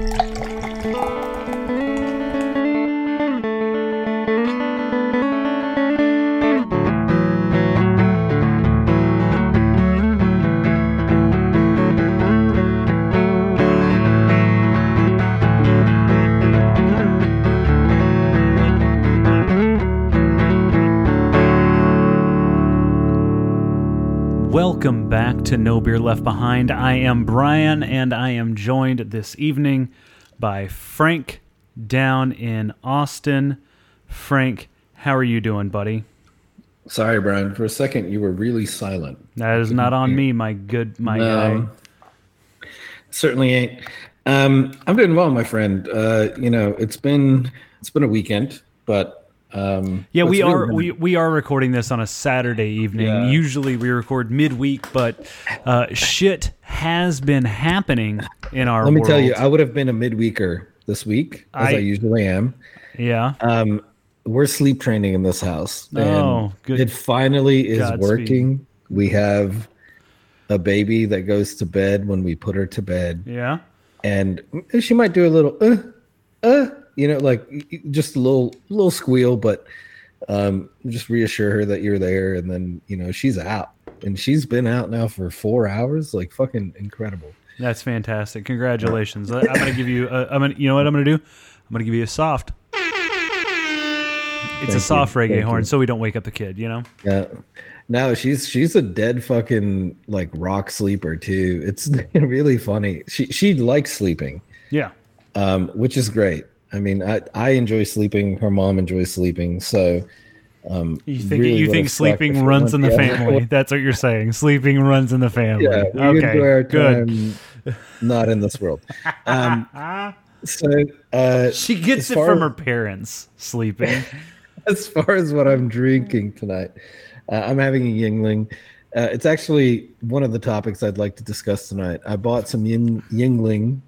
Welcome back to No Beer Left Behind. I am Brian, and I am joined this evening by Frank down in Austin. Frank, how are you doing, buddy? Sorry, Brian. For a second, you were really silent. That is not on me, my good my No. guy. Certainly ain't. Um, I'm doing well, my friend. Uh, you know, it's been it's been a weekend, but um, Yeah, we are we, we are recording this on a Saturday evening. Yeah. Usually we record midweek, but uh, shit has been happening in our Let me tell you. I would have been a midweeker this week, as I, I- usually am. yeah. Um, we're sleep training in this house. and Oh, good. It finally is Godspeed. working. We have a baby that goes to bed when we put her to bed. Yeah. and she might do a little uh uh you know like just a little little squeal but um just reassure her that you're there and then you know she's out and she's been out now for four hours like fucking incredible That's fantastic. Congratulations. I'm going to give you a, I'm gonna, you know what I'm going to do? I'm going to give you a soft. It's a you. soft reggae Thank horn you. so we don't wake up the kid, you know? yeah no she's she's a dead fucking like rock sleeper too it's really funny she she likes sleeping Yeah. um which is great i mean i i enjoy sleeping her mom enjoys sleeping so um You think really you think sleeping runs in the other family. That's what you're saying. Sleeping runs in the family. Yeah, okay. enjoy our Good. time not in this world. Um, so, uh, She gets it from as- her parents sleeping. as far as what I'm drinking tonight, uh, I'm having a Yuengling. Uh, it's actually one of the topics I'd like to discuss tonight. I bought some Ying, Yuengling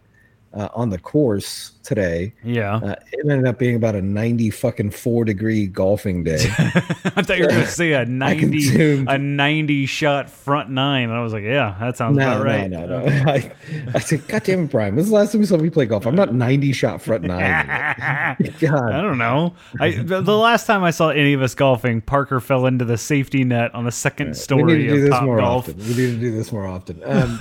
uh, on the course today. yeah. Uh, it ended up being about a 90 fucking four degree golfing day. I thought you were going to say a 90 consumed- a 90 shot front nine. And I was like, yeah, that sounds No, about right. no, no, no. I, I said, God damn it, Brian. When's the last time you saw me play golf? I'm not 90 shot front nine. God, I don't know. I the, the last time I saw any of us golfing, Parker fell into the safety net on the second We story need to do of this Top more Golf. often. We need to do this more often. Um,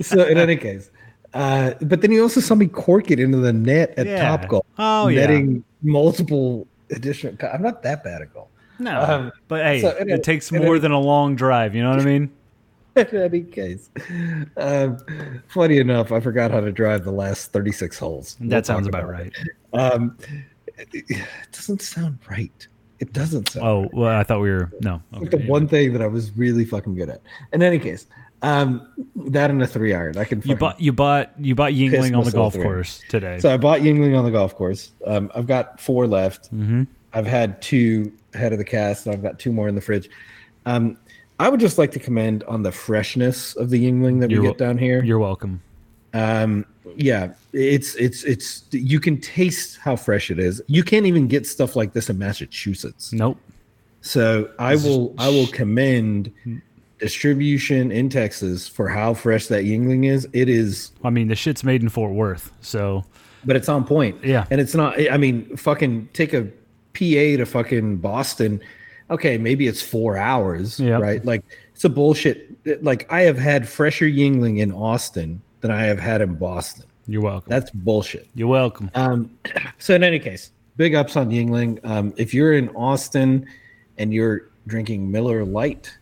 so, in any case, uh, but then you also saw me cork it into the net at Yeah. Top Golf, Oh yeah. netting multiple additional. I'm not that bad at golf. No, Um, but hey, so in it takes more any- than a long drive. You know what I mean? in any case, um, funny enough, I forgot how to drive the last 36 holes. We'll That sounds talk about right. Um, it, it doesn't sound right. It doesn't sound. Oh well, I thought we were no. like Okay, the one thing that I was really fucking good at. In any case, um, that and a three iron. I can. You bought you bought you bought Yuengling on the golf course today. So I bought Yuengling on the golf course. Um, I've got four left. Mhm. I've had two head of the cast, and I've got two more in the fridge. Um, I would just like to commend on the freshness of the Yuengling that we You're get down here. You're welcome. Um, yeah, it's it's it's you can taste how fresh it is. You can't even get stuff like this in Massachusetts. Nope. So I will I will commend distribution in Texas for how fresh that Yuengling is. It is I mean, the shit's made in Fort Worth, so but it's on point. Yeah. And it's not, I mean, fucking take a PA to fucking Boston. Okay, maybe it's four hours, Yeah. right? Like, it's a bullshit. Like, I have had fresher Yuengling in Austin than I have had in Boston. you're welcome. That's bullshit. you're welcome. Um, so, in any case, big ups on Yuengling. Um, if you're in Austin and you're drinking Miller Lite,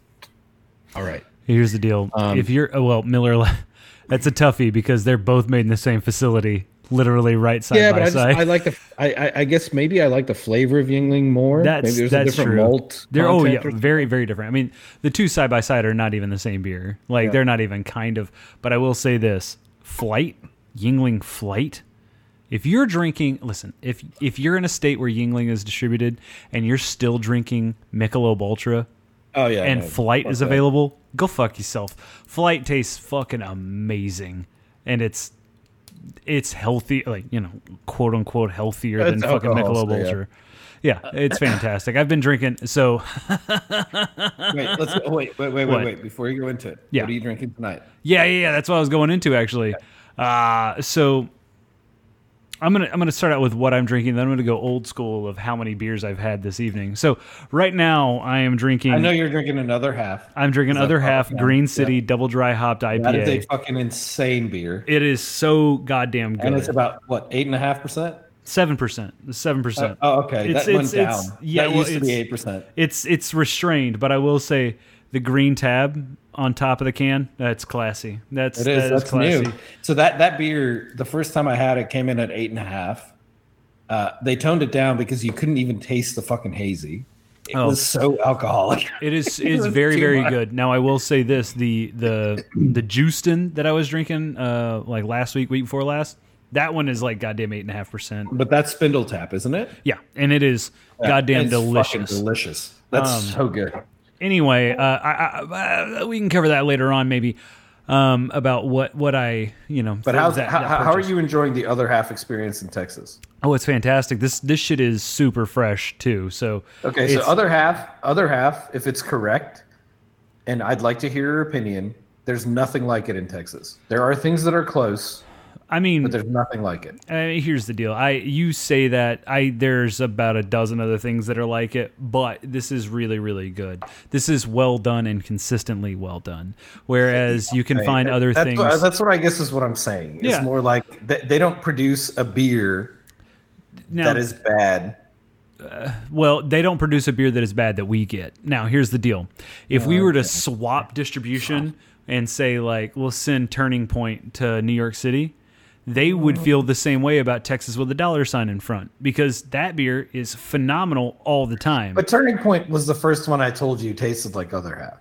all right. Here's the deal. Um, if you're oh, well, Miller, that's a toughie because they're both made in the same facility, literally right side yeah, by but I, just, side. I like the. I, I, I guess maybe I like the flavor of Yuengling more. That's maybe there's that's a different true. malt. They're oh yeah, very very different. I mean, the two side by side are not even the same beer. Like Yeah. they're not even kind of. But I will say this: Flight Yuengling Flight. If you're drinking, listen. If if you're in a state where Yuengling is distributed and you're still drinking Michelob Ultra Oh yeah, and no, Flight is that. available, go fuck yourself. Flight tastes fucking amazing, and it's it's healthy, like you know, quote unquote healthier than It's fucking alcohol, Michelob so yeah. Ultra. Yeah, it's fantastic. I've been drinking so Wait, let's go, wait, wait, wait, What? wait, wait. Before you go into it, Yeah. what are you drinking tonight? Yeah, yeah, yeah. That's what I was going into actually. Uh, so I'm gonna I'm gonna start out with what I'm drinking. Then I'm gonna go old school of how many beers I've had this evening. So right now I am drinking. I know you're drinking another half. I'm drinking Is that other half Yeah. Green City double dry hopped IPA. That is a fucking insane beer, It is so goddamn good. and it's about what eight and a half percent. Seven percent. Seven uh, percent. Oh, okay, It's- that went it's- it's- down. yeah, that well, used to be eight percent. It's it's restrained, but I will say the green tab on top of the can that's classy. That's It is. that is That's classy. new. So that that beer, the first time I had it, came in at eight and a half. Uh, they toned it down because you couldn't even taste the fucking hazy. It Oh. was so alcoholic. It is It it's very very much. good. Now I will say this: the the the Juiced that I was drinking uh like last week, week before last, that one is like goddamn eight and a half percent. But that's Spindletap, isn't it? Yeah, and it is goddamn It's delicious. delicious. That's Um, so good. Anyway, uh, I, I, uh, we can cover that later on, maybe um, about what what I you know. But how's, that- how, that how are you enjoying the other half experience in Texas? Oh, it's fantastic. This this shit is super fresh too. So Okay, so other half, other half, if it's correct, and I'd like to hear your opinion. There's nothing like it in Texas. There are things that are close, I mean, but there's nothing like it. Uh, here's the deal. I you say that I there's about a dozen other things that are like it, but this is really really good. This is well done and consistently well done. Whereas you can find other that's things. What, that's what I guess is what I'm saying. It's Yeah. more like they, they don't produce a beer now, that is bad. well, they don't produce a beer that is bad that we get. Now, here's the deal. If we were to swap distribution and say like we'll send Turning Point to New York City, they would feel the same way about Texas with a dollar sign in front because that beer is phenomenal all the time. But Turning Point was the first one I told you tasted like other half.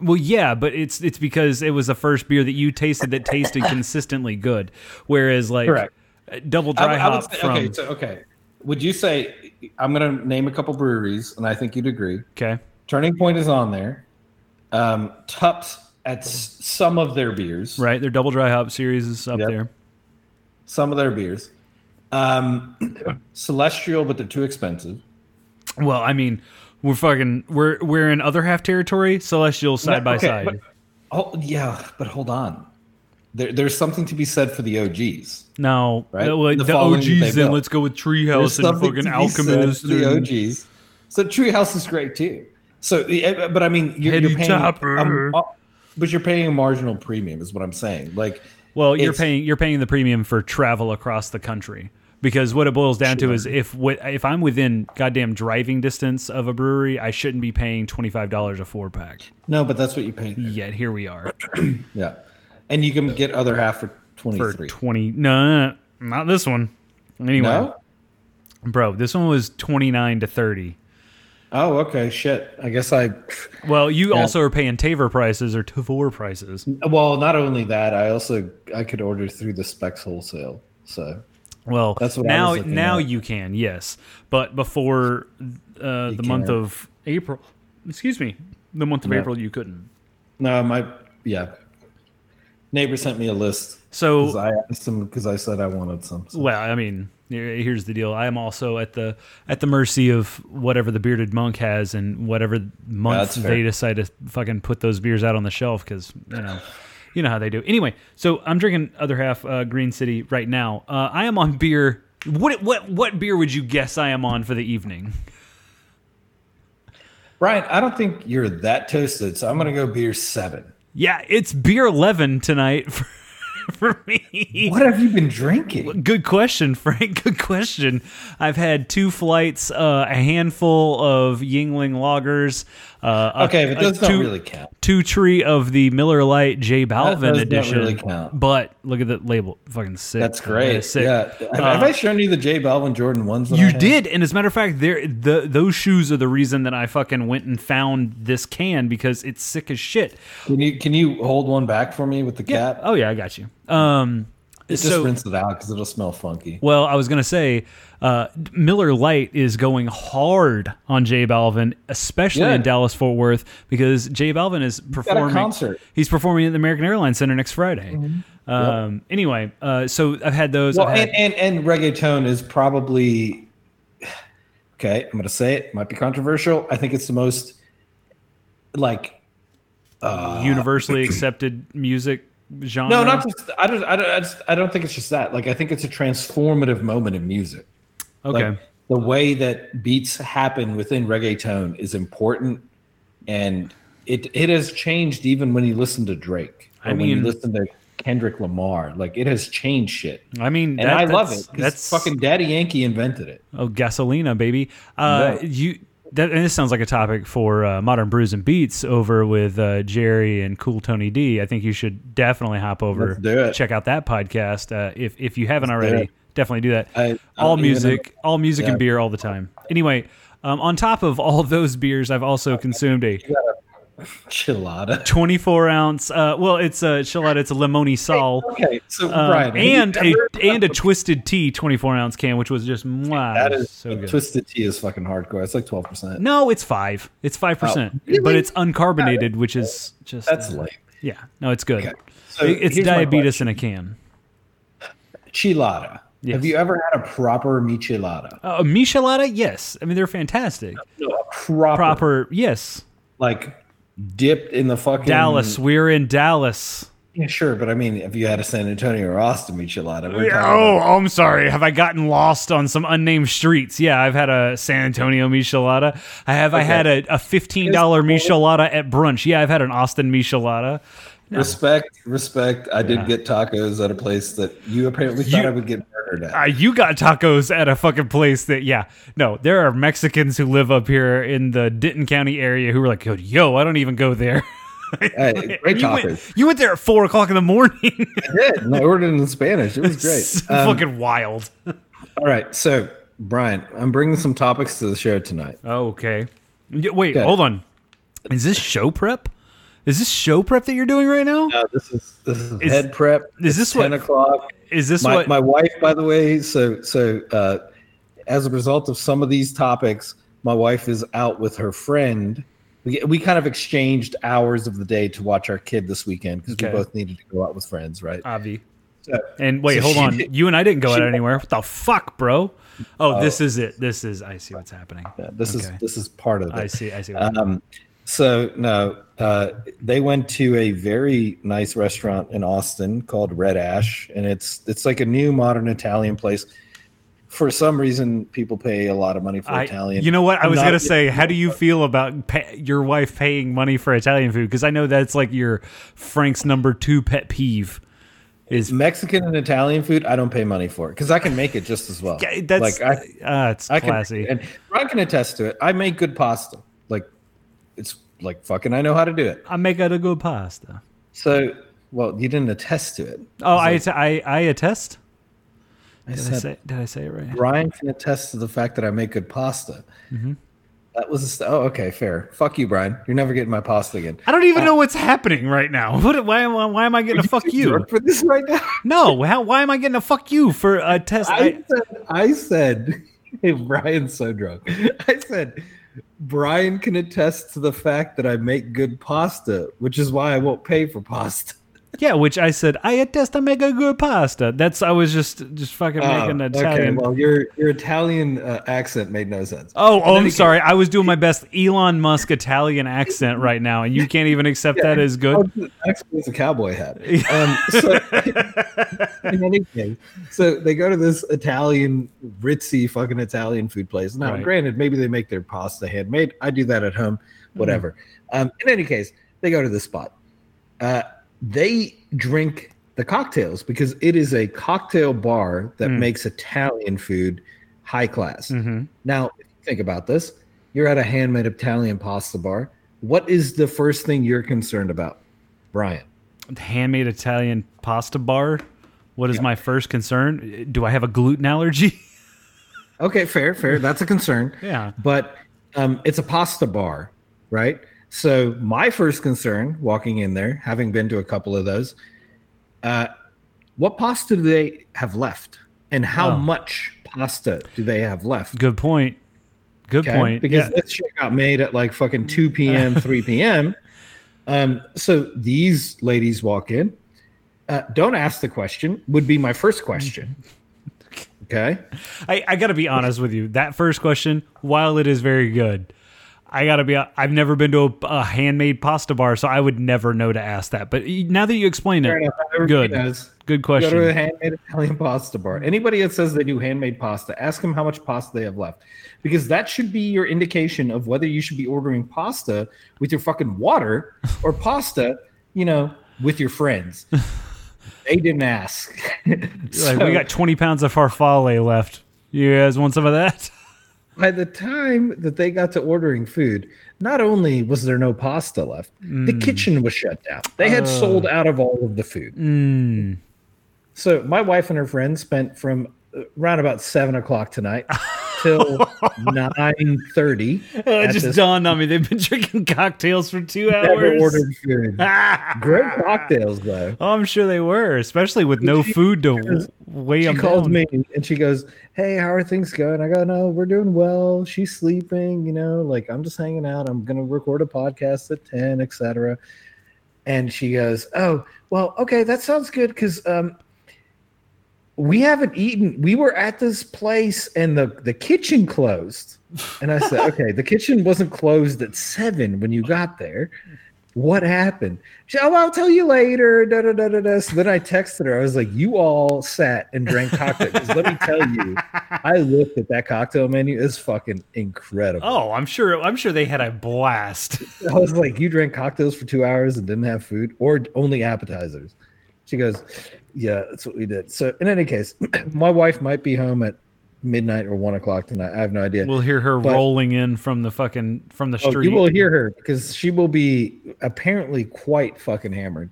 Well, yeah, but it's it's because it was the first beer that you tasted that tasted consistently good, whereas like Correct. uh, double I, dry I would hop say, from okay, so okay. Would you say I'm going to name a couple breweries, and I think you'd agree. okay, Turning Point is on there. Um, TUPPS at s- some of their beers, right? Their double dry hop series is up Yep. there. Some of their beers. Um, Celestial, but they're too expensive. Well, I mean, we're fucking we're we're in other half territory, celestial side by Okay, side. but- oh yeah, but hold on. There, there's something to be said for the OGs. no, Right? uh, like The the, following that they OGs, then let's go with There's Treehouse and fucking to Alchemist. the OGs. So Treehouse is great too. So, but I mean, you're, you're paying, Topper. um, uh, but you're paying a marginal premium, is what I'm saying. Like, Well, you're paying you're paying the premium for travel across the country because what it boils down to is if if I'm within goddamn driving distance of a brewery, I shouldn't be paying twenty five dollars a four pack. no, but that's what you pay. Yet here we are Yeah, and you can get other half for twenty for twenty. No, not this one. Anyway, No. bro, this one was twenty nine to thirty. Oh, okay. Shit. I guess I. Well, you Yeah. also are paying Taver prices or Tavor prices. Well, not only that, I also I could order through the Specs wholesale. So Well, That's what now now at. you can yes, but before uh, the month can't. of April, excuse me, the month of Yeah. April you couldn't. no, my yeah. Neighbor sent me a list So I asked him because I said I wanted some. So. well, I mean, here's the deal. I am also at the at the mercy of whatever the bearded monk has and whatever month they decide to fucking put those beers out on the shelf because you know. You know how they do. Anyway, so I'm drinking other half uh, Green City right now. Uh, I am on beer. What what what beer would you guess I am on for the evening? Brian, I don't think you're that toasted, so I'm gonna go beer seven. Yeah, it's beer 11 tonight for, for me. What have you been drinking? Good question, Frank. Good question. I've had two flights, uh, a handful of Yuengling lagers. Uh, Okay, but a those don't two, really count. Two tree of the Miller Lite J Balvin not edition. really count. But look at the label. Fucking sick. That's great. Sick. Yeah. Have, have I shown you the J Balvin Jordan ones? That You did, and as a matter of fact, there the those shoes are the reason that I fucking went and found this can because it's sick as shit. Can you can you hold one back for me with the cap? Oh yeah, I got you. Um, Just so rinse it out because it'll smell funky. Well, I was gonna say uh, Miller Lite is going hard on J Balvin, especially in Dallas Fort Worth, because J Balvin is performing. concert. Mm-hmm. He's performing at the American Airlines Center next Friday. Um, Anyway, uh, so I've had those. Well, had- and, and and reggaeton is probably okay. I'm gonna say it. Might be controversial. I think it's the most like universally accepted music genre. No, not just. I don't. I don't. I, just, I don't think it's just that. Like, I think it's a transformative moment in music. okay. Like, the way that beats happen within reggaeton is important, and it it has changed even when you listen to Drake. I or when you mean- listen to Kendrick Lamar. Like, it has changed shit, I mean, and that- I love it. That's fucking Daddy Yankee invented it. Oh, gasolina, baby. Uh, Yeah. You that and this sounds like a topic for uh, modern brews and beats over with uh, Jerry and Cool Tony D. I think you should definitely hop over, Let's do check out that podcast uh, if if you haven't do already. it. Definitely do that. I- I all music, all music Yeah. and beer all the time. Anyway, um, on top of all those beers, I've also consumed a Chilada. 24 ounce. Uh, well, it's a chilada. It's a limoni sol. Okay, so Um, Brian, and a and a twisted tea 24 ounce can, which was just wow, that is so good. twisted tea is fucking hardcore. It's like twelve percent. No, it's five. It's five percent, Oh, really? but it's uncarbonated, which is just That's uh, lame. yeah. No, it's good. Okay. So it's diabetes in a can. Chilada. Yes. Have you ever had a proper michelada? Uh, michelada, yes. I mean they're fantastic. No, a proper, Proper, yes. like dipped in the fucking Dallas, we're in Dallas. Yeah, sure, but I mean, if you had a San Antonio or Austin michelada, we're talking Oh, about- I'm sorry. Have I gotten lost on some unnamed streets? Yeah, I've had a San Antonio michelada. I have. I had a, a fifteen dollar michelada at brunch. Yeah, I've had an Austin michelada. Respect, respect. I did Yeah. get tacos at a place that you apparently You- thought I would get murdered at. Uh, you got tacos at a fucking place that, yeah, no, there are Mexicans who live up here in the Denton County area who were like, yo, I don't even go there. Hey, great you, went, tacos. you went there at four o'clock in the morning. I did. and I ordered it in Spanish. It was great. Um, fucking wild. all right, so Brian, I'm bringing some topics to the show tonight. Oh, okay. Wait, Okay. hold on. Is this show prep? Is this show prep that you're doing right now? Uh, this is this is, Is- head prep. is this ten what- o'clock? Is this my, what? my wife by the way so so uh as a result of some of these topics my wife is out with her friend we, we kind of exchanged hours of the day to watch our kid this weekend because Okay. we both needed to go out with friends right Avi. so, And wait, so hold on. did- You and I didn't go out anywhere. What the fuck, bro? Oh, this is it. This is. I see what's happening. yeah, this Okay. is this is part of it I see. I see. What um so no uh they went to a very nice restaurant in austin called red ash and it's it's like a new modern italian place for some reason people pay a lot of money for I, italian you know what? I was gonna say, how do you feel about pay, your wife paying money for Italian food? Because I know that's like your Frank's number two pet peeve. Is Mexican and Italian food, I don't pay money for it because I can make it just as well. Yeah, that's like I, uh, it's I can, classy. and Ron can attest to it. I make good pasta. Like it's like fucking. I know how to do it. I make a good pasta. So, well, you didn't attest to it. Oh, I, att- I I attest. I Did I say did I say it right? Brian can attest to the fact that I make good pasta. Mm-hmm. That was oh okay, fair. Fuck you, Brian. You're never getting my pasta again. I don't even know what's happening right now. What, why, am I- why am I getting a fuck you? Work for this right now. No, how, why am I getting a fuck you for a test? I I, said, I said, hey, Brian's so drunk. I said, Brian can attest to the fact that I make good pasta, which is why I won't pay for pasta. Yeah, which I said I attest to make a good pasta. That's I was just just fucking Oh, making an okay, Italian. well, your your Italian uh, accent made no sense. Oh, oh, I'm case- sorry. I was doing my best Elon Musk Italian accent right now, and you can't even accept that as good. Actually, it's a cowboy hat. Um, so, in any case, so they go to this Italian, ritzy, fucking Italian food place. Now, Right. granted, maybe they make their pasta handmade. I do that at home, whatever. Um, in any case, they go to this spot. Uh, they drink the cocktails because it is a cocktail bar that Mm. makes Italian food high class. hmm Now, if you think about this, you're at a handmade Italian pasta bar. What is the first thing you're concerned about, Brian? Handmade Italian pasta bar. What is my first concern? Do I have a gluten allergy? Okay, fair, fair. That's a concern. yeah. But um, it's a pasta bar, right? So my first concern walking in there, having been to a couple of those, uh, what pasta do they have left, and how Oh. much pasta do they have left? Good point. Good Okay? point. Because Yeah. this shit got made at like fucking 2 p.m., 3 p.m. Um, so these ladies walk in. Uh, don't ask the question, would be my first question. Okay. I, I got to be honest with you. That first question, while it is very good, I gotta be. I've never been to a, a handmade pasta bar, so I would never know to ask that. But now that you explain Fair it, enough. Everybody good, question. good Go to a handmade Italian pasta bar. Anybody that says they do handmade pasta, ask them how much pasta they have left, because that should be your indication of whether you should be ordering pasta with your fucking water or pasta, you know, with your friends. they didn't ask. Like, we got 20 pounds of farfalle left. You guys want some of that? By the time that they got to ordering food, not only was there no pasta left, the kitchen was shut down. They had sold out of all of the food. Mm. So my wife and her friends spent from uh, around about seven o'clock tonight till nine thirty. It just dawned on me. They've been drinking cocktails for two Never hours. ordered food. Great cocktails though. Oh, I'm sure they were, especially with no She- food to weigh She them called down. me and she goes, "Hey, how are things going?" I go, "No, we're doing well. She's sleeping. You know, like I'm just hanging out. I'm gonna record a podcast at ten, etc." And she goes, "Oh, well, okay, that sounds good because um, we haven't eaten. We were at this place and the the kitchen closed." And I said, "Okay, the kitchen wasn't closed at seven when you got there." What happened? She, oh, I'll tell you later. Da, da, da, da, da. So then I texted her. I was like, "You all sat and drank cocktails. let me tell you, I looked at that cocktail menu. It's fucking incredible. Oh, I'm sure. I'm sure they had a blast. I was like, "You drank cocktails for two hours and didn't have food, or only appetizers?" She goes, "Yeah, that's what we did." So in any case, my wife might be home at midnight or one o'clock tonight. I have no idea. We'll hear her But- rolling in from the fucking from the Oh, street. you will hear her because she will be apparently quite fucking hammered.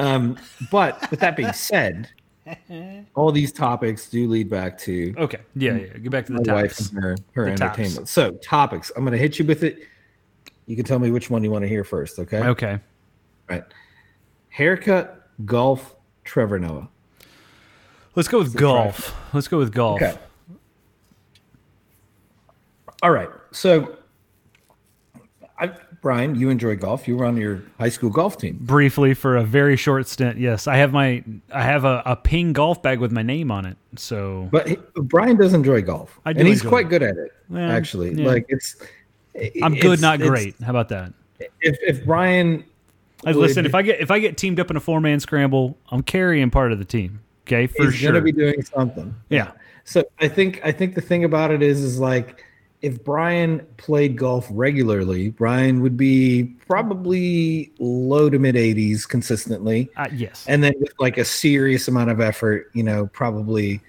Um, but with that being said, all these topics do lead back to Okay. Yeah, yeah. Get back to the my wife and her, her The tops. entertainment. So topics. I'm going to hit you with it. You can tell me which one you want to hear first. Okay. Okay. Right. Haircut, golf, Trevor Noah. Let's go with golf. Let's go with golf. Okay. All right. So, I, Brian, you enjoy golf. You were on your high school golf team. Briefly for a very short stint. Yes, I have my I have a, a ping golf bag with my name on it. So But he, Brian does enjoy golf, I do and he's quite it. good at it. Yeah, actually, yeah. like it's. I'm good, it's- not great. How about that? If if Brian, Like, listen, if I get if I get teamed up in a four man scramble, I'm carrying part of the team. Okay, for he's sure. gonna be doing something. yeah. So I think I think the thing about it is is like if Brian played golf regularly, Brian would be probably low to mid 80s consistently, Uh, yes. and then with like a serious amount of effort, you know, probably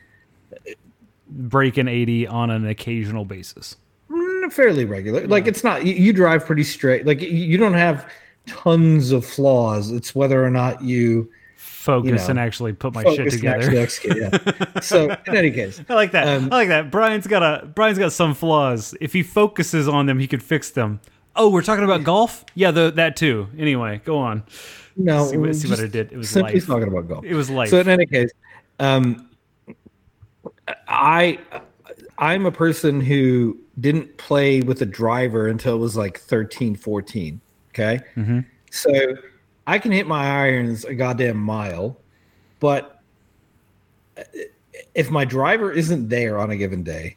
Breaking 80 on an occasional basis. mm, fairly regular. Like it's not you, you drive pretty straight. Like you don't have tons of flaws. It's whether or not you Focus know, and actually put my shit together. execute. Yeah. so in any case, I like that. Um, I like that. Brian's got a Brian's got some flaws. If he focuses on them, he could fix them. Oh, we're talking about golf? Yeah, the, that too. Anyway, go on. no, See what- see what I did? It was simply life. talking about golf. It was life. So in any case, um, I I'm a person who didn't play with a driver until it was like 13, 14. Okay. Mhm. So I can hit my irons a goddamn mile, but if my driver isn't there on a given day,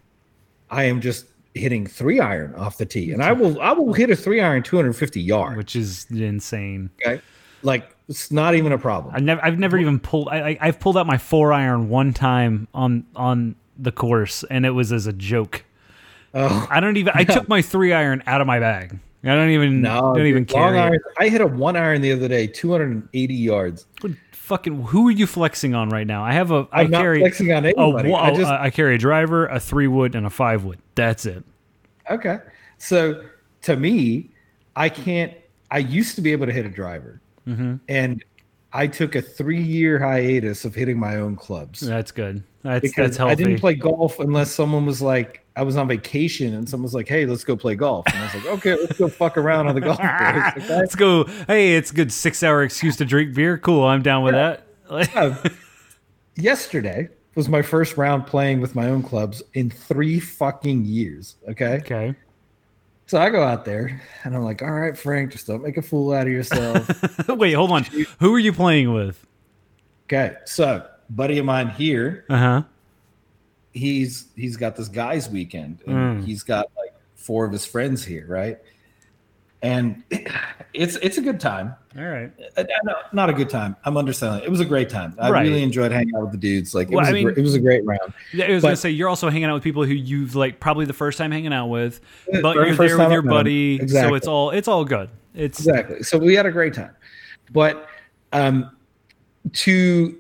I am just hitting three iron off the tee, and I will I will hit a three iron 250 yards. which is insane. Okay, like it's not even a problem. I never, I've never even pulled. I, I, I've pulled out my four iron one time on on the course, and it was as a joke. Oh. I don't even. I took my three iron out of my bag. I don't even. No, don't even carry. iron- I hit a one iron the other day, 280 yards. What Fucking, who are you flexing on right now? I have a I'm not carry flexing on anybody. wa- I just I carry a driver, a three wood, and a five wood. That's it. okay. So to me, I can't. I used to be able to hit a driver, Mm-hmm. and I took a three year hiatus of hitting my own clubs That's good. That's that's healthy. I didn't play golf unless someone was like. I was on vacation and someone was like, "Hey, let's go play golf," and I was like, "Okay, let's go fuck around on the golf course." Okay? Let's go. Hey, it's a good six hour excuse to drink beer. Cool. I'm down with that. Uh, yesterday was my first round playing with my own clubs in three fucking years. Okay. okay. So I go out there and I'm like, all right, Frank, just don't make a fool out of yourself. Wait, hold on. Who are you playing with? okay. So, buddy of mine here, Uh huh. He's he's got this guys weekend and Mm. he's got like four of his friends here, right? And it's it's a good time. All right. Uh, no, not a good time. I'm underselling. It was a great time. I Right. really enjoyed hanging out with the dudes. Like it, Well, was, I a mean- gr- it was a great round. Yeah, I was gonna say you're also hanging out with people who you've like probably the first time hanging out with, but you're there with your I've met 'em. buddy, so it's all it's all good. It's Exactly. So we had a great time. But um, to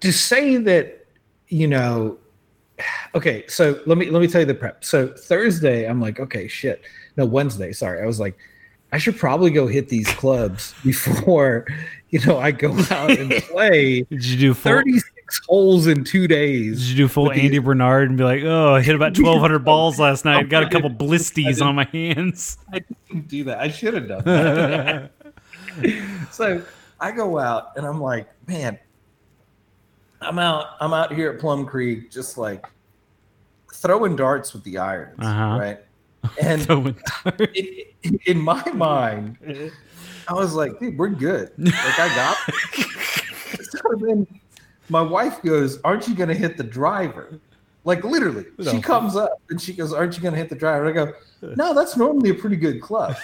to say that you know, okay. So let me let me tell you the prep. So Thursday, I'm like, okay, shit. No, Wednesday. Sorry, I was like, I should probably go hit these clubs before you know I go out and play. did you do full? 36 holes in two days? Did you do full with the- Andy Bernard and be like, oh, I hit about 1,200 balls last night. Got a couple blisties on my hands. I didn't do that. I should have done that. so I go out and I'm like, man, I'm out. I'm out here at Plum Creek, just like throwing darts with the irons, Uh-huh. right? And in my mind, I was like, dude, we're good. Like I got. So then my wife goes, "Aren't you going to hit the driver?" Like literally, No. she comes up and she goes, "Aren't you going to hit the driver?" And I go, "No, that's normally a pretty good club."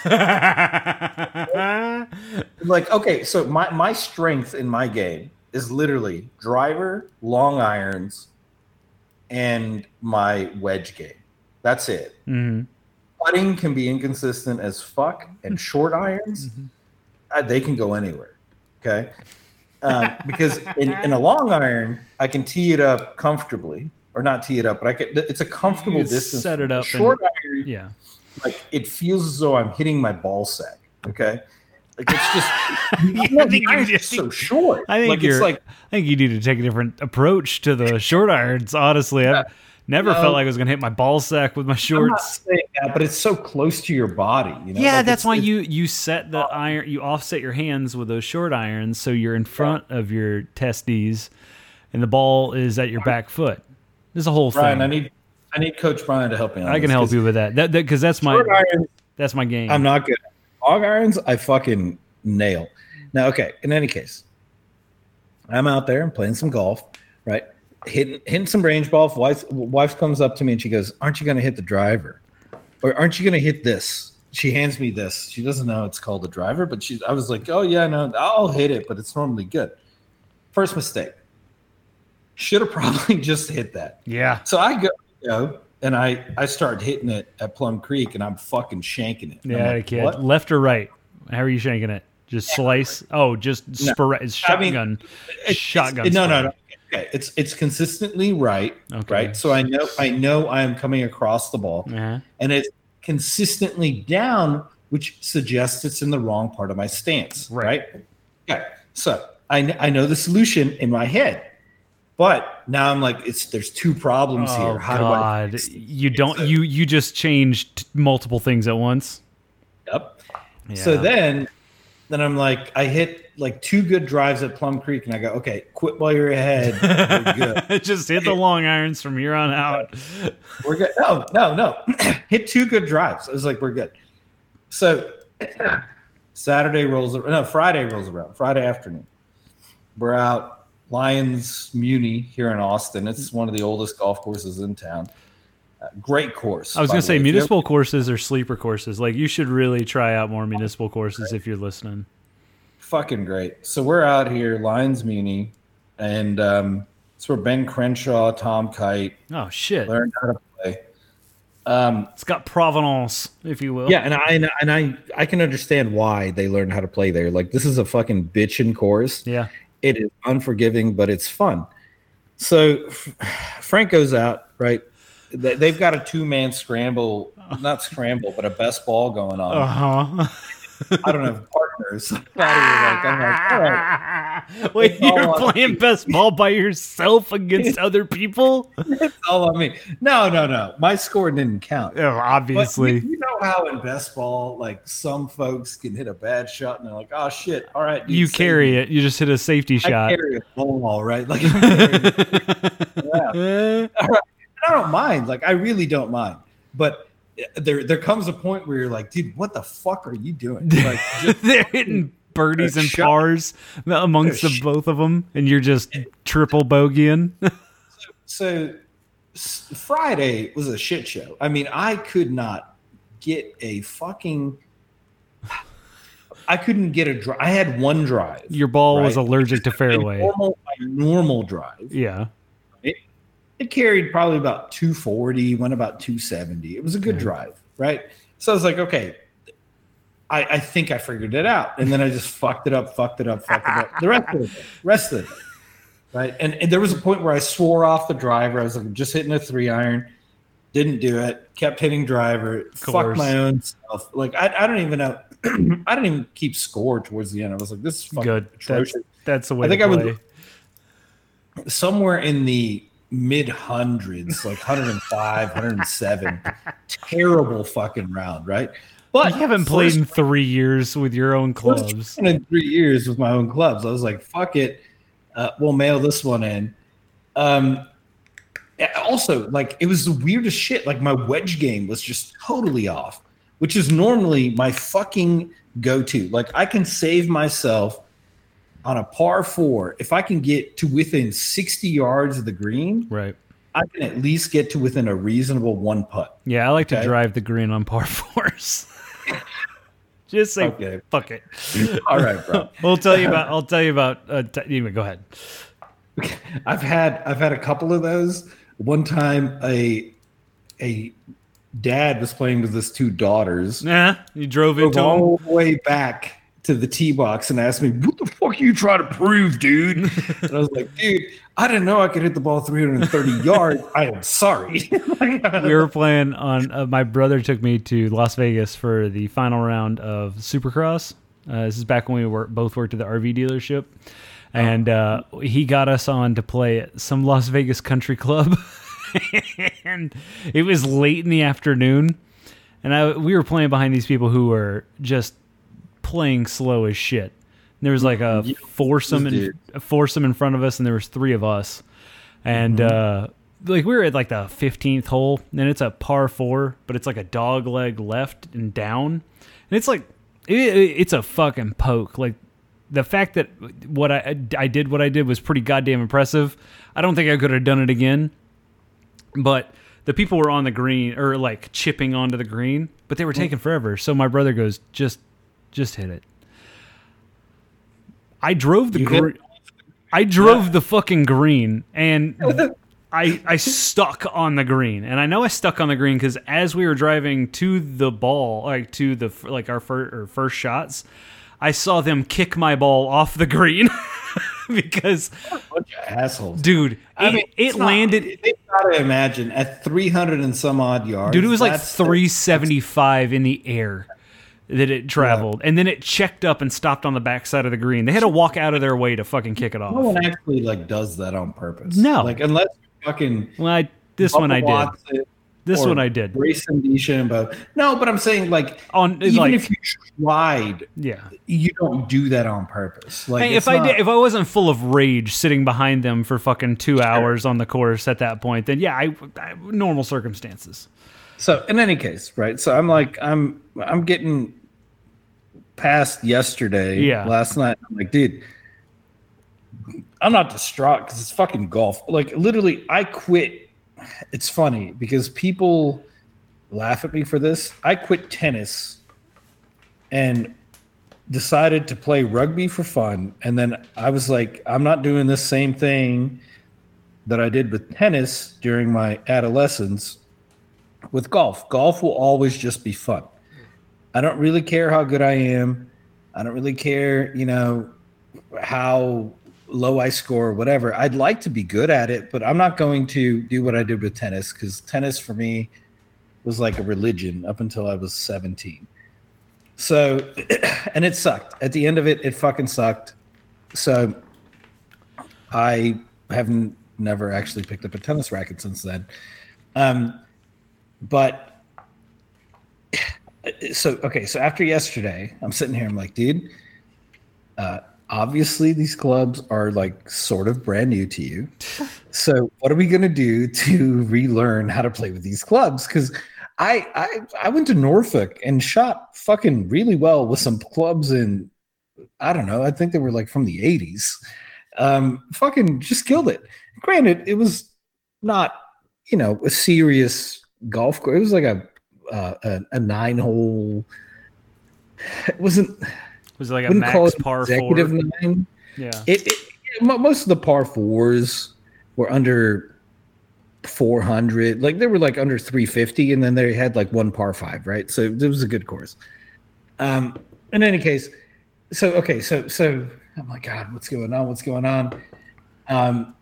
like okay so my my strength in my game is literally driver long irons and my wedge game that's it Mhm. putting can be inconsistent as fuck and short irons uh, they can go anywhere okay um, because in, in a long iron i can tee it up comfortably or not tee it up but i can it's a comfortable You distance set it up and- short iron Yeah. like it feels as though I'm hitting my ball sack. Okay, like it's just Yeah, I think you- mine's I just so short. I think like you're. it's like I think you need to take a different approach to the short irons. Honestly, I've never No. felt like I was gonna hit my ball sack with my I'm not shorts. saying that, but it's so close to your body. You know? Yeah, Like, that's why you you set the oh. iron, you offset your hands with those short irons, so you're in front of your testes, and the ball is at your back foot. There's a whole thing. I need I need Coach Brian to help me. I can help you with that. That because that's my irons, that's my game. I'm not good. Hog irons, I fucking nail. Now, okay. In any case, I'm out there and playing some golf, right? Hitting hitting some range golf. Wife wife comes up to me and she goes, "Aren't you going to hit the driver, or aren't you going to hit this?" She hands me this. She doesn't know it's called a driver, but she. I was like, "Oh yeah, no, I'll hit it, but it's normally good." First mistake. Should have probably just hit that. yeah. So I go, go and I I start hitting it at Plum Creek, and I'm fucking shanking it. Yeah, like, kid. "What?" Left or right? How are you shanking it? Just slice? Oh, just No. spora- it's I mean, shotgun. It's- shotgun. it's- no, no, no. Okay, it's it's consistently right, Okay. right. So I know I know I am coming across the ball, Uh-huh. and it's consistently down, which suggests it's in the wrong part of my stance, Right. right? Okay, so I I know the solution in my head, but now I'm like, it's there's two problems Oh here. How God! do I? You don't. You you just changed multiple things at once. Yep. So then, then I'm like, I hit like two good drives at Plum Creek, and I go, okay, quit while you're ahead. Just hit the long irons from here on out. We're good. No, no, no. hit two good drives. I was like, we're good. So Saturday rolls around. No, Friday rolls around. Friday afternoon. We're out Lions Muni here in Austin. It's one of the oldest golf courses in town. Uh, great course. I was gonna say way. If you municipal courses or sleeper courses. Like you should really try out more municipal courses if you're listening. fucking great. So we're out here, Lions Muni, and um, it's where Ben Crenshaw, Tom Kite Oh shit! learned how to play. Um, It's got provenance, if you will. yeah, and I and I- and I I can understand why they learned how to play there. Like this is a fucking bitchin' course. Yeah. It is unforgiving, but it's fun. So Frank goes out, right? They- They've got a two man scramble, not scramble, but a best ball going on. Uh huh. I don't know, partners. Like, I'm like, all right. Wait, you're playing best ball by yourself against other people? It's all on me. No, no, no. My score didn't count. Oh, obviously. you know how in best ball, like some folks can hit a bad shot and they're like, "Oh shit! All right, dude, You carry me." it. You just hit a safety I shot. carry a ball, right? Like, yeah. I don't mind. Like, I really don't mind. But eh, there, there comes a point where you're like, dude, what the fuck are you doing? Like, just, They're hitting birdies and pars amongst the both of them, and you're just triple bogeying. so s- Friday was a shit show. I mean, I could not get a fucking. I couldn't get a drive. I had one drive. Your ball was allergic to My fairway. normal, my normal drive. Yeah. It carried probably about 240, went about 270. It was a good Okay. drive, right? So I was like, okay, I, I think I figured it out. And then I just fucked it up, fucked it up, fucked it up. The rest of the day, rest of the day. Right. And, and there was a point where I swore off the driver. I was like, just hitting a three iron, didn't do it, kept hitting driver, fucked course. my own self. Like, I, I don't even know. I didn't even keep score towards the end. I was like, this is fucking Good. That's, atrocious that's the way I think I would- somewhere in the mid hundreds, like 105, 107. Terrible fucking round, right? But you haven't played first in three years with your own clubs. in three years with my own clubs. I was like, fuck it. Uh, we'll mail this one in. Um, also, like, it was the weirdest shit. Like, my wedge game was just totally off, which is normally my fucking go to. Like, I can save myself on a par four if I can get to within 60 yards of the green. Right. I can at least get to within a reasonable one putt. Yeah, I like to drive the green on par fours. Just say Okay. fuck it. All right, bro. We'll tell you about. I'll tell you about. Uh, t- anyway, go ahead. I've had I've had a couple of those. One time, a a dad was playing with his two daughters. Yeah, you drove into all the way back to the tee box and asked me, "What the fuck are you trying to prove, dude?" and I was like, "Dude, I didn't know I could hit the ball 330 yards. I am sorry." we were playing on. Uh, my brother took me to Las Vegas for the final round of Supercross. Uh, this is back when we were both worked at the RV dealership, and uh, he got us on to play at some Las Vegas country club, and it was late in the afternoon, and I we were playing behind these people who were just playing slow as shit. There was like a foursome in, a foursome in front of us, and there was three of us, and uh, like we were at like the fifteenth hole, and it's a par four, but it's like a dog leg left and down, and it's like it, it's a fucking poke. Like the fact that what I I did what I did was pretty goddamn impressive. I don't think I could have done it again, but the people were on the green or like chipping onto the green, but they were taking forever. So my brother goes, just just hit it. I drove the green. I drove the fucking green and I I stuck on the green. And I know I stuck on the green cuz as we were driving to the ball, like to the like our first or first shots, I saw them kick my ball off the green because bunch of assholes. dude, I it, mean, it not- landed They've got to imagine at 300 and some odd yards. Dude, it was like that's- 375 in the air that it traveled. And then it checked up and stopped on the backside of the green. They had to walk out of their way to fucking kick it off. No one actually like does that on purpose. No. like unless you fucking Well, I, this one I did. Watson This one I did. Bryson DeChambeau. No, but I'm saying like On even like if you tried, yeah. you don't do that on purpose. Like Hey, if I did, if I wasn't full of rage sitting behind them for fucking two hours on the course at that point, then yeah, I, I normal circumstances. So in any case, right? So I'm like, I'm I'm getting past yesterday, Yeah. last night. I'm like, dude, I'm not distraught because it's fucking golf. Like literally, I quit. It's funny because people laugh at me for this. I quit tennis and decided to play rugby for fun. And then I was like, I'm not doing this same thing that I did with tennis during my adolescence with golf. Golf will always just be fun. I don't really care how good I am. I don't really care, you know, how low I score, whatever. I'd like to be good at it, but I'm not going to do what I did with tennis because tennis for me was like a religion up until I was 17. So, and it sucked. At the end of it, it fucking sucked. So, I haven't never actually picked up a tennis racket since then. Um, but so okay, so after yesterday, I'm sitting here. I'm like, dude, uh, obviously these clubs are like sort of brand new to you. So what are we gonna do to relearn how to play with these clubs? Because I, I I went to Norfolk and shot fucking really well with some clubs in I don't know. I think they were like from the 80s. Um, fucking just killed it. Granted, it was not, you know, a serious golf course. It was like a uh, a, a nine hole. It wasn't. Was it like a wouldn't max par executive four? nine. Yeah. It, it mo- most of the par fours were under 400. Like they were like under 350, and then they had like one par five, right? So it was a good course. Um, in any case, so okay, so so oh my god, what's going on? What's going on? Um,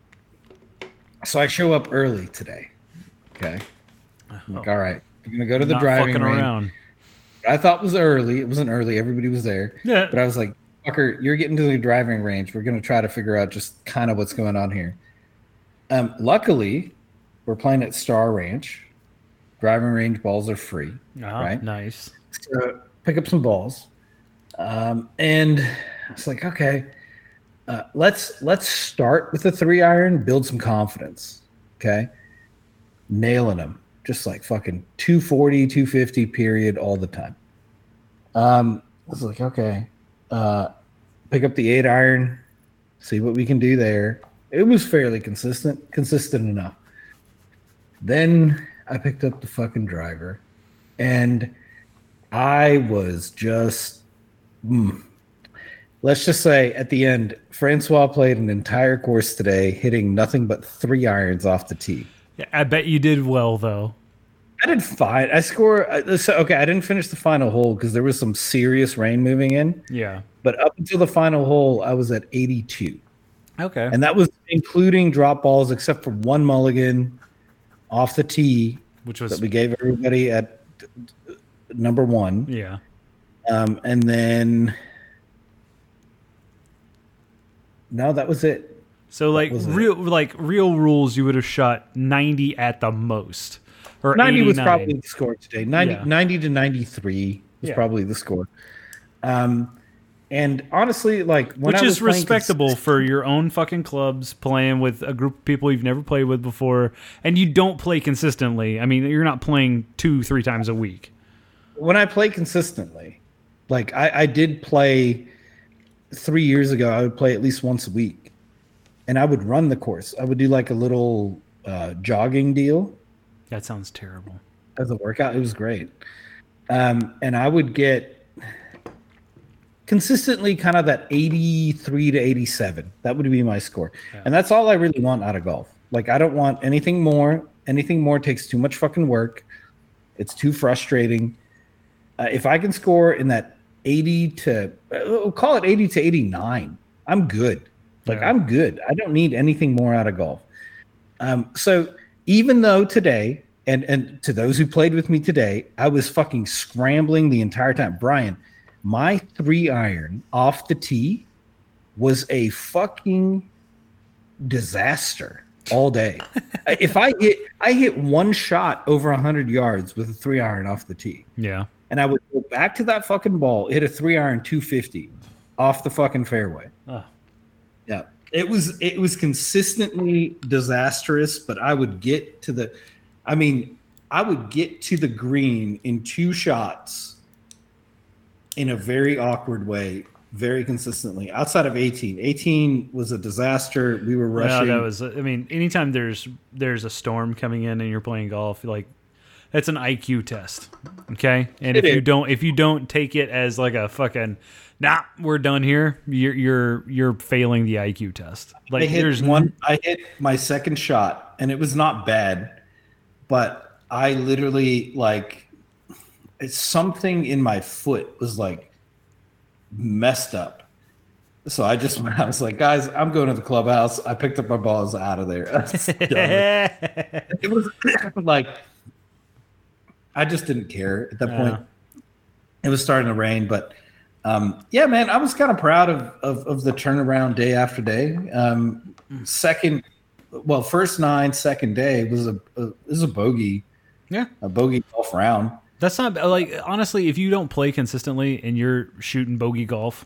so I show up early today. Okay, I'm like, all right, I'm gonna go to the Not driving fucking range. around. I thought it was early. It wasn't early. Everybody was there. Yeah. But I was like, fucker, you're getting to the driving range. We're going to try to figure out just kind of what's going on here. Um, luckily, we're playing at Star Ranch. Driving range balls are free. Ah, Right. Nice. So pick up some balls. Um, and I was like, okay, uh, let's let's start with the three iron, build some confidence. Okay. Nailing them. Just like fucking 240, 250 period all the time. Um, I was like, okay. Uh pick up the eight iron, see what we can do there. It was fairly consistent, consistent enough. Then I picked up the fucking driver and I was just, mm. let's just say at the end, Francois played an entire course today, hitting nothing but three irons off the tee. Yeah, I bet you did well though. I did fine. I score. uh, So, okay, I didn't finish the final hole because there was some serious rain moving in. Yeah. But up until the final hole, I was at 82. Okay. And that was including drop balls, except for one mulligan off the tee Which was that we gave everybody at number one. yeah. Um, and then no, that was it. So like was it? real like real rules, you would have shot ninety at the most, or 90 was probably the score today. 90, Yeah. 90 to 93 was Yeah. probably the score. Um, and honestly, like when which I is playing respectable consist- for your own fucking clubs playing with a group of people you've never played with before, and you don't play consistently. I mean, you're not playing two three times a week. when I play consistently, like I, I did play three years ago, I would play at least once a week, and I would run the course. I would do like a little uh, jogging deal That sounds terrible. as a workout. It was great. Um, and I would get consistently kind of that 83 to 87. That would be my score. And that's all I really want out of golf. Like, I don't want anything more. Anything more takes too much fucking work. It's too frustrating. Uh, if I can score in that 80 to, uh, call it 80 to 89, I'm good. Like, Yeah. I'm good. I don't need anything more out of golf. Um, so even though today, and and to those who played with me today, I was fucking scrambling the entire time. Brian, my three iron off the tee was a fucking disaster all day. if I hit, I hit one shot over hundred yards with a three iron off the tee, Yeah. and I would go back to that fucking ball, hit a three iron two fifty off the fucking fairway. Yeah. It was it was consistently disastrous, but I would get to the I mean, I would get to the green in two shots in a very awkward way, very consistently. Outside of 18. 18 was a disaster. We were rushing. that was. I mean, anytime there's there's a storm coming in and you're playing golf, like that's an IQ test. Okay, and if It you don't if you don't take it as like a fucking nah, we're done here. You're you're you're failing the IQ test. I Like hit there's one I hit my second shot and it was not bad, but I literally like it's something in my foot was like messed up. So I just I was like, guys, I'm going to the clubhouse. I picked up my balls out of there. It was like I just didn't care at that Yeah. point. It was starting to rain, but um, yeah, man, I was kind of proud of, of of the turnaround day after day. Um, second, well, first nine, second day was a, a was a bogey, yeah. a bogey golf round. That's not like honestly, if you don't play consistently and you're shooting bogey golf,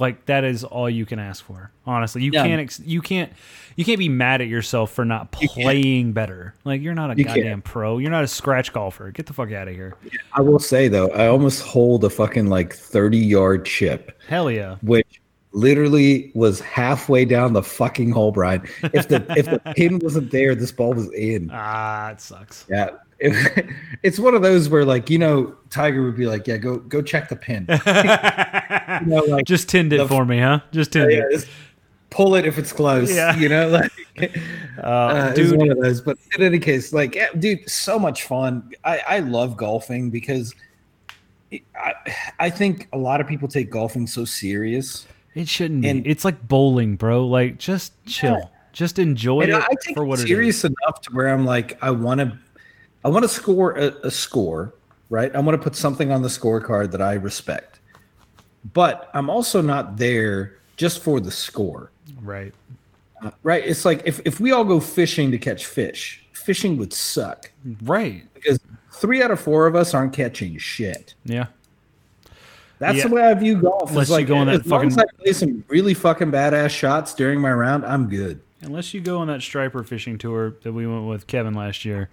like that is all you can ask for. Honestly, you Yeah. can't ex- you can't you can't be mad at yourself for not playing better. Like you're not a You can't. goddamn pro. You're not a scratch golfer. Get the fuck out of here. I will say though, I almost hold a fucking like thirty yard chip, Hell yeah. which literally was halfway down the fucking hole, Brian. If the if the pin wasn't there, this ball was in. Ah, it sucks. Yeah, If, it's one of those where like you know Tiger would be like, yeah, go go check the pin. You know, like Just tinned it the- for me, huh? Just tinned yeah, it. pull it if it's close. Yeah. You know, like Uh, uh, dude, one of those. But in any case, like, yeah, dude, so much fun. I, I love golfing because it- I, I think a lot of people take golfing so serious. it shouldn't be. and- It's like bowling, bro. Like, just chill. Just enjoy And it I take for what it is. serious enough to where I'm like, I want to, I want to score a, a score, right? I want to put something on the scorecard that I respect, but I'm also not there just for the score, Right. uh, right? It's like if if we all go fishing to catch fish, fishing would suck Right. because three out of four of us aren't catching shit. Yeah. That's Yeah. the way I view golf. Unless It's you like go on that as long as fucking- I play some really fucking badass shots during my round, I'm good. Unless you go on that striper fishing tour that we went with Kevin last year.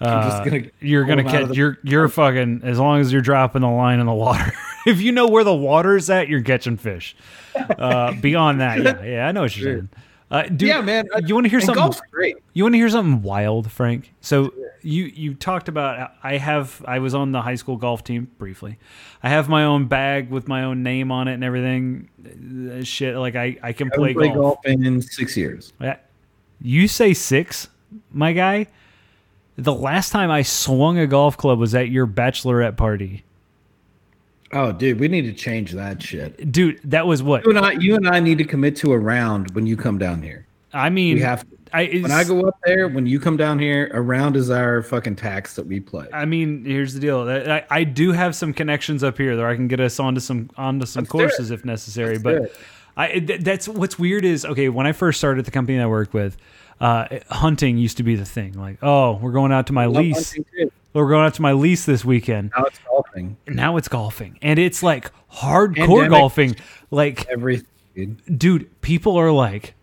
Just Uh, gonna you're gonna catch the- you're you're fucking as long as you're dropping the line in the water. if you know where the water's at, you're catching fish. Uh, beyond that, yeah, yeah, I know what you're saying. Uh, dude, yeah, man. You want to hear something? Golf's great. You want to hear something wild, Frank? So you you talked about I have I was on the high school golf team briefly. I have my own bag with my own name on it and everything. Uh, Shit, like I I can I play, haven't golf. golf in six years. You say six, my guy. The last time I swung a golf club was at your bachelorette party, Oh, dude, we need to change that shit. dude. That was what You and I, you and I need to commit to a round when you come down here. I mean. We have. I When I go up there, when you come down here, a round is our fucking tax that we play. I mean, here's the deal. I, I I do have some connections up here that I can get us onto some onto some Let's courses if necessary. Let's but. I th- that's what's weird is okay. When I first started the company I worked with, uh, hunting used to be the thing. Like, oh, we're going out to my lease. We're going out to my lease this weekend. Now it's golfing. Now it's golfing, and it's like hardcore Pandemic. golfing. Like Everything. dude. dude, people are like,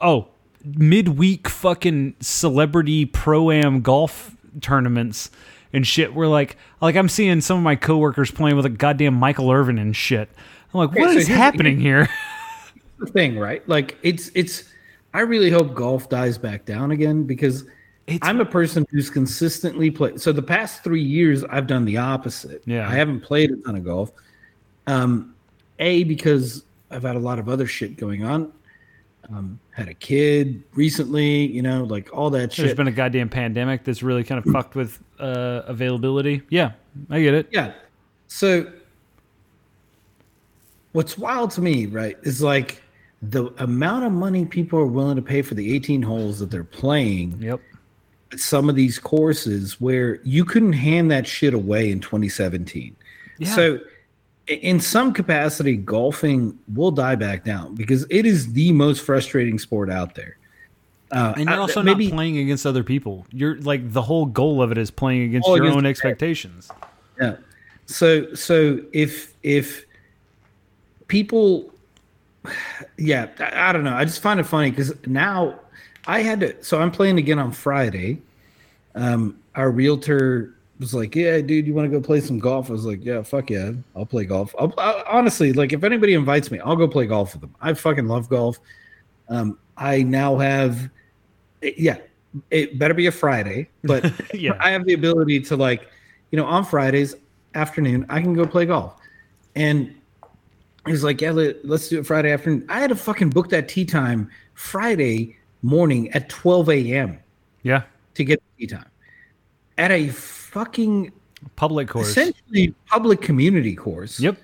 oh, midweek fucking celebrity pro am golf tournaments and shit. We're like, like I'm seeing some of my coworkers playing with a goddamn Michael Irvin and shit. I'm like, Okay, what so is happening here? the thing, right? Like it's it's. I really hope golf dies back down again because It's I'm a person who's consistently played. So the past three years, I've done the opposite. Yeah. I haven't played a ton of golf. Um, a because I've had a lot of other shit going on. Um, had a kid recently, you know, like all that shit. There's been a goddamn pandemic that's really kind of fucked with uh, availability. Yeah, I get it. yeah. So what's wild to me, right, is like the amount of money people are willing to pay for the 18 holes that they're playing. Yep. some of these courses where you couldn't hand that shit away in 2017. Yeah. So, in some capacity, golfing will die back down because it is the most frustrating sport out there. Uh, And you're I- also maybe not playing against other people. You're like the whole goal of it is playing against your against own expectations. Yeah. So so if if people yeah, I, I don't know. I just find it funny because now I had to so I'm playing again on Friday. Um our realtor was like, Yeah, dude, you want to go play some golf? I was like, Yeah, fuck yeah, I'll play golf. I'll, I, honestly, like if anybody invites me, I'll go play golf with them. I fucking love golf. Um, I now have yeah, it better be a Friday, but Yeah. I have the ability to like, you know, on Fridays afternoon, I can go play golf. And he's like, yeah, let, us do it Friday afternoon. I had to fucking book that tee time Friday morning at 12 a.m. Yeah. to get tee time at a fucking Public course. essentially public community course. Yep.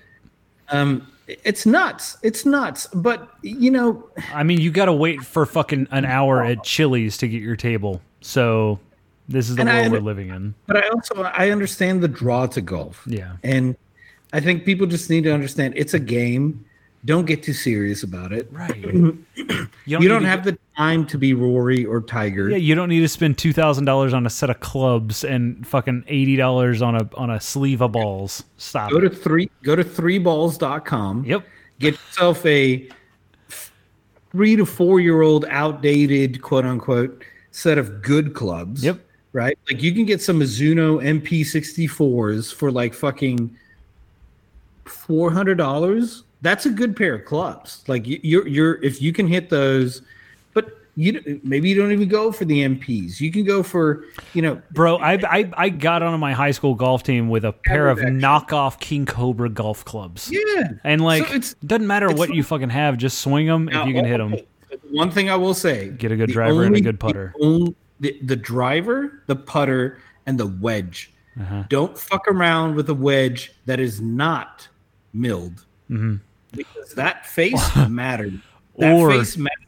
Um, it's nuts. It's nuts. But you know, I mean, you got to wait for fucking an hour at Chili's to get your table. So this is the And I- world we're living in. but I also I understand the draw to golf. Yeah. And I think people just need to understand it's a game. Don't get too serious about it. Right. You don't, You don't have get- the time to be Rory or Tiger. Yeah, you don't need to spend two thousand dollars on a set of clubs and fucking eighty dollars on a on a sleeve of balls. Stop. Go it. to three go to threeballs.com. Yep. Get yourself a three to four year old outdated quote unquote set of good clubs. Yep. Right? Like you can get some Mizuno MP64s for like fucking four hundred dollars. That's a good pair of clubs. Like you- you're you're if you can hit those, but you maybe you don't even go for the MPs. You can go for you know, Bro, I, I I got on my high school golf team with a pair of action. knockoff King Cobra golf clubs. yeah. And like, So it's- doesn't matter what not- you fucking have, just swing them if you can hit them. One thing I will say: Get a good driver and a good putter. The, only- the, the driver, the putter, and the wedge. Uh-huh. Don't fuck around with a wedge that is not milled, Mm-hmm. because that face mattered. That Or- face matters.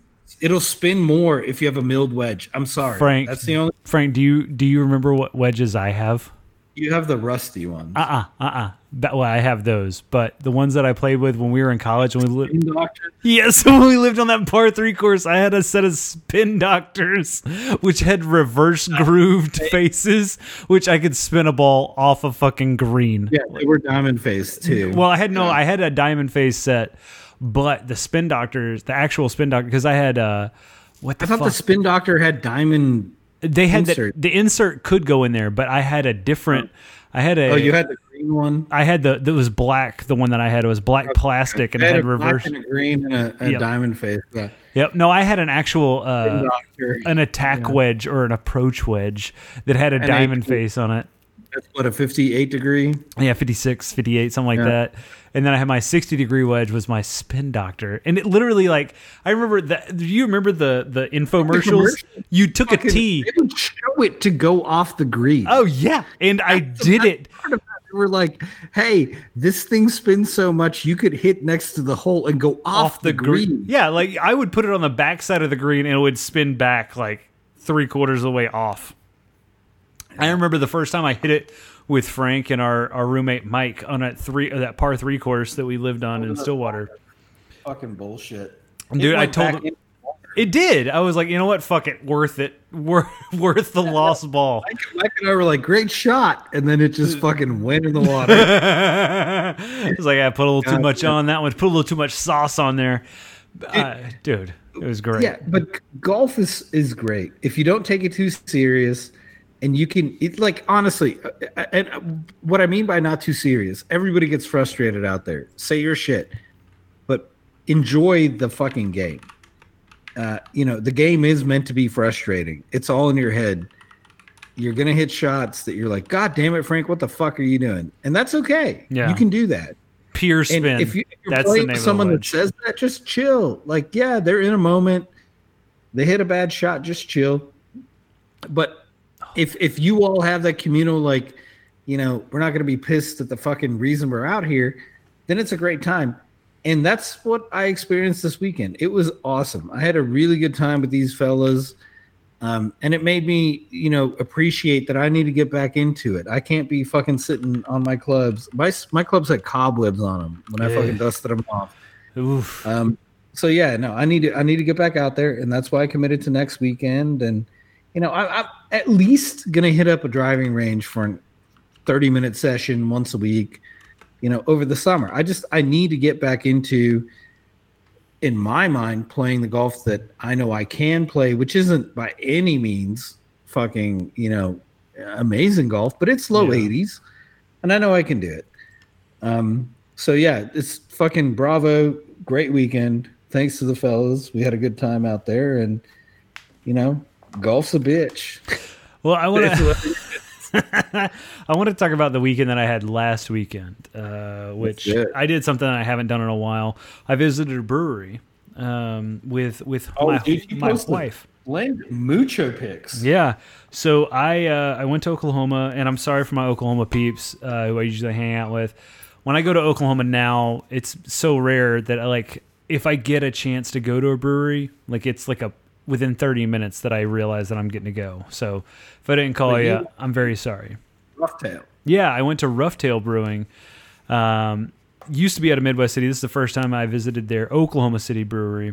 It'll spin more if you have a milled wedge. I'm sorry, Frank, That's the only. Frank, do you do you remember what wedges I have? You have the rusty ones. Uh uh-uh, uh uh Well, I have those, but the ones that I played with when we were in college, when we lived, Doctor. yes, when we lived on that par three course, I had a set of spin doctors, which had reverse grooved faces, which I could spin a ball off a fucking green. Yeah, they were diamond face too. Well, I had no, I had a diamond face set, but the spin doctors, the actual spin doctor, because I had uh, what the I thought fuck? the spin doctor had diamond. They had insert. The, the insert could go in there, but I had a different. I had a. Oh, you had the green one. I had the that was black. The one that I had was black plastic and I it had had a black reverse. and a green and a, a Yep. diamond face. Yeah. Yep. No, I had an actual uh, an attack wedge or an approach wedge that had a a- diamond face on it. That's what a 58 degree. Yeah, 56, 58, something like Yeah. that. And then I had my 60 degree wedge was my spin doctor. And it literally like I remember that do you remember the the infomercials? commercial. You took a tee. Show it to go off the green. Oh yeah. And I did it. They were like, "Hey, this thing spins so much, you could hit next to the hole and go off, off the green. Yeah, like I would put it on the back side of the green and it would spin back like three quarters of the way off. I remember the first time I hit it with Frank and our, our roommate Mike on that three uh, that par three course that we lived on in Stillwater. Fucking bullshit, Dude, It I told him- It did. I was like, you know what? Fuck it. Worth it. Worth worth the lost ball. Mike and I were like, "Great shot," and then it just fucking went in the water. it was like I put a little too much damn. on that one. Put a little too much sauce on there. Uh, dude, it was great. Yeah, but golf is is great if you don't take it too serious, and you can. It, like honestly, uh, and uh, what I mean by not too serious, everybody gets frustrated out there. Say your shit, but enjoy the fucking game. Uh, you know, the game is meant to be frustrating. It's all in your head. You're gonna hit shots that you're like, God damn it, Frank, what the fuck are you doing? And that's okay. Yeah. you can do that. Pure And spin. if, you, if you're That's the playing name with of the someone that says that, just chill. Like, yeah, they're in a moment. They hit a bad shot, just chill. But if if you all have that communal, like, you know, we're not going to be pissed at the fucking reason we're out here, then it's a great time. And that's what I experienced this weekend. It was awesome. I had a really good time with these fellas. Um, and it made me, you know, appreciate that I need to get back into it. I can't be fucking sitting on my clubs. My my clubs had cobwebs on them when I Yeah. fucking dusted them off. Oof. Um, so yeah, no, I need to I need to get back out there, and that's why I committed to next weekend. And you know, I, I'm at least gonna hit up a driving range for a 30 minute session once a week. You know, over the summer, I just I need to get back into, in my mind, playing the golf that I know I can play, which isn't by any means fucking you know amazing golf, but it's low Yeah. 80s, and I know I can do it. Um, so yeah, it's fucking bravo. Great weekend. Thanks to the fellas. We had a good time out there and you know, golf's a bitch. Well, I want to. I want to talk about the weekend that I had last weekend, uh, which. I did something I haven't done in a while. I visited a brewery um, with with Oh, my, dude, my wife. Land mucho picks. Yeah. So I uh, I went to Oklahoma, and I'm sorry for my Oklahoma peeps uh, who I usually hang out with. When I go to Oklahoma now, it's so rare that I like if I get a chance to go to a brewery, like it's like a within 30 minutes that I realized that I'm getting to go. So if I didn't call you, you- I'm very sorry. Roughtail. Yeah, I went to Roughtail Brewing. Um, used to be out of Midwest City. This is the first time I visited their Oklahoma City brewery.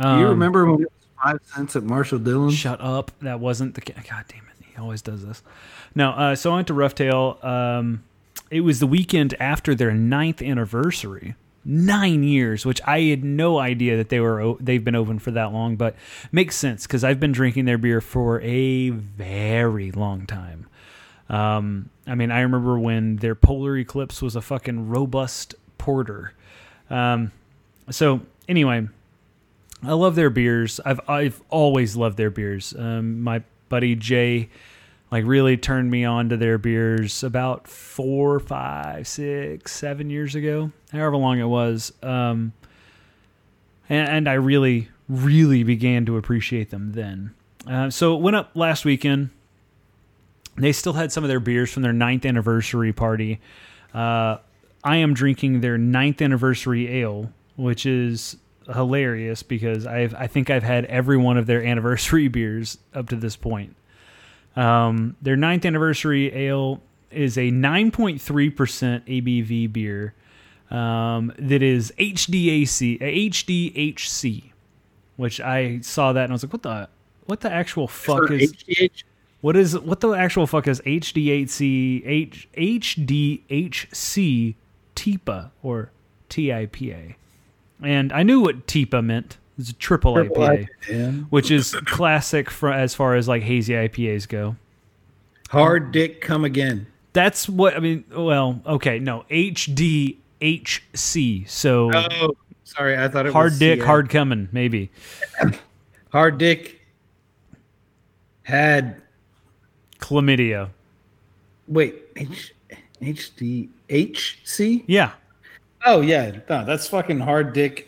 Do you Um, remember when it was five cents at Marshall Dillon? Shut up. That wasn't the. God damn it. He always does this. No, uh, so I went to Roughtail. Um, it was the weekend after their ninth anniversary. Nine years, which I had no idea that they were they've been open for that long, but makes sense because I've been drinking their beer for a very long time. Um, I mean, I remember when their Polar Eclipse was a fucking robust porter. Um, so anyway, I love their beers. I've I've always loved their beers. Um, my buddy Jay, like, really turned me on to their beers about four, five, six, seven years ago, however long it was. Um, and, and I really, really began to appreciate them then. Uh, so it went up last weekend. They still had some of their beers from their ninth anniversary party. Uh, I am drinking their ninth anniversary ale, which is hilarious because I've I think I've had every one of their anniversary beers up to this point. Um, their ninth anniversary ale is a 9.3% ABV beer um, that is HDAC, HDHC, which I saw that and I was like, what the what the actual fuck is what is what the actual fuck is HDHC H HDHC TIPA or TIPA? And I knew what TIPA meant. It's a triple, Triple IPA, IPA. which is classic for as far as like hazy IPAs go. Hard dick come again. That's what I mean. Well, okay, no HDHC. So Oh, sorry. I thought it was. hard was dick, CA. hard coming, maybe. Hard dick had Chlamydia. wait H H D H C. Yeah. Oh yeah, no, that's fucking hard dick.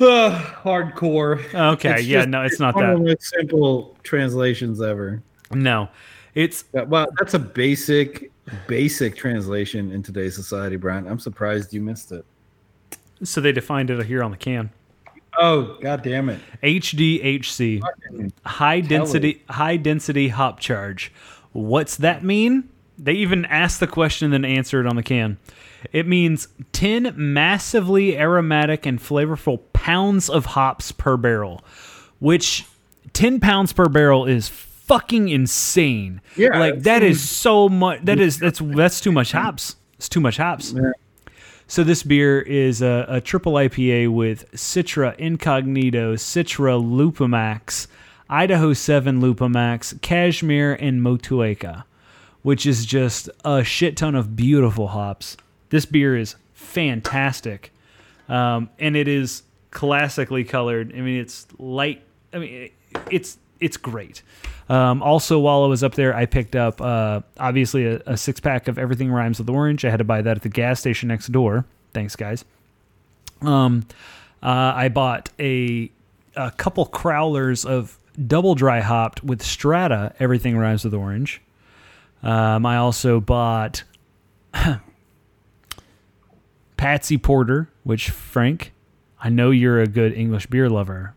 Uh, hardcore. Okay. yeah. just- no, it's not one of that. the most simple translations ever. No, it's Yeah, Well, that's a basic, basic translation in today's society, Brian. I'm surprised you missed it. so they defined it here on the can. Oh, god damn it. HDHC, high density high density hop charge. What's that mean? They even asked the question and then answered on the can. It means 10 massively aromatic and flavorful pounds of hops per barrel, which 10 pounds per barrel is fucking insane. Yeah, like that is so much that is that's that's too much hops. It's too much hops. Yeah. So this beer is a, a triple IPA with Citra Incognito, Citra Lupomax, Idaho 7 Lupomax, Cashmere, and Motueka, which is just a shit ton of beautiful hops. This beer is fantastic. Um, and it is classically colored. I mean, it's light. I mean, it's it's great. Um, also, while I was up there, I picked up uh, obviously a, a six pack of Everything Rhymes with Orange. I had to buy that at the gas station next door. Thanks, guys. Um, uh, I bought a a couple crowlers of double dry hopped with Strata. Everything Rhymes with Orange. Um, I also bought Patsy Porter, which Frank, I know you're a good English beer lover.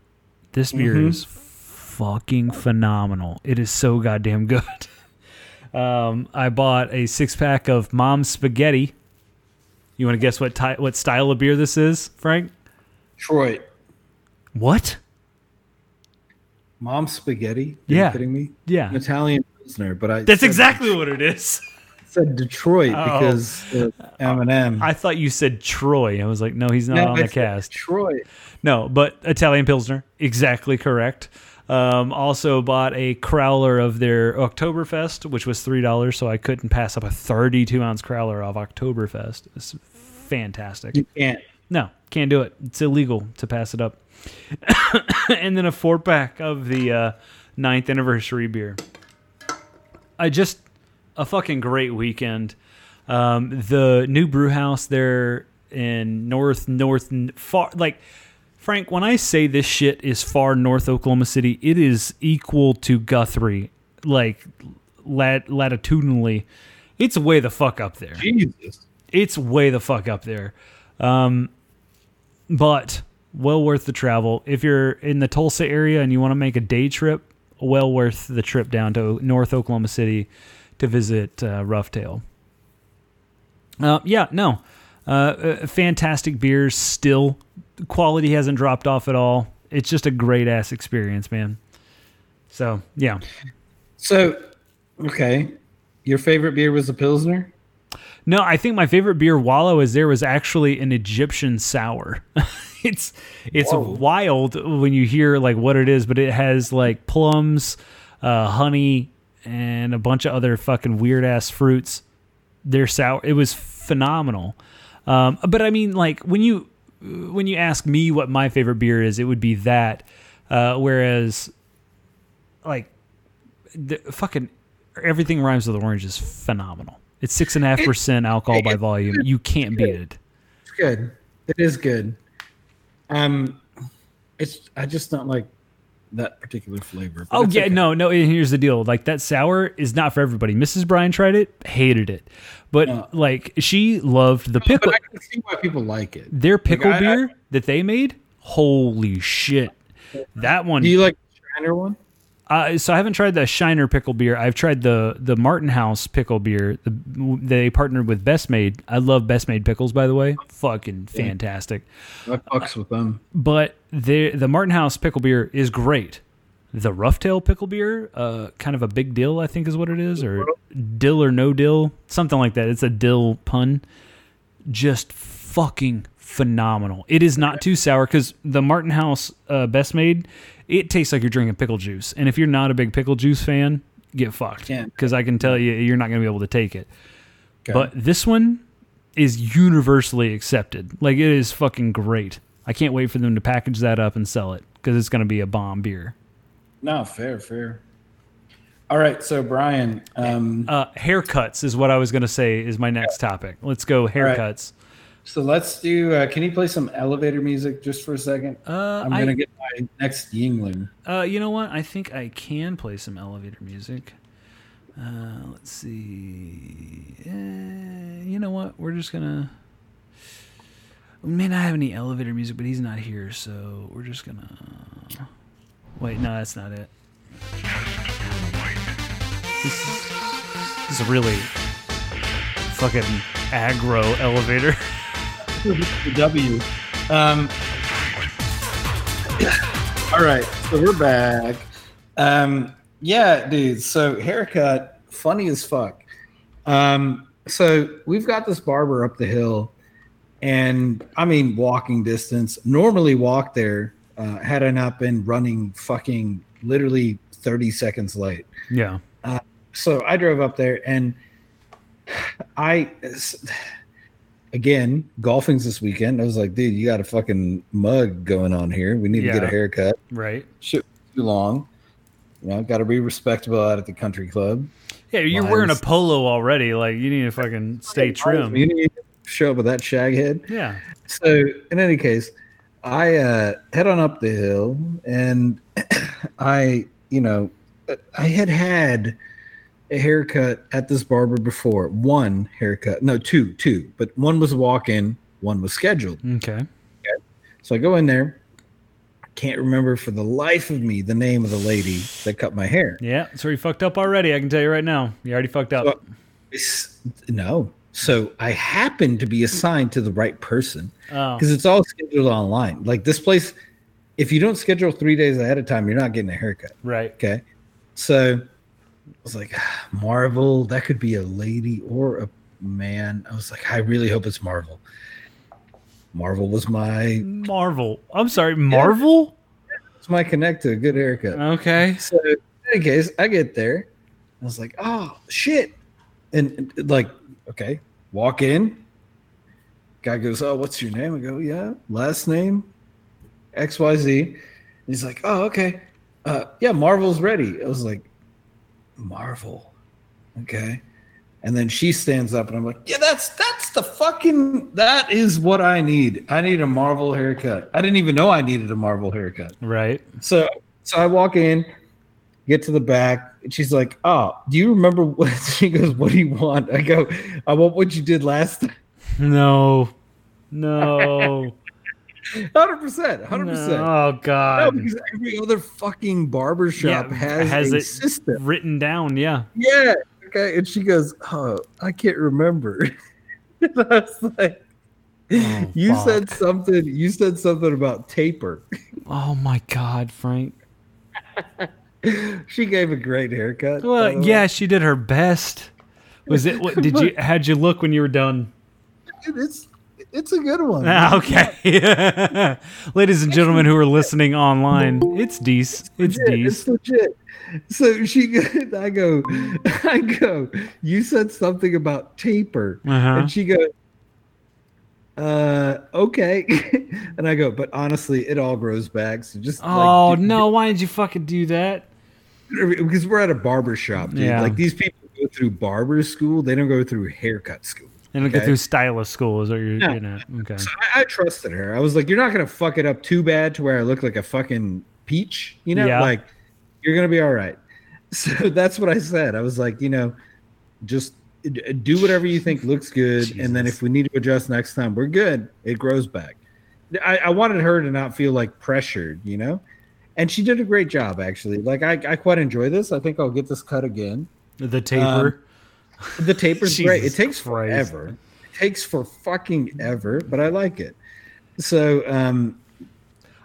This beer Mhm. is fucking phenomenal. It is so goddamn good. Um, I bought a six pack of Mom's Spaghetti. You want to guess what ty- what style of beer this is, Frank? Detroit. What? Mom's spaghetti? Are Yeah. you kidding me? Yeah, An Italian Pilsner, but I that's exactly what it is. said Detroit Oh. because Eminem. I thought you said Troy. I was like, no, he's not No, on I the cast. Detroit. No, but Italian Pilsner, exactly correct. Um, also bought a crowler of their Oktoberfest, which was three dollars, so I couldn't pass up a thirty-two ounce crowler of Oktoberfest. It's fantastic. You can't. No, can't do it. It's illegal to pass it up. and then a four pack of the uh, ninth anniversary beer. I just a fucking great weekend. Um, the new brew house there in north north far like Frank. When I say this shit is far north Oklahoma City, it is equal to Guthrie, like lat- latitudinally. It's way the fuck up there Jesus. it's way the fuck up there. Um, but well worth the travel. If you're in the Tulsa area and you want to make a day trip, well worth the trip down to North Oklahoma City to visit uh, Roughtail. Uh, yeah, no. Uh, uh, fantastic beers still. Quality hasn't dropped off at all. It's just a great ass experience, man. So, yeah. So, okay. Your favorite beer was a Pilsner? No, I think my favorite beer while I was there was actually an Egyptian sour. it's it's Whoa. wild when you hear like what it is, but it has like plums, uh, honey, and a bunch of other fucking weird ass fruits. They're sour. It was phenomenal. Um, but I mean, like when you when you ask me what my favorite beer is, it would be that. Uh, whereas, like, the fucking everything rhymes with orange is phenomenal. It's six and a half percent alcohol by volume. You can't beat it. It's good. It is good. Um, it's I just don't like that particular flavor. Oh yeah, okay. no, no. and Here's the deal: like that sour is not for everybody. Mrs. Brian tried it, hated it, but Uh. like she loved the pickle. But I can see why people like it. Their pickle I- I- beer that they made, holy shit! That one. Do you like the Shiner one? Uh, so I haven't tried the Shiner pickle beer. I've tried the the Martin House pickle beer. The, they partnered with Best Maid. I love Best Maid pickles, by the way. Fucking fantastic. I fucks with them. But the the Martin House pickle beer is great. The Roughtail pickle beer, uh, kind of a big deal, I think is what it is, or dill or no dill, something like that. It's a dill pun. Just fucking phenomenal. It is not too sour because the Martin House uh, Best Maid, it tastes like you're drinking pickle juice. And if you're not a big pickle juice fan, get fucked. Because I can tell you, you're not going to be able to take it. Okay. But this one is universally accepted. Like it is fucking great. I can't wait for them to package that up and sell it because it's going to be a bomb beer. No, fair, fair. All right, so Brian, um, Uh, haircuts is what I was going to say is my next topic. Let's go haircuts. So let's do. Uh, can you play some elevator music just for a second? Uh, I'm gonna get my next Yuengling. Uh, you know what? I think I can play some elevator music. Uh, let's see. Uh, you know what? We're just gonna. We may not have any elevator music, but he's not here, so we're just gonna. Wait, no, that's not it. This is, this is a really fucking aggro elevator. the W. Um, all right, so we're back. Um, yeah, dude. So haircut, funny as fuck. Um, so we've got this barber up the hill, and I mean walking distance. Normally walk there. Uh, had I not been running fucking literally 30 seconds late. yeah. So I drove up there and I again golfing's this weekend. I was like, dude, you got a fucking mug going on here. We need to get a haircut. Right. Shit too long. You know, got to be respectable out at the country club. Yeah, you're Lines. wearing a polo already. Like you need to fucking stay trim. You need to show up with that shag head. Yeah. So in any case, I uh, head on up the hill, and I, you know, I had had a haircut at this barber before. One haircut, no, two, two, but one was a walk-in, one was scheduled. Okay. So I go in there. Can't remember for the life of me the name of the lady that cut my hair. Yeah, so you fucked up already. I can tell you right now. You already fucked up. So- no. So I happened to be assigned to the right person. oh. because it's all scheduled online. Like this place, if you don't schedule three days ahead of time, you're not getting a haircut. Right. Okay. So I was like, "Ah, Marvel, that could be a lady or a man. I was like, I really hope it's Marvel. Marvel was my Marvel. I'm sorry, Marvel? It's my connect to a good haircut. Okay. So in any case, I get there. I was like, oh shit. And, and, like, okay, walk in. Guy goes, Oh, what's your name? I go, Yeah, last name, XYZ. He's like, Oh, okay. Uh yeah, Marvel's ready. I was like, Marvel. Okay. And then she stands up and I'm like, Yeah, that's that's the fucking that is what I need. I need a Marvel haircut. I didn't even know I needed a Marvel haircut. Right. So so I walk in, get to the back, and she's like, "Oh, do you remember what?" She goes, "What do you want?" I go, uh, "I want what you did last time." No. No. Hundred percent, hundred percent. Oh No, God. because every other fucking barber shop Yeah, has, has it- system. Written down, yeah. Yeah. Okay. And she goes, "Oh, I can't remember." and I was like, Oh, "You said something. You said something about taper." Oh my God, Frank. she gave a great haircut. Well, way. yeah, she did her best. Was it? What did you? How'd you look when you were done? it's it's a good one. Ah, okay. Ladies and gentlemen who are listening online, it's Dees. It's. Dees. It's legit. So she, I go, I go. You said something about taper, Uh-huh. and she goes, uh, okay. and I go, but honestly, it all grows back. So just Oh like, no! Why did you fucking do that? because we're at a barber shop, dude. Yeah. Like these people go through barber school, they don't go through haircut school. And Okay. through stylist school is what you're No. getting at. Okay. So I, I trusted her. I was like, you're not gonna fuck it up too bad to where I look like a fucking peach, you know? Yeah. Like you're gonna be all right. So that's what I said. I was like, you know, just do whatever you think looks good, and then if we need to adjust next time, we're good. It grows back. I, I wanted her to not feel like pressured, you know, and she did a great job actually. Like I, I quite enjoy this. I think I'll get this cut again. The taper. Um, The taper's great. It takes Christ. forever. It takes for fucking ever, but I like it. So, um,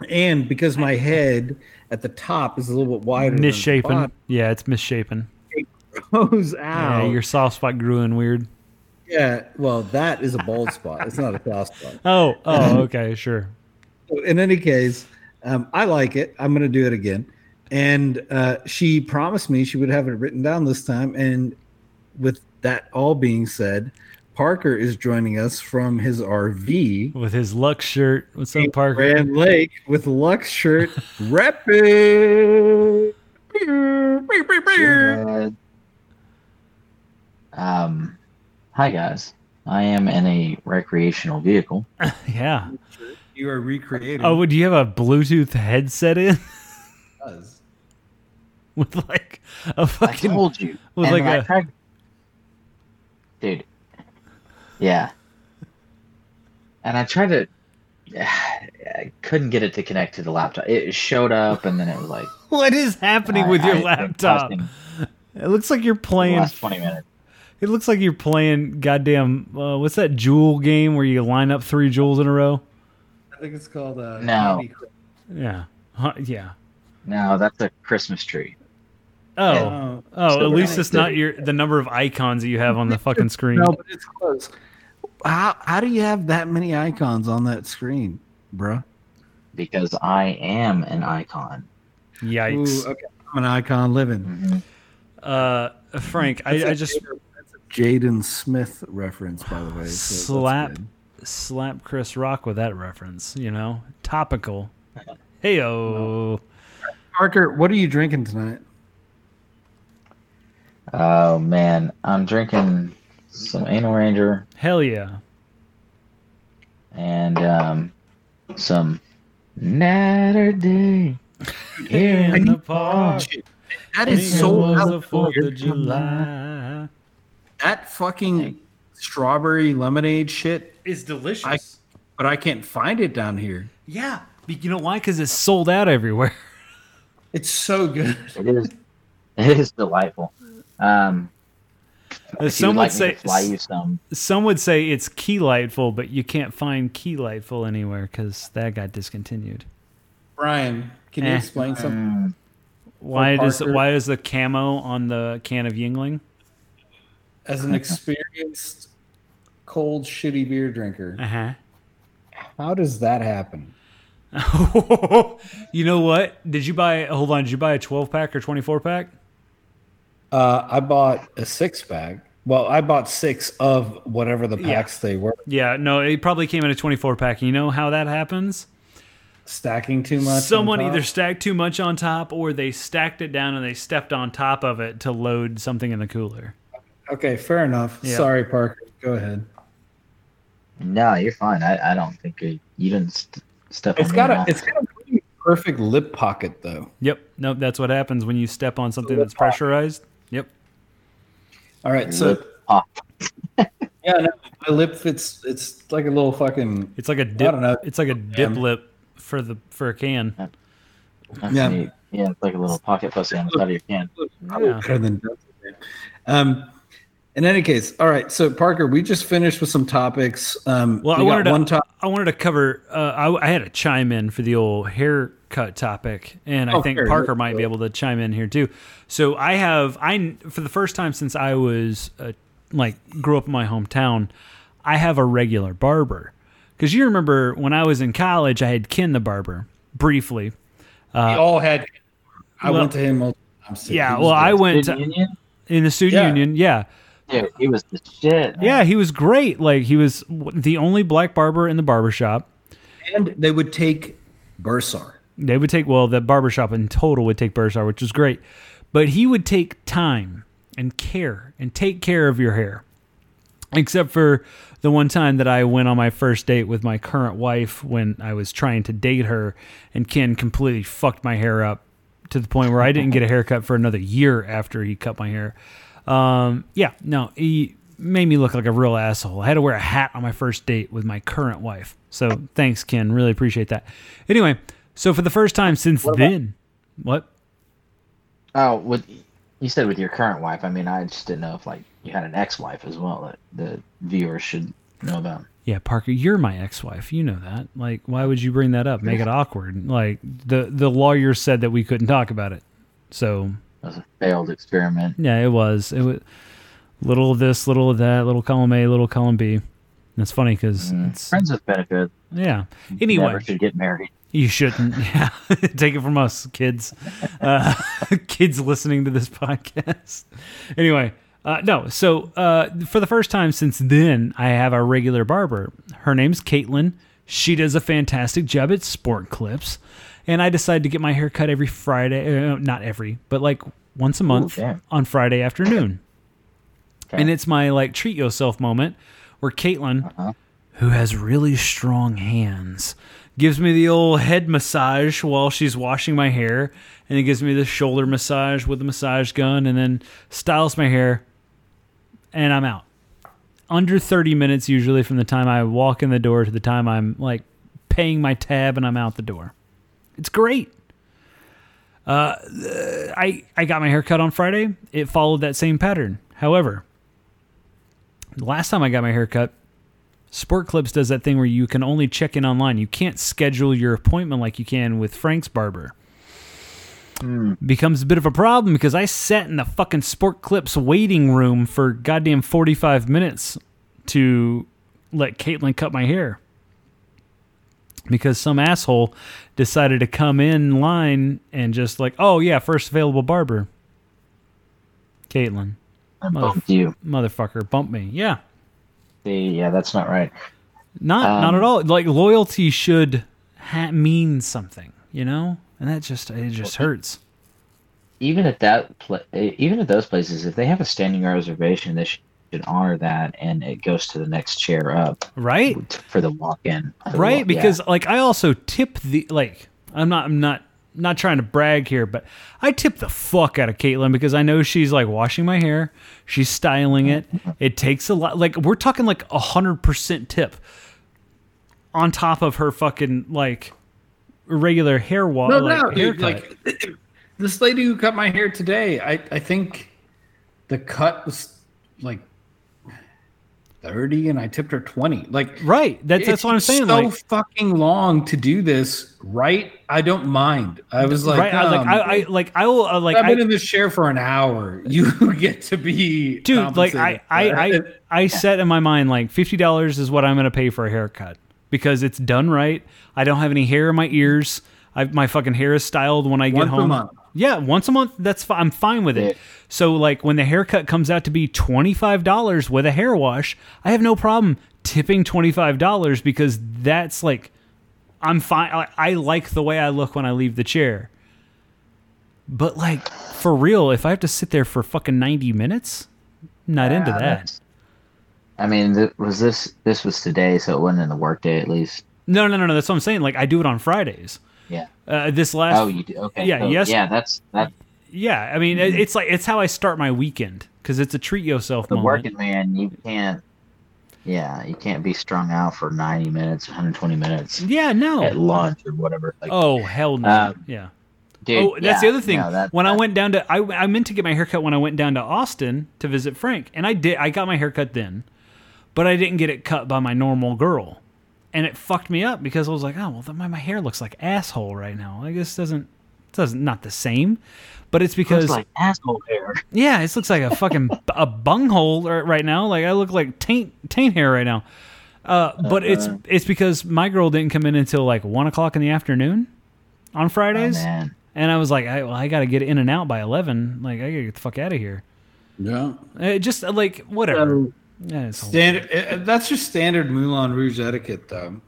and because my head at the top is a little bit wider, misshapen. bottom, Yeah, it's misshapen. it goes Yeah, your soft spot grew in weird. Yeah, well, that is a bald spot. It's not a soft spot. Oh, oh, okay, sure. So in any case, um, I like it. I'm going to do it again. And uh, she promised me she would have it written down this time. And with that all being said, Parker is joining us from his RV. With his Lux shirt. What's up, Parker? Grand Lake with Lux shirt, repping. Good. Um, hi guys. I am in a recreational vehicle. Yeah. You are recreating. Oh, do you have a Bluetooth headset in does. with like a fucking? I told you. with And like I a- tried- dude. Yeah. And I tried to. I couldn't get it to connect to the laptop. It showed up, and then it was like. What is happening with your I've laptop? testing It looks like you're playing. last twenty minutes. It looks like you're playing goddamn. Uh, what's that jewel game where you line up three jewels in a row? I think it's called. Uh, No. Candy Crush. Yeah. Huh, yeah. No, that's a Christmas tree. Oh. Oh, Oh, So at least it's not your the number of icons that you have on the fucking screen. no, but it's close. How how do you have that many icons on that screen, bruh? Because I am an icon. Yikes. Ooh, okay. I'm an icon living. Mhm. Uh, Frank, I, I just Jaden Smith reference, by the way. so slap slap Chris Rock with that reference. You know, topical. Heyo. Parker, what are you drinking tonight? Oh man, I'm drinking some Anal Ranger Hell yeah. and um, some Natter Day. In In the park. That Think so was out the Fourth of July. That fucking strawberry lemonade shit, is delicious. but I can't find it down here. yeah. But You know why? Because it's sold out everywhere. It's so good. It is, it is delightful. Um, if Some would would like say fly you some. some would say it's key lightful, but you can't find key lightful anywhere because that got discontinued. Brian, can you Eh. explain something? Mm, Why does why is the camo on the can of Yuengling? As an experienced cold, shitty beer drinker, Uh huh. how does that happen? you know what? Did you buy? Hold on. Did you buy a twelve pack or twenty four pack? Uh, I bought a six pack. Well, I bought six of whatever the Yeah. packs they were. Yeah, no, it probably came in a twenty four pack. You know how that happens? Stacking too much. Someone either stacked too much on top, or they stacked it down and they stepped on top of it to load something in the cooler. Okay, fair enough. Yeah. Sorry, Parker. Go ahead. no, you're fine. I, I don't think you, you didn't st- step It's on got a it's got a pretty perfect lip pocket though. Yep. Nope. That's what happens when you step on something that's pressurized. Yep. All right, so yeah, no, my lip fits. It's like a little fucking. It's like a dip. I don't know. It's like a dip Um, lip for the for a can. That's Yeah. neat. Yeah, it's like a little pocket pussy on the side of your can. Yeah. better than um. In any case, all right. So Parker, we just finished with some topics. Um, Well, we I got wanted to, one topic. I wanted to cover. Uh, I, I had to chime in for the old haircut topic, and I Oh, think fair. Parker might be able to chime in here too. So I have I for the first time since I was uh, like grew up in my hometown, I have a regular barber. Because you remember when I was in college, I had Ken the barber briefly. we all had. I well- went to him multiple times. too. Yeah, well, I went to, in the student Yeah. union. Yeah. Dude, he was the shit. man. Yeah, he was great. Like he was the only black barber in the barbershop. And they would take Bursar. They would take well, the barbershop in total would take Bursar, which was great. But he would take time and care and take care of your hair. Except for the one time that I went on my first date with my current wife when I was trying to date her and Ken completely fucked my hair up to the point where I didn't get a haircut for another year after he cut my hair. Um, yeah, no, he made me look like a real asshole. I had to wear a hat on my first date with my current wife. So thanks, Ken. Really appreciate that. Anyway, so for the first time since then, what? Oh, with you said with your current wife. I mean, I just didn't know if like you had an ex-wife as well that the viewers should know about. Yeah, Parker, you're my ex-wife. You know that. Like, why would you bring that up? Make it awkward. Like the the lawyer said that we couldn't talk about it. So It was a failed experiment. yeah, it was. It was little of this, little of that, little column A, little column B. And it's funny because it's Friends with benefit. yeah. Anyway, Never should get married. You shouldn't. Yeah, take it from us, kids. Uh, kids listening to this podcast. Anyway, uh, no. So uh, for the first time since then, I have a regular barber. Her name's Caitlin. She does a fantastic job at Sport Clips, and I decide to get my hair cut every Friday. Uh, not every, but like once a month damn. on Friday afternoon. Okay. And it's my like treat yourself moment where Caitlin Uh-huh. who has really strong hands, gives me the old head massage while she's washing my hair, and then gives me the shoulder massage with the massage gun, and then styles my hair, and I'm out. Under 30 minutes usually from the time I walk in the door to the time I'm like paying my tab and I'm out the door. It's great. Uh, I I got my hair cut on Friday. It followed that same pattern. However, the last time I got my hair cut, Sport Clips does that thing where you can only check in online. You can't schedule your appointment like you can with Frank's barber. Becomes a bit of a problem because I sat in the fucking Sport Clips waiting room for goddamn 45 minutes to let Caitlin cut my hair. Because some asshole decided to come in line and just like, oh yeah, first available barber. Caitlin, I bumped you. motherfucker, bump me. Yeah. Yeah, that's not right. Not Um, not at all. Like loyalty should ha- mean something, you know, and that just it just hurts. Even at that, pla- even at those places, if they have a standing reservation, they should honor that, and it goes to the next chair up Right? for the walk-in. for the Right? walk- Because like I also tip the like I'm not I'm not not trying to brag here, but I tip the fuck out of Caitlin because I know she's like washing my hair, she's styling it. Mm-hmm. It takes a lot. Like we're talking like a hundred percent tip on top of her fucking like regular hair wash. No, like, no, dude. haircut. Like this lady who cut my hair today, I I think the cut was like thirty, and I tipped her twenty. Like right. That's that's what I'm saying. So like fucking long to do this, right? I don't mind. I was like, right, I, like um, I, I like I will uh, like I've I, been in this chair for an hour. You get to be dude like I I I. I set in my mind like fifty dollars is what I'm gonna pay for a haircut because it's done right. I don't have any hair in my ears. I my fucking hair is styled when I get Once home. Yeah, once a month. That's fi- I'm fine with it. Yeah. So like when the haircut comes out to be twenty five dollars with a hair wash, I have no problem tipping twenty five dollars because that's like I'm fine. I, I like the way I look when I leave the chair. But like for real, if I have to sit there for fucking ninety minutes, I'm not into that. I mean, th- was this this was today, so it wasn't in the workday at least. No, no, no, no. That's what I'm saying. Like I do it on Fridays. Yeah. Uh, this last, Oh, you do. Okay. Yeah, so- yes. Yeah, that's that. yeah. I mean, it- it's like it's how I start my weekend because it's a treat yourself The moment. working man, you can't. Yeah, you can't be strung out for ninety minutes, one hundred twenty minutes Yeah, No. at lunch or whatever. Like, Oh hell no. Um, yeah. dude, oh, that's yeah, the other thing. no, that- when I went down to, I, I meant to get my haircut when I went down to Austin to visit Frank, and I did. I got my haircut then, but I didn't get it cut by my normal girl, and it fucked me up because I was like, oh well, my my hair looks like asshole right now. I guess doesn't doesn't not the same, but it's because looks like asshole hair. yeah, it looks like a fucking a bunghole right now. Like I look like taint taint hair right now. Uh, but it's Uh-huh. it's because my girl didn't come in until like one o'clock in the afternoon on Fridays, Oh, man. and I was like, I, well, I got to get in and out by eleven. Like I gotta get the fuck out of here. Yeah. Uh, just uh, like whatever. So, Yeah, it's standard. uh, That's just standard Moulin Rouge etiquette, though.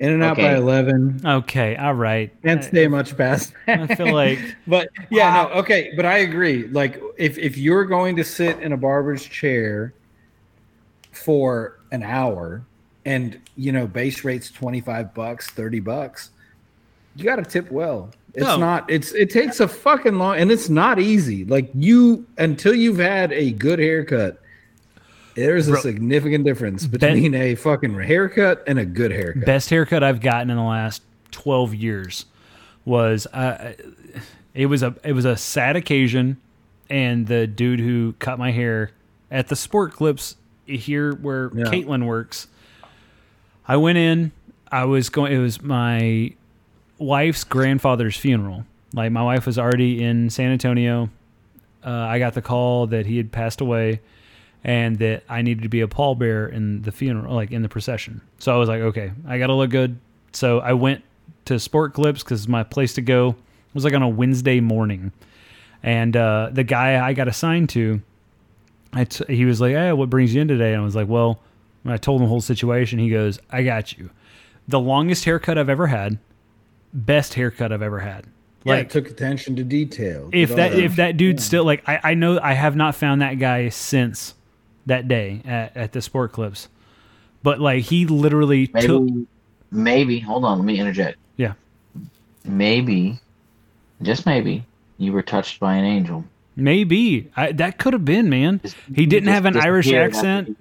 In and out by eleven. okay, all right. Can't stay much past. I feel like but yeah, no, okay, but I agree. Like, if if you're going to sit in a barber's chair for an hour, and you know base rate's twenty five bucks, thirty bucks, you got to tip well. It's No. not. It's it takes a fucking long, and it's not easy. Like you until you've had a good haircut. There's a Bro. significant difference between a fucking haircut and a good haircut. best haircut I've gotten in the last 12 years was uh, it was a it was a sad occasion and the dude who cut my hair at the sport clips here where Yeah. Caitlin works I went in I was going it was my wife's grandfather's funeral like my wife was already in San Antonio uh, I got the call that he had passed away and that I needed to be a pallbearer in the funeral, like in the procession. So I was like, okay, I got to look good. So I went to Sport Clips because my place to go It was like on a Wednesday morning, and uh, the guy I got assigned to, I t- he was like, hey, what brings you in today? And I was like, well, when I told him the whole situation, he goes, I got you. The longest haircut I've ever had, best haircut I've ever had. Yeah, Like it took attention to detail. if all that if that dude Yeah. still like I, I know I have not found that guy since that day at, at the sport clips but like he literally Maybe, took maybe. Hold on. Let me interject. Yeah. Maybe, just maybe, you were touched by an angel. maybe I, that could have been man Just- he didn't just have an irish disappeared after accent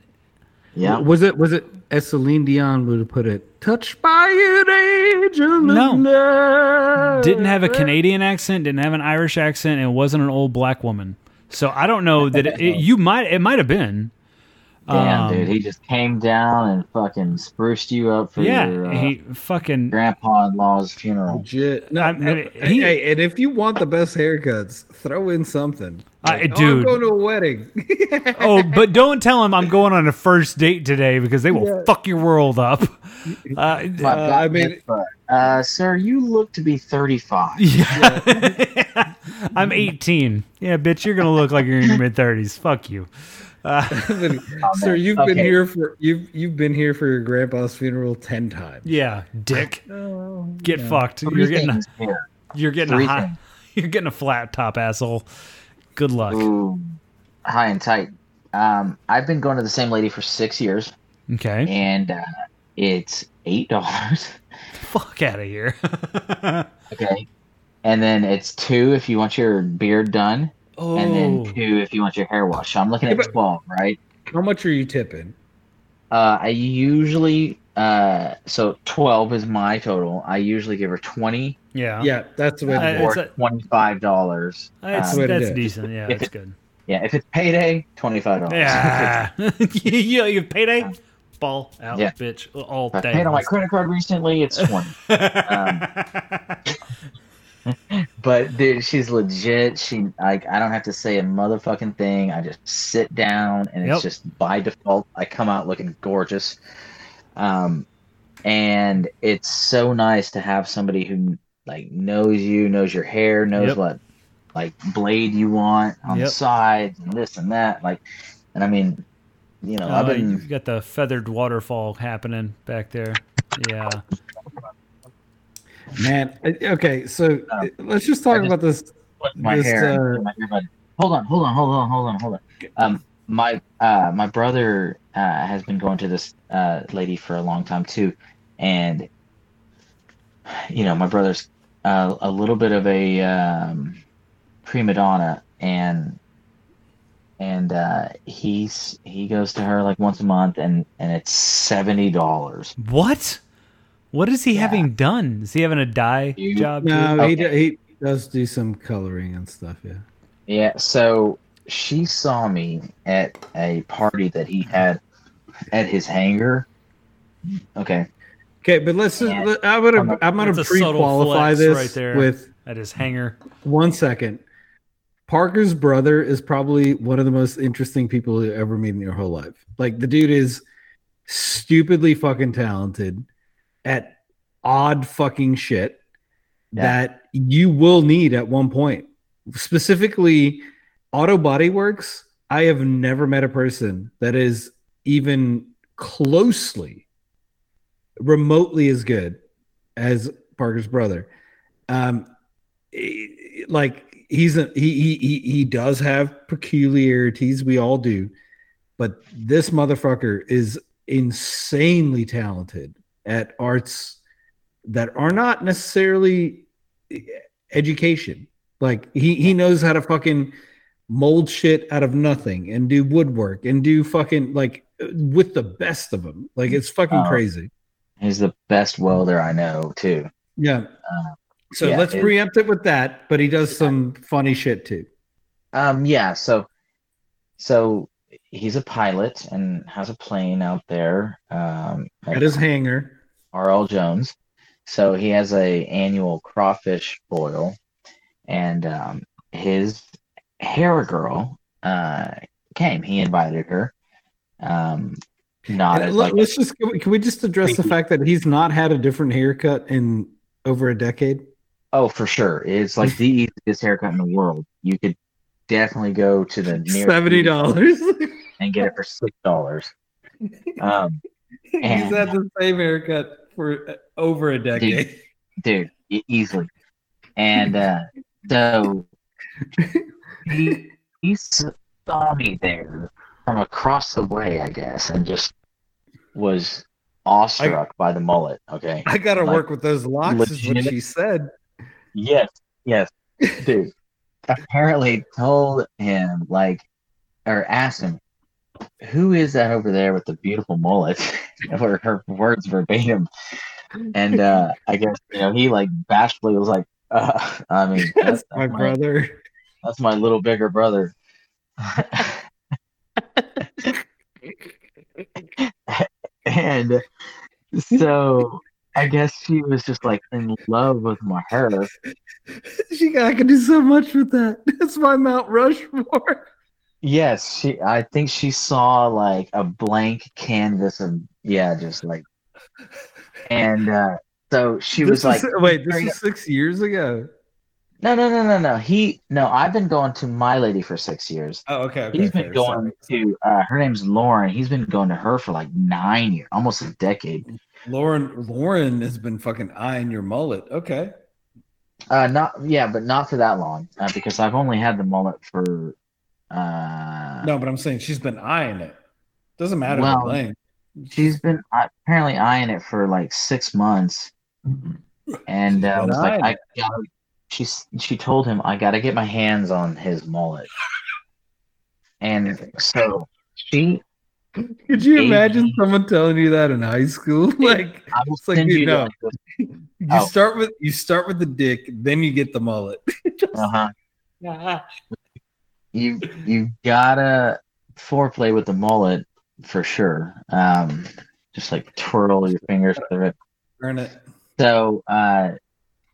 Yeah. Was it was it as Celine Dion would have put it? Touched by an angel. No. no. didn't have a canadian accent didn't have an irish accent and wasn't an old black woman so i don't know that it, it- you might it might have been Damn, Um, dude. He just came down and fucking spruced you up for yeah your uh, he fucking grandpa-in-law's funeral. Legit. No, I- no, mean, he- hey, and if you want the best haircuts, throw in something. I- Like, oh, dude. I'm going to a wedding. oh but don't tell him i'm going on a first date today because they will Yeah. fuck your world up uh, Uh, I mean- uh, sir, you look to be 35. Yeah. I'm 18. Yeah, bitch, you're gonna look like you're in your mid 30s. Fuck you. Uh, Sir, you've been here for you've you've been here for your grandpa's funeral ten times. yeah, dick, get fucked. Three You're getting a, here. you're getting Three a high, you're getting a flat top asshole. Good luck. Ooh, high and tight. Um, I've been going to the same lady for six years, Okay, and uh, it's eight dollars. fuck out of here. Okay, and then it's two if you want your beard done, oh, and then two if you want your hair washed. So I'm looking at but- twelve, right? How much are you tipping? Uh, I usually uh, so twelve is my total. I usually give her twenty yeah, Yeah, that's the way. Uh, it's or twenty five dollars. That's, the way to that's it. decent. Yeah, If that's good. yeah, if it's payday, twenty five dollars. Yeah, you, you payday, ball out, Yeah. bitch, all If I day. paid on my credit card recently, it's twenty. But dude, she's legit. She like I don't have to say a motherfucking thing. I just sit down and Yep. it's just by default I come out looking gorgeous. Um and it's so nice to have somebody who like knows you, knows your hair, knows Yep. what like blade you want on Yep. the sides and this and that. Like and I mean, you know, I've Oh, been you got the feathered waterfall happening back there. Yeah. Man, uh, okay, so Uh, uh, let's just talk just- about this. My This, hair. uh, my earbud. Hold on, hold on, hold on, hold on, hold on. Um, my uh, my brother uh, has been going to this uh, lady for a long time too, and you know my brother's uh, a little bit of a um, prima donna, and and uh, he's he goes to her like once a month, and and it's seventy dollars. What? What is he Yeah. having done? Is he having a dye You- job? No, too? he oh. Okay. do- he does do some coloring and stuff. Yeah. Yeah, so she saw me at a party that he had at his hangar. Okay. Okay, but let's. Just, Yeah. let- I'm gonna I'm gonna That's a subtle pre-qualify this right there. with At his hanger. one second. Parker's brother is probably one of the most interesting people you ever meet in your whole life. Like the dude is stupidly fucking talented at odd fucking shit Yeah. that you will need at one point. Specifically, Auto Body Works, I have never met a person that is even closely, remotely as good as Parker's brother. Um, like he's a he he he, he does have peculiarities. We all do, but this motherfucker is insanely talented at arts that are not necessarily eh, education. Like he he knows how to fucking mold shit out of nothing and do woodwork and do fucking like with the best of them. Like it's fucking Oh. crazy. He's the best welder I know too. Yeah. Uh, So yeah, let's it- preempt it with that, but he does some funny shit too. Um, yeah, so so he's a pilot and has a plane out there. Um, At his hangar. R.L. Jones. So he has a annual crawfish boil, and um, his hair girl uh, came. He invited her. Um, not And as let- like let's just can we, can we just address the fact that he's not had a different haircut in over a decade? oh for sure. It's like the easiest haircut in the world. You could definitely go to the nearest Seventy dollars. and get it for six dollars. Um, he's had the same haircut for over a decade. dude, e- easily. And uh, so he, he saw me there from across the way, I guess, and just was awestruck by the mullet. Okay. I gotta Like, work with those locks, is what she said. Yes, yes, dude. Apparently told him like, or asked him, "Who is that over there with the beautiful mullet?" or her words verbatim. And uh, I guess you know he like bashfully was like, uh, "I mean, That's that's, my brother. That's my little bigger brother." and so I guess she was just like in love with my hair. She I can do so much with that. That's my Mount Rushmore. Yes, she. I think she saw like a blank canvas of yeah, just like, and uh, so she was This like, is- wait, this is six years ago. no, no, no, no, no. He no. I've been going to my lady for six years. Oh, okay. He's been going to. Uh, her name's Lauren. He's been going to her for like nine years, almost a decade. Lauren. Lauren has been fucking eyeing your mullet. Okay. Uh, not yeah, but not for that long uh, because I've only had the mullet for. Uh, No, but I'm saying she's been eyeing it. Doesn't matter Well, length. she's been uh, apparently eyeing it for like six months, and uh, was like, I gotta, she she told him I got to get my hands on his mullet, and so she Could you imagine someone telling you that in high school? Like I It's like, you know. you Oh. start with you start with the dick, then you get the mullet. uh huh. You you gotta foreplay with the mullet for sure. Um, just like twirl your fingers through it. Earn it. So uh,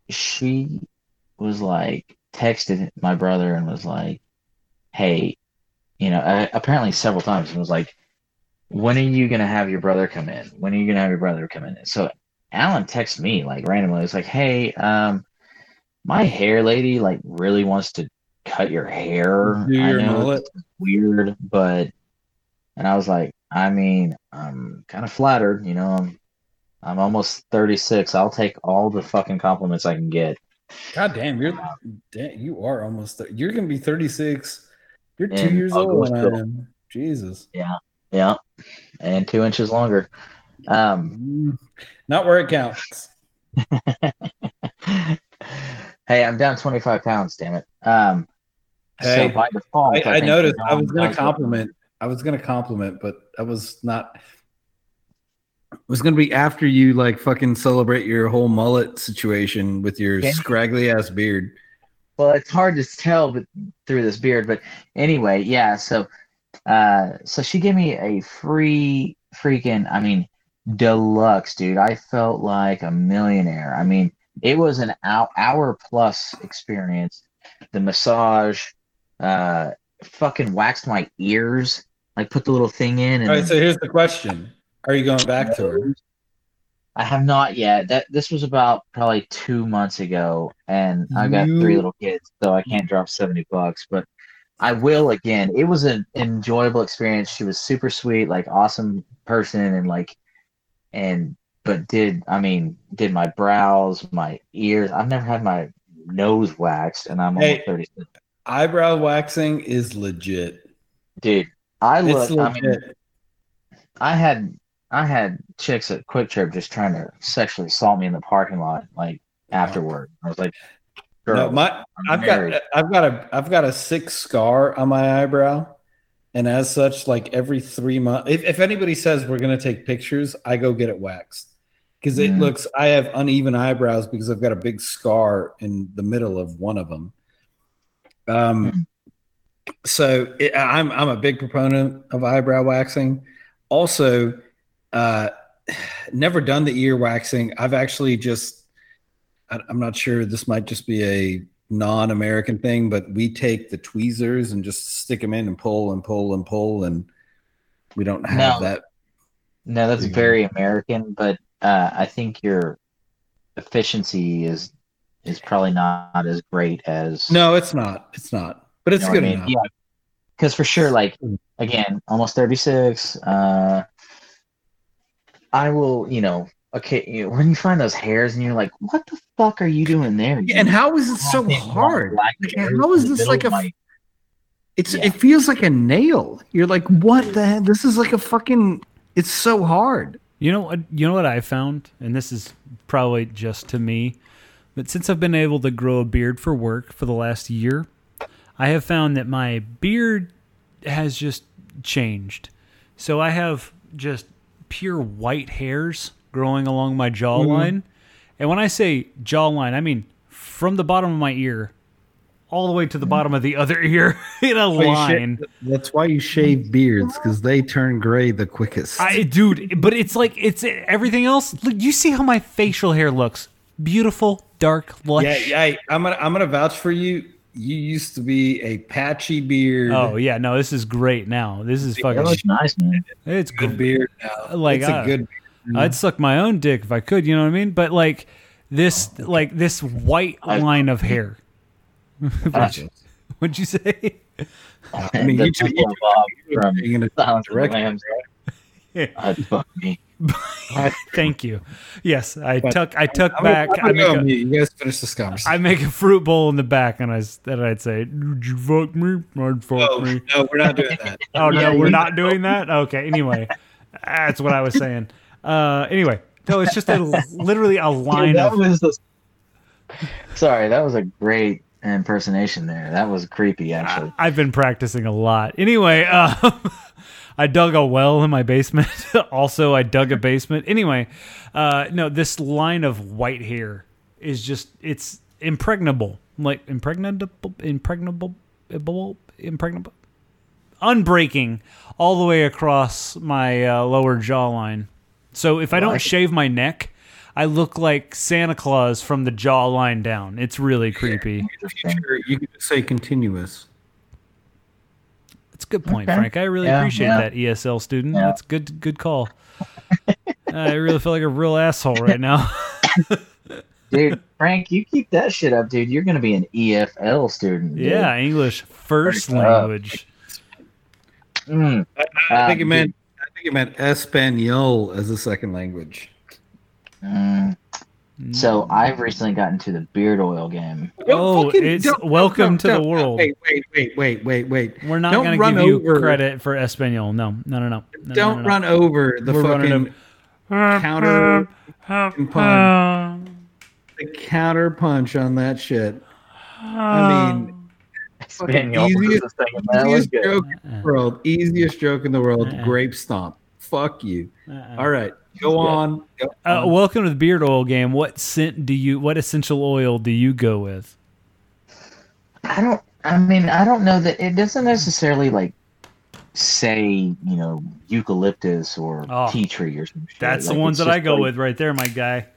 she was like texted my brother and was like, "Hey, you know, uh, apparently several times and was like, when are you gonna have your brother come in? When are you gonna have your brother come in?" So Alan texted me like randomly. It's like, "Hey, um, my hair lady like really wants to cut your hair. Do your know mullet. it's weird, but." And I was like, I mean, I'm kind of flattered, you know. I'm I'm almost 36. I'll take all the fucking compliments I can get. God damn, you're damn, you are almost you're gonna be 36. You're two years old when I am. Jesus. Yeah. Yeah, and two inches longer. Um, Mm, Not where it counts. hey, I'm down 25 pounds, damn it. Um, Hey, so by default, I, I think noticed I was gonna compliment. I was gonna compliment, but I was not it was gonna be after you like fucking celebrate your whole mullet situation with your Okay. scraggly ass beard. Well, it's hard to tell but through this beard, but anyway, yeah. So, uh, so she gave me a free freaking, I mean, deluxe, dude. I felt like a millionaire. I mean, it was an hour, hour plus experience. The massage, uh, fucking waxed my ears, like put the little thing in, and All right, so here's the question. Are you going back to her? I have not yet. That this was about probably two months ago, and I've got You- three little kids, so I can't drop seventy bucks. But I will again. It was an enjoyable experience. She was super sweet, like awesome person, and like, and but did I mean did my brows, my ears? I've never had my nose waxed, and I'm Hey. almost thirty. Eyebrow waxing is legit. Dude, I look. I mean. I had I had chicks at QuikTrip just trying to sexually assault me in the parking lot, like afterward. I was like, "Girl, no, my I'm I've married." got I've got a I've got a sick scar on my eyebrow, and as such, like every three months, if, if anybody says we're gonna take pictures, I go get it waxed because it Mm. looks. I have uneven eyebrows because I've got a big scar in the middle of one of them. Um, so it, I'm I'm a big proponent of eyebrow waxing. Also, uh, never done the ear waxing. I've actually just I'm not sure. This might just be a non-American thing, but we take the tweezers and just stick them in and pull and pull and pull, and we don't have No. that. No, that's Mhm. very American, but uh, I think your efficiency is is probably not as great as No, it's not. It's not. But it's you know good I mean? enough. Yeah, because for sure, like again, almost thirty six. Uh, I will, you know, okay, you when you find those hairs and you're like, what the fuck are you doing there? Yeah, and how is it so hard? black Like, hairs how in is the this like a? my- It's Yeah. it feels like a nail. You're like, what the? Heck? This is like a fucking. It's so hard. You know what? You know what I found, and this is probably just to me, but since I've been able to grow a beard for work for the last year, I have found that my beard has just changed. So I have just pure white hairs growing along my jawline, and when I say jawline, I mean from the bottom of my ear all the way to the bottom of the other ear in a Why you line. sha- that's why you shave beards because they turn gray the quickest. I, dude, but it's like it's everything else. Look, you see how my facial hair looks? Beautiful, dark, lush. yeah, yeah. I- I'm gonna I'm gonna vouch for you. You used to be a patchy beard. Oh yeah, no, this is great now. This is That fucking. looks nice, man. It's good good. beard now. Like, it's a uh, good. Mm-hmm. I'd suck my own dick if I could. You know what I mean? But like this, oh, like this white I- line of hair. Gotcha. What'd you say? I mean, The you should- Temple of from Being in a Silence of the direct- Lambs. Yeah. Fuck me. Thank you. Yes, I But tuck. I tuck I'm back. gonna- I make a. on. You guys finish this conversation. I make a fruit bowl in the back, and I and I'd say, "Did you fuck me? I'd fuck no, me." no, we're not doing that. Oh Yeah, no, we're you- not doing that. Okay. Anyway, that's what I was saying. Uh, anyway, no, it's just a literally a line Dude, of. the... Sorry, that was a great impersonation there. That was creepy, actually. I've been practicing a lot. Anyway, um, I dug a well in my basement. also, I dug a basement. Anyway, uh, no, this line of white hair is just it's impregnable, like impregnable, impregnable, impregnable, unbreaking all the way across my uh, lower jawline. So if I don't Like- shave my neck. I look like Santa Claus from the jawline down. It's really creepy. In the future, you could just say continuous. That's a good point, Okay. Frank. I really Yeah, appreciate yeah. that ESL student. Yeah. That's good. Good call. I really feel like a real asshole right now. Dude, Frank, you keep that shit up, dude. You're gonna be an EFL student. dude. yeah, English first Pretty tough. language. Mm. I, I think Um, it meant. I think it meant Espanol as a second language. Mm. So I've recently gotten to the beard oil game. Oh, it's don't- welcome don't- to the world. Wait, wait, wait, wait, wait, wait. We're not Don't going to run give you over- credit for Espanol. No, no, no, no. no Don't no, no. run over the We're running fucking counter punch. the counter punch on that shit. I mean, Espanol easiest- the second. That was easiest joke in the world. Easiest joke in the world. Uh-uh. Grape stomp. Fuck you. Uh-uh. All right, go on. Go Uh, on. welcome to the beard oil game. What scent do you? What essential oil do you go with? I don't. I mean, I don't know that it doesn't necessarily like say you know eucalyptus or Oh, tea tree or some shit. That's Like, the ones that I go like- with right there, my guy.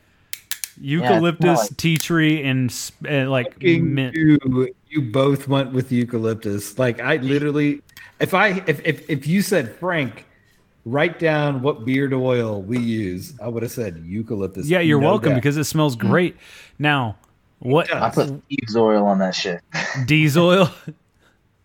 Eucalyptus, not like- tea tree, and s- uh, like mint. you, you both went with eucalyptus. Like I literally, if I if if, if you said Frank, write down what beard oil we use, I would have said eucalyptus. Yeah, you're no welcome doubt. because it smells great. Now, what I put Thieves oil on that shit. diesel oil?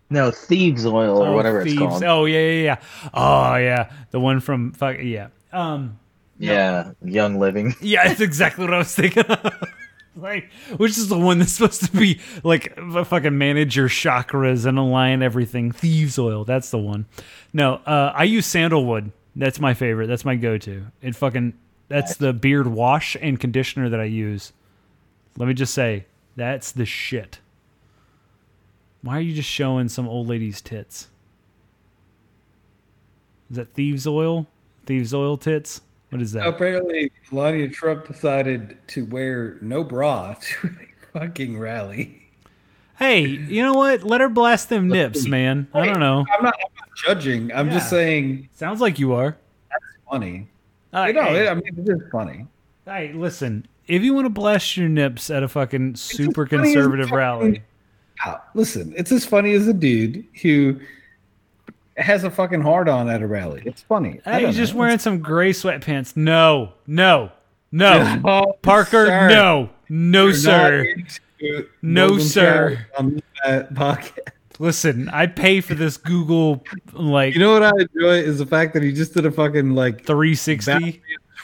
No, thieves oil or Oh, whatever it's Thieves. called. Oh yeah, yeah, yeah. Oh yeah, the one from fuck yeah. Um, Yeah, Young Living. yeah, it's exactly what I was thinking. like, which is the one that's supposed to be like fucking manage your chakras and align everything. Thieves oil. That's the one. No, uh, I use sandalwood. That's my favorite. That's my go-to. It fucking. That's the beard wash and conditioner that I use. Let me just say, that's the shit. Why are you just showing some old lady's tits? Is that thieves oil? Thieves oil tits? What is that? Apparently, Melania Trump decided to wear no bra to a fucking rally. Hey, you know what? Let her blast them nips, man. I don't know. I'm not, I'm not judging. I'm just saying Sounds like you are. That's funny. Uh, You know, hey, I mean, it is funny. hey, listen. If you want to blast your nips at a fucking super as funny as conservative rally, Listen, it's as funny as a dude who has a fucking hard on at a rally. It's funny. I hey, he's just know. wearing some gray sweatpants. No, no, no. Oh, Parker, sir. no, no, You're sir. No, sir. On that podcast. Listen, I pay for this Google like You know what I enjoy is the fact that he just did a fucking like 360. Batman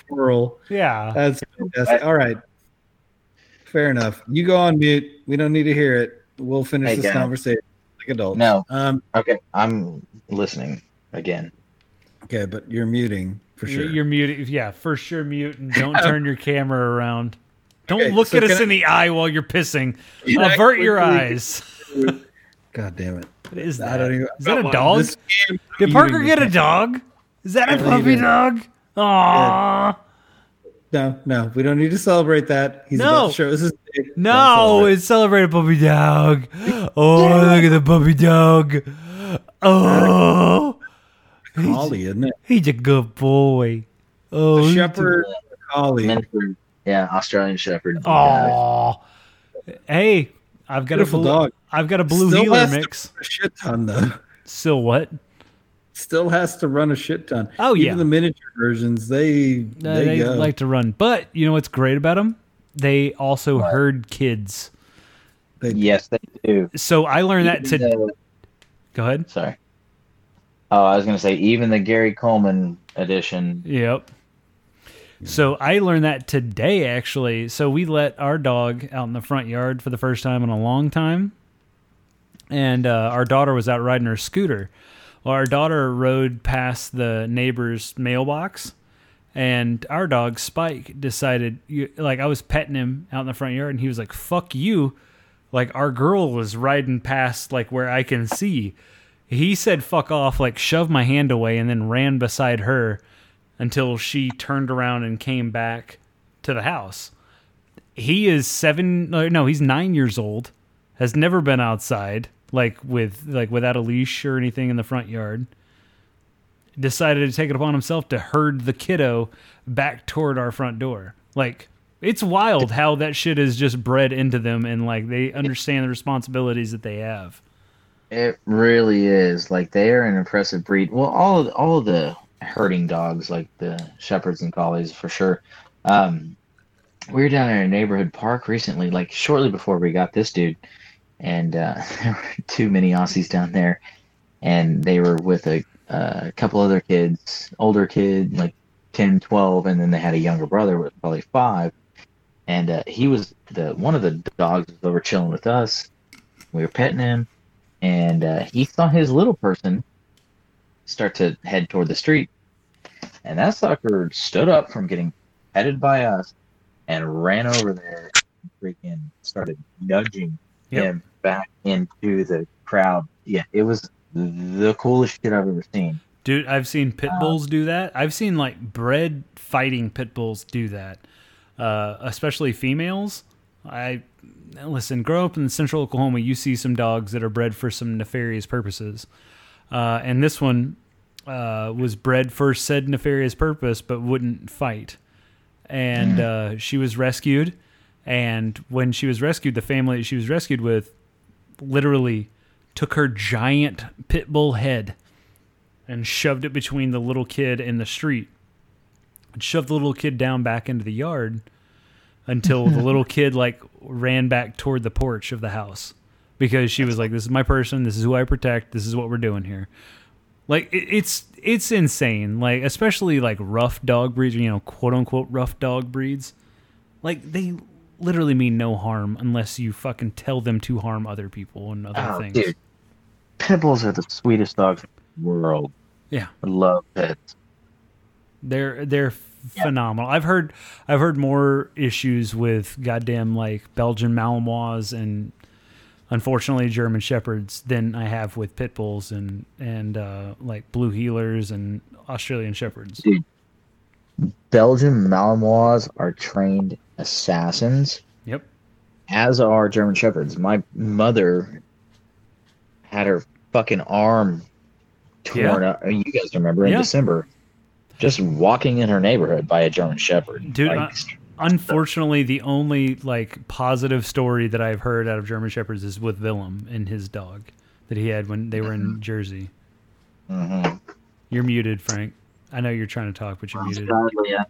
twirl. Yeah. That's fantastic. All right. Fair enough. You go on mute. We don't need to hear it. We'll finish Hey, this guys. conversation like adults. No. Um. Okay, I'm listening again. Okay, but you're muting for sure. You're muting, Yeah, for sure mute and don't turn your camera around. Don't Okay, look so at us I- in the eye while you're pissing. Can I Avert your eyes. God damn it! What is I that? don't even. Is that a dog? game- Did Parker get a dog? Is that a puppy dog? Aww. No, no, we don't need to celebrate that. He's No. about to show us his dick. No, celebrate. it's celebrate a puppy dog. Oh, look at the puppy dog. Oh, collie, isn't it? he's a good boy. Oh, A he's a- shepherd collie. Yeah, Australian Shepherd. Aw. Hey, I've got Beautiful a blue, dog. I've got a blue Still heeler mix. run A shit ton though. Still what? Still has to run a shit ton. Oh, Even yeah. the miniature versions, they Uh, they, they go. like to run, but you know what's great about them? They also What? herd kids. They- Yes, they do. So I learned that Even to. the- Go ahead. sorry. Oh, I was gonna say even the Gary Coleman edition. Yep. So I learned that today, actually. So we let our dog out in the front yard for the first time in a long time, and uh, our daughter was out riding her scooter. Well, our daughter rode past the neighbor's mailbox, and our dog Spike decided, like, I was petting him out in the front yard, and he was like, "Fuck you!" Like our girl was riding past, like where I can see. He said, "Fuck off!" Like shoved my hand away, and then ran beside her until she turned around and came back to the house. He is seven. No, he's nine years old. Has never been outside, like with like without a leash or anything in the front yard. Decided to take it upon himself to herd the kiddo back toward our front door. Like it's wild how that shit is just bred into them, and like they understand the responsibilities that they have. It really is. Like they are an impressive breed. Well, all of all of the herding dogs, like the shepherds and collies, for sure. Um, we were down in a neighborhood park recently, like shortly before we got this dude, and uh, there were too many Aussies down there, and they were with a, couple other kids, older kid, like 10, 12, and then they had a younger brother with probably five. And uh, he was the one of the dogs was over chilling with us. We were petting him, and uh, he saw his little person start to head toward the street. And that sucker stood up from getting petted by us and ran over there freaking started nudging Yep. him back into the crowd. Yeah, it was the coolest shit I've ever seen. Dude, I've seen pit bulls do that. I've seen like bred fighting pit bulls do that, uh, especially females. I listen. Grow up in central Oklahoma, you see some dogs that are bred for some nefarious purposes, uh, and this one uh, was bred for said nefarious purpose, but wouldn't fight. And uh, she was rescued, and when she was rescued, the family she was rescued with literally took her giant pit bull head and shoved it between the little kid and the street and shoved the little kid down back into the yard until the little kid like ran back toward the porch of the house because she was like, "This is my person. This is who I protect. This is what we're doing here." Like it, it's it's insane. Like especially like rough dog breeds, you know, quote unquote rough dog breeds. Like they literally mean no harm unless you fucking tell them to harm other people and other Oh, things. dude. Pit bulls are the sweetest dogs in the world. Yeah. I love pits. They're they're phenomenal. I've heard I've heard more issues with goddamn like Belgian Malinois and unfortunately German shepherds than I have with pit bulls and and uh, like blue heelers and Australian shepherds. Dude. Belgian Malinois are trained assassins, Yep. as are German shepherds. My mother had her fucking arm torn Yeah. up. You guys remember in Yeah. December, just walking in her neighborhood by a German shepherd. Dude, Like, Unfortunately, the only like positive story that I've heard out of German shepherds is with Willem and his dog that he had when they were in Jersey. mhm. You're muted, Frank. I know you're trying to talk, but you're muted. Sadly, uh,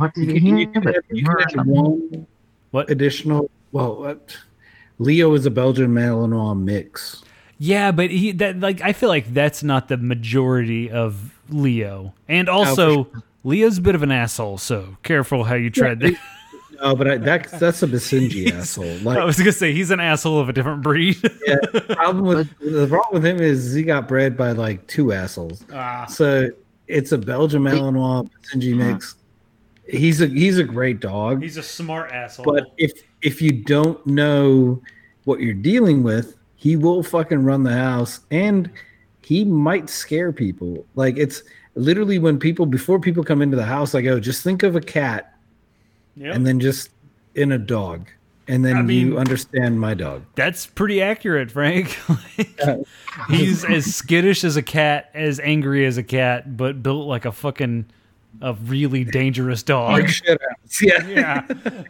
What did You you can, you can, add, you can add one What? additional. Well, what? Leo is a Belgian Malinois mix. Yeah, but he that like I feel like that's not the majority of Leo, and also Leo's a bit of an asshole. So careful how you tread. that. No, but I, that's that's a Basenji asshole. I was gonna say he's an asshole of a different breed. yeah, the problem with the problem with him is he got bred by like two assholes. ah, So it's a Belgian Malinois Basenji mix. He's a he's a great dog. he's a smart asshole. But if if you don't know what you're dealing with, he will fucking run the house and he might scare people. Like it's literally when people before people come into the house, I go, just think of a cat Yep. and then just in a dog. And then I mean- you understand my dog. That's pretty accurate, Frank. Like, he's as skittish as a cat, as angry as a cat, but built like a fucking a really dangerous dog. Like shit house. Yeah.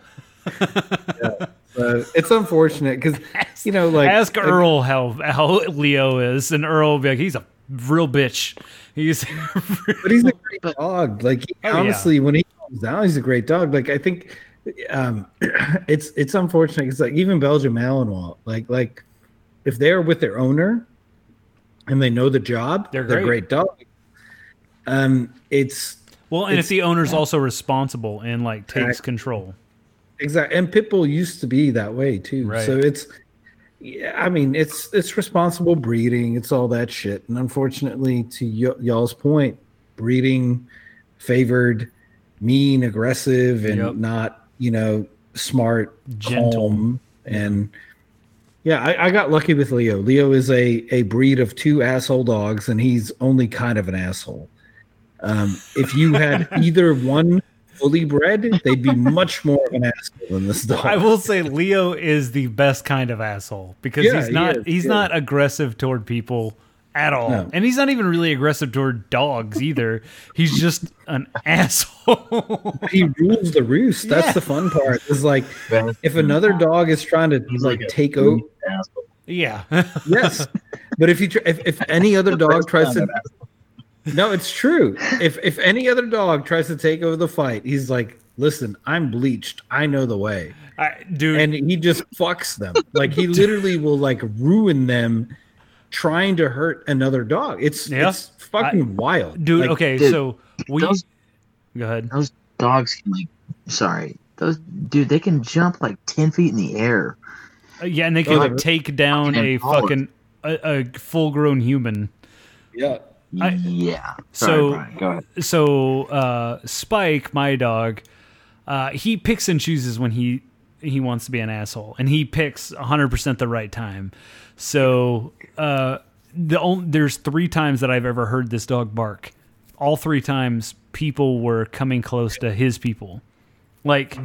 Yeah. So it's unfortunate because you know, like Ask Earl how how Leo is, and Earl will be like, he's a real bitch. He's but he's a great dog. Like he, Oh, yeah. honestly, when he comes down, he's a great dog. Like I think um, it's it's unfortunate because like even Belgian Malinois, like like if they're with their owner and they know the job, They're they're, great. great dog. Um, it's well, and if the owner's also responsible and like takes Exactly. control. exactly, and Pitbull used to be that way too. Right. So it's yeah, I mean, it's it's responsible breeding. It's all that shit. And unfortunately, to y- y'all's point, breeding favored mean, aggressive, and Yep. not you know smart, Gentle. calm, and yeah, I, I got lucky with Leo. Leo is a a breed of two asshole dogs, and he's only kind of an asshole. Um, if you had either one fully bred, they'd be much more of an asshole than this dog. I will say Leo is the best kind of asshole because Yeah, he's he not is, he's yeah. not aggressive toward people at all. No. And he's not even really aggressive toward dogs either. he's just an asshole. he rules the roost. That's Yeah. the fun part. Is like if another dog is trying to He's like like take over. asshole. yeah. Yes, but if you tr- if, if any other dog tries to, no, it's true. If if any other dog tries to take over the fight, he's like, "Listen, I'm bleached. I know the way," I, dude, and he just fucks them. Like he literally will like ruin them, trying to hurt another dog. It's Yeah. it's fucking wild, dude, Like, okay, dude, so we those- go ahead. Those dogs can like, sorry, those dude, they can jump like ten feet in the air. Uh, yeah, and they can Oh, like take down a fucking fucking a, a full grown human. Yeah, I- yeah. so- Brian, go ahead. so uh, Spike, my dog, uh, he picks and chooses when he he wants to be an asshole, and he picks 100% the right time. So uh, the only, there's three times that I've ever heard this dog bark. All three times, people were coming close to his people. Like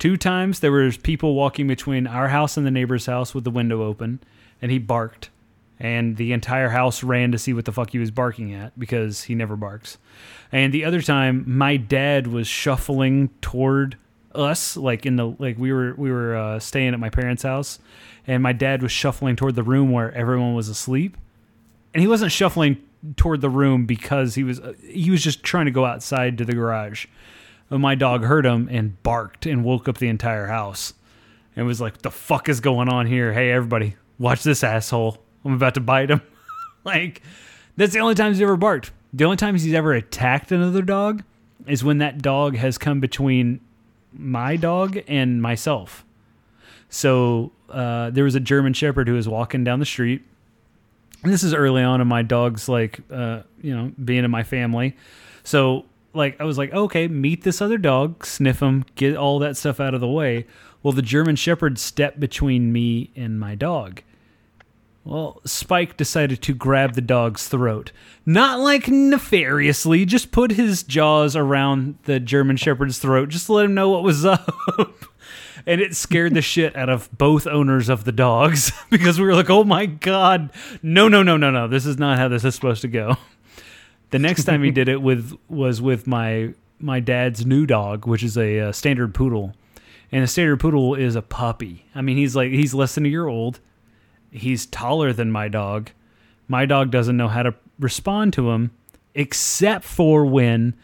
two times, there was people walking between our house and the neighbor's house with the window open, and he barked and the entire house ran to see what the fuck he was barking at because he never barks. And the other time, my dad was shuffling toward us, like in the like we were we were uh, staying at my parents' house, and my dad was shuffling toward the room where everyone was asleep, and he wasn't shuffling toward the room because he was uh, he was just trying to go outside to the garage. And my dog heard him and barked and woke up the entire house and was like, "The fuck is going on here? Hey, everybody, watch this asshole. I'm about to bite him. like, that's the only times he's ever barked. The only times he's ever attacked another dog is when that dog has come between my dog and myself. So uh, there was a German Shepherd who was walking down the street. And this is early on in my dog's like, uh, you know, being in my family. So like I was like, okay, meet this other dog, sniff him, get all that stuff out of the way. Well, the German Shepherd stepped between me and my dog. Well, Spike decided to grab the dog's throat. Not like nefariously, just put his jaws around the German Shepherd's throat, just to let him know what was up. and it scared the shit out of both owners of the dogs because we were like, oh my God, no, no, no, no, no, this is not how this is supposed to go. The next time he did it with was with my my dad's new dog, which is a, uh standard poodle, and a standard poodle is a puppy. I mean, he's like he's less than a year old. He's taller than my dog. My dog doesn't know how to respond to him, except for when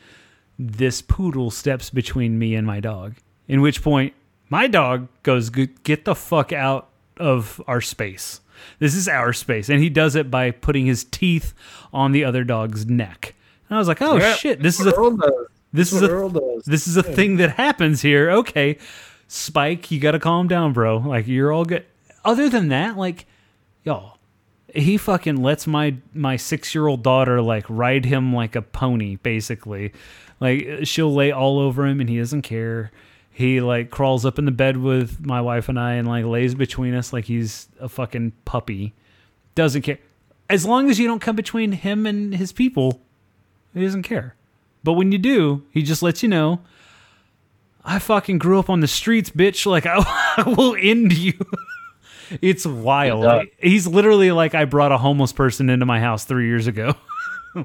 this poodle steps between me and my dog. In which point, my dog goes, "Get the fuck out of our space." This is our space. And he does it by putting his teeth on the other dog's neck. And I was like, oh Yeah, shit, this is a does. this is a this is a thing that happens here. Okay. Spike, you gotta calm down, bro. Like you're all good. Other than that, like, yo, he fucking lets my my six year old daughter like ride him like a pony, basically. Like she'll lay all over him and he doesn't care. He like crawls up in the bed with my wife and I and like lays between us like he's a fucking puppy. Doesn't care. As long as you don't come between him and his people, he doesn't care. But when you do, he just lets you know. I fucking grew up on the streets, bitch. Like I, I will end you. It's wild. He's literally like I brought a homeless person into my house three years ago.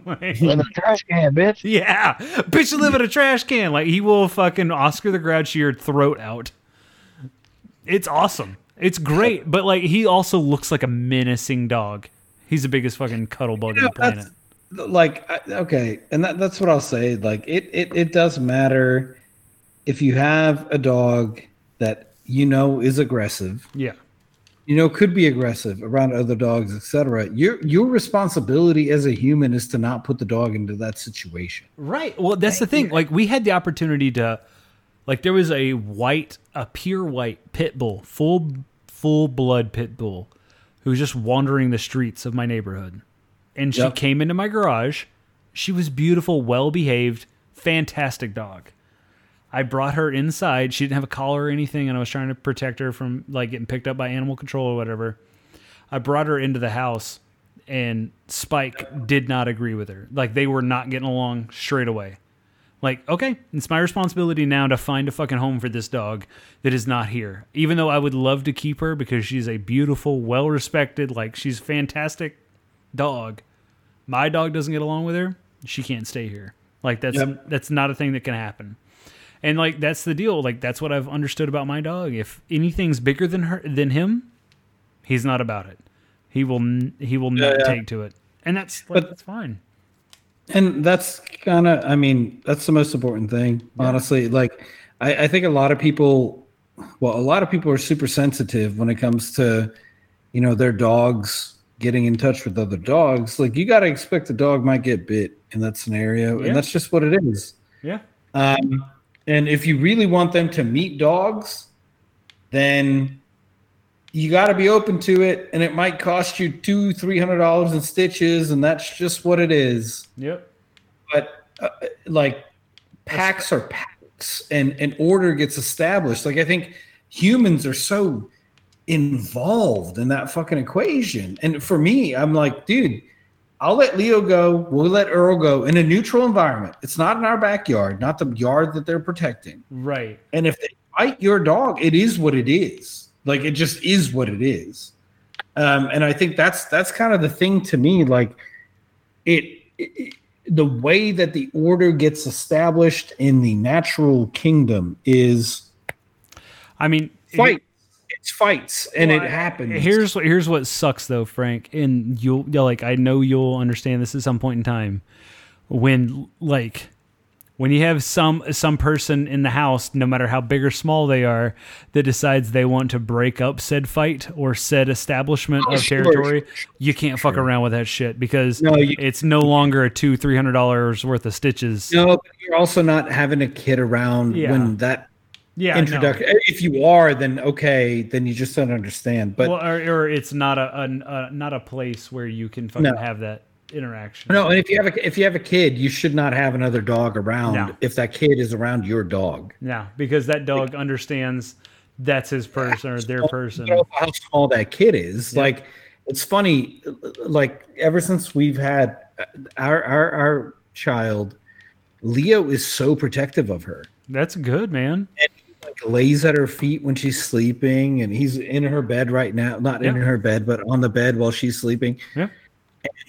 Like, In the trash can, bitch. yeah, bitch, live in a trash can. Like he will fucking Oscar the Grouch your throat out. It's awesome. It's great, but like he also looks like a menacing dog. He's the biggest fucking cuddle bug on the planet. like okay and that, that's what i'll say like it, it it does matter if you have a dog that you know is aggressive Yeah. You know could be aggressive around other dogs etc your your responsibility as a human is to not put the dog into that situation Right. Well, that's the thing. Like we had the opportunity to like there was a white, a pure white pit bull, full full blood pit bull who was just wandering the streets of my neighborhood. And she Yep. came into my garage. She was beautiful, well behaved, fantastic dog. I brought her inside. She didn't have a collar or anything, and I was trying to protect her from like getting picked up by animal control or whatever. I brought her into the house, and Spike did not agree with her. Like they were not getting along straight away. Like, okay, it's my responsibility now to find a fucking home for this dog that is not here. Even though I would love to keep her because she's a beautiful, well respected, like she's a fantastic dog. My dog doesn't get along with her. She can't stay here. Like that's Yep. that's not a thing that can happen. And like that's the deal. Like that's what I've understood about my dog. If anything's bigger than her than him, he's not about it. He will he will not yeah. take to it. And that's like, But- that's fine. and that's kind of i mean that's the most important thing honestly like I, I think a lot of people well a lot of people are super sensitive when it comes to you know their dogs getting in touch with other dogs like you got to expect the dog might get bit in that scenario Yeah. and that's just what it is Yeah. um, and if you really want them to meet dogs then you got to be open to it and it might cost you two three hundred dollars in stitches and that's just what it is. Yep. but uh, like packs are packs and an order gets established. Like i think humans are so involved in that fucking equation. And for me i'm like dude i'll let leo go we'll let earl go in a neutral environment. It's not in our backyard not the yard that they're protecting. Right. and if they bite your dog it is what it is. Like it just is what it is. Um, and i think that's that's kind of the thing to me like it, it the way that the order gets established in the natural kingdom is I mean, fight it's fights and Well, it happens. Here's what here's what sucks though, Frank, and you'll like I know you'll understand this at some point in time. When like when you have some some person in the house, no matter how big or small they are, that decides they want to break up said fight or said establishment Oh, of sure, territory, you can't fuck around with that shit because No, you- it's no longer a two three hundred dollars worth of stitches. No, but you're also not having a kid around Yeah. when that yeah, no. introduction. If you are, then okay, then you just don't understand. But well, or, or it's not a, a, a not a place where you can fucking No. have that interaction. no, and if you have a if you have a kid, you should not have another dog around No. if that kid is around your dog. Yeah, because that dog understands that's his person or their person. How small that kid is. Like it's funny. Like ever since we've had uh, our our our child, Leo is so protective of her. That's good, man. like lays at her feet when she's sleeping and he's in her bed right now not in her bed but on the bed while she's sleeping. Yeah.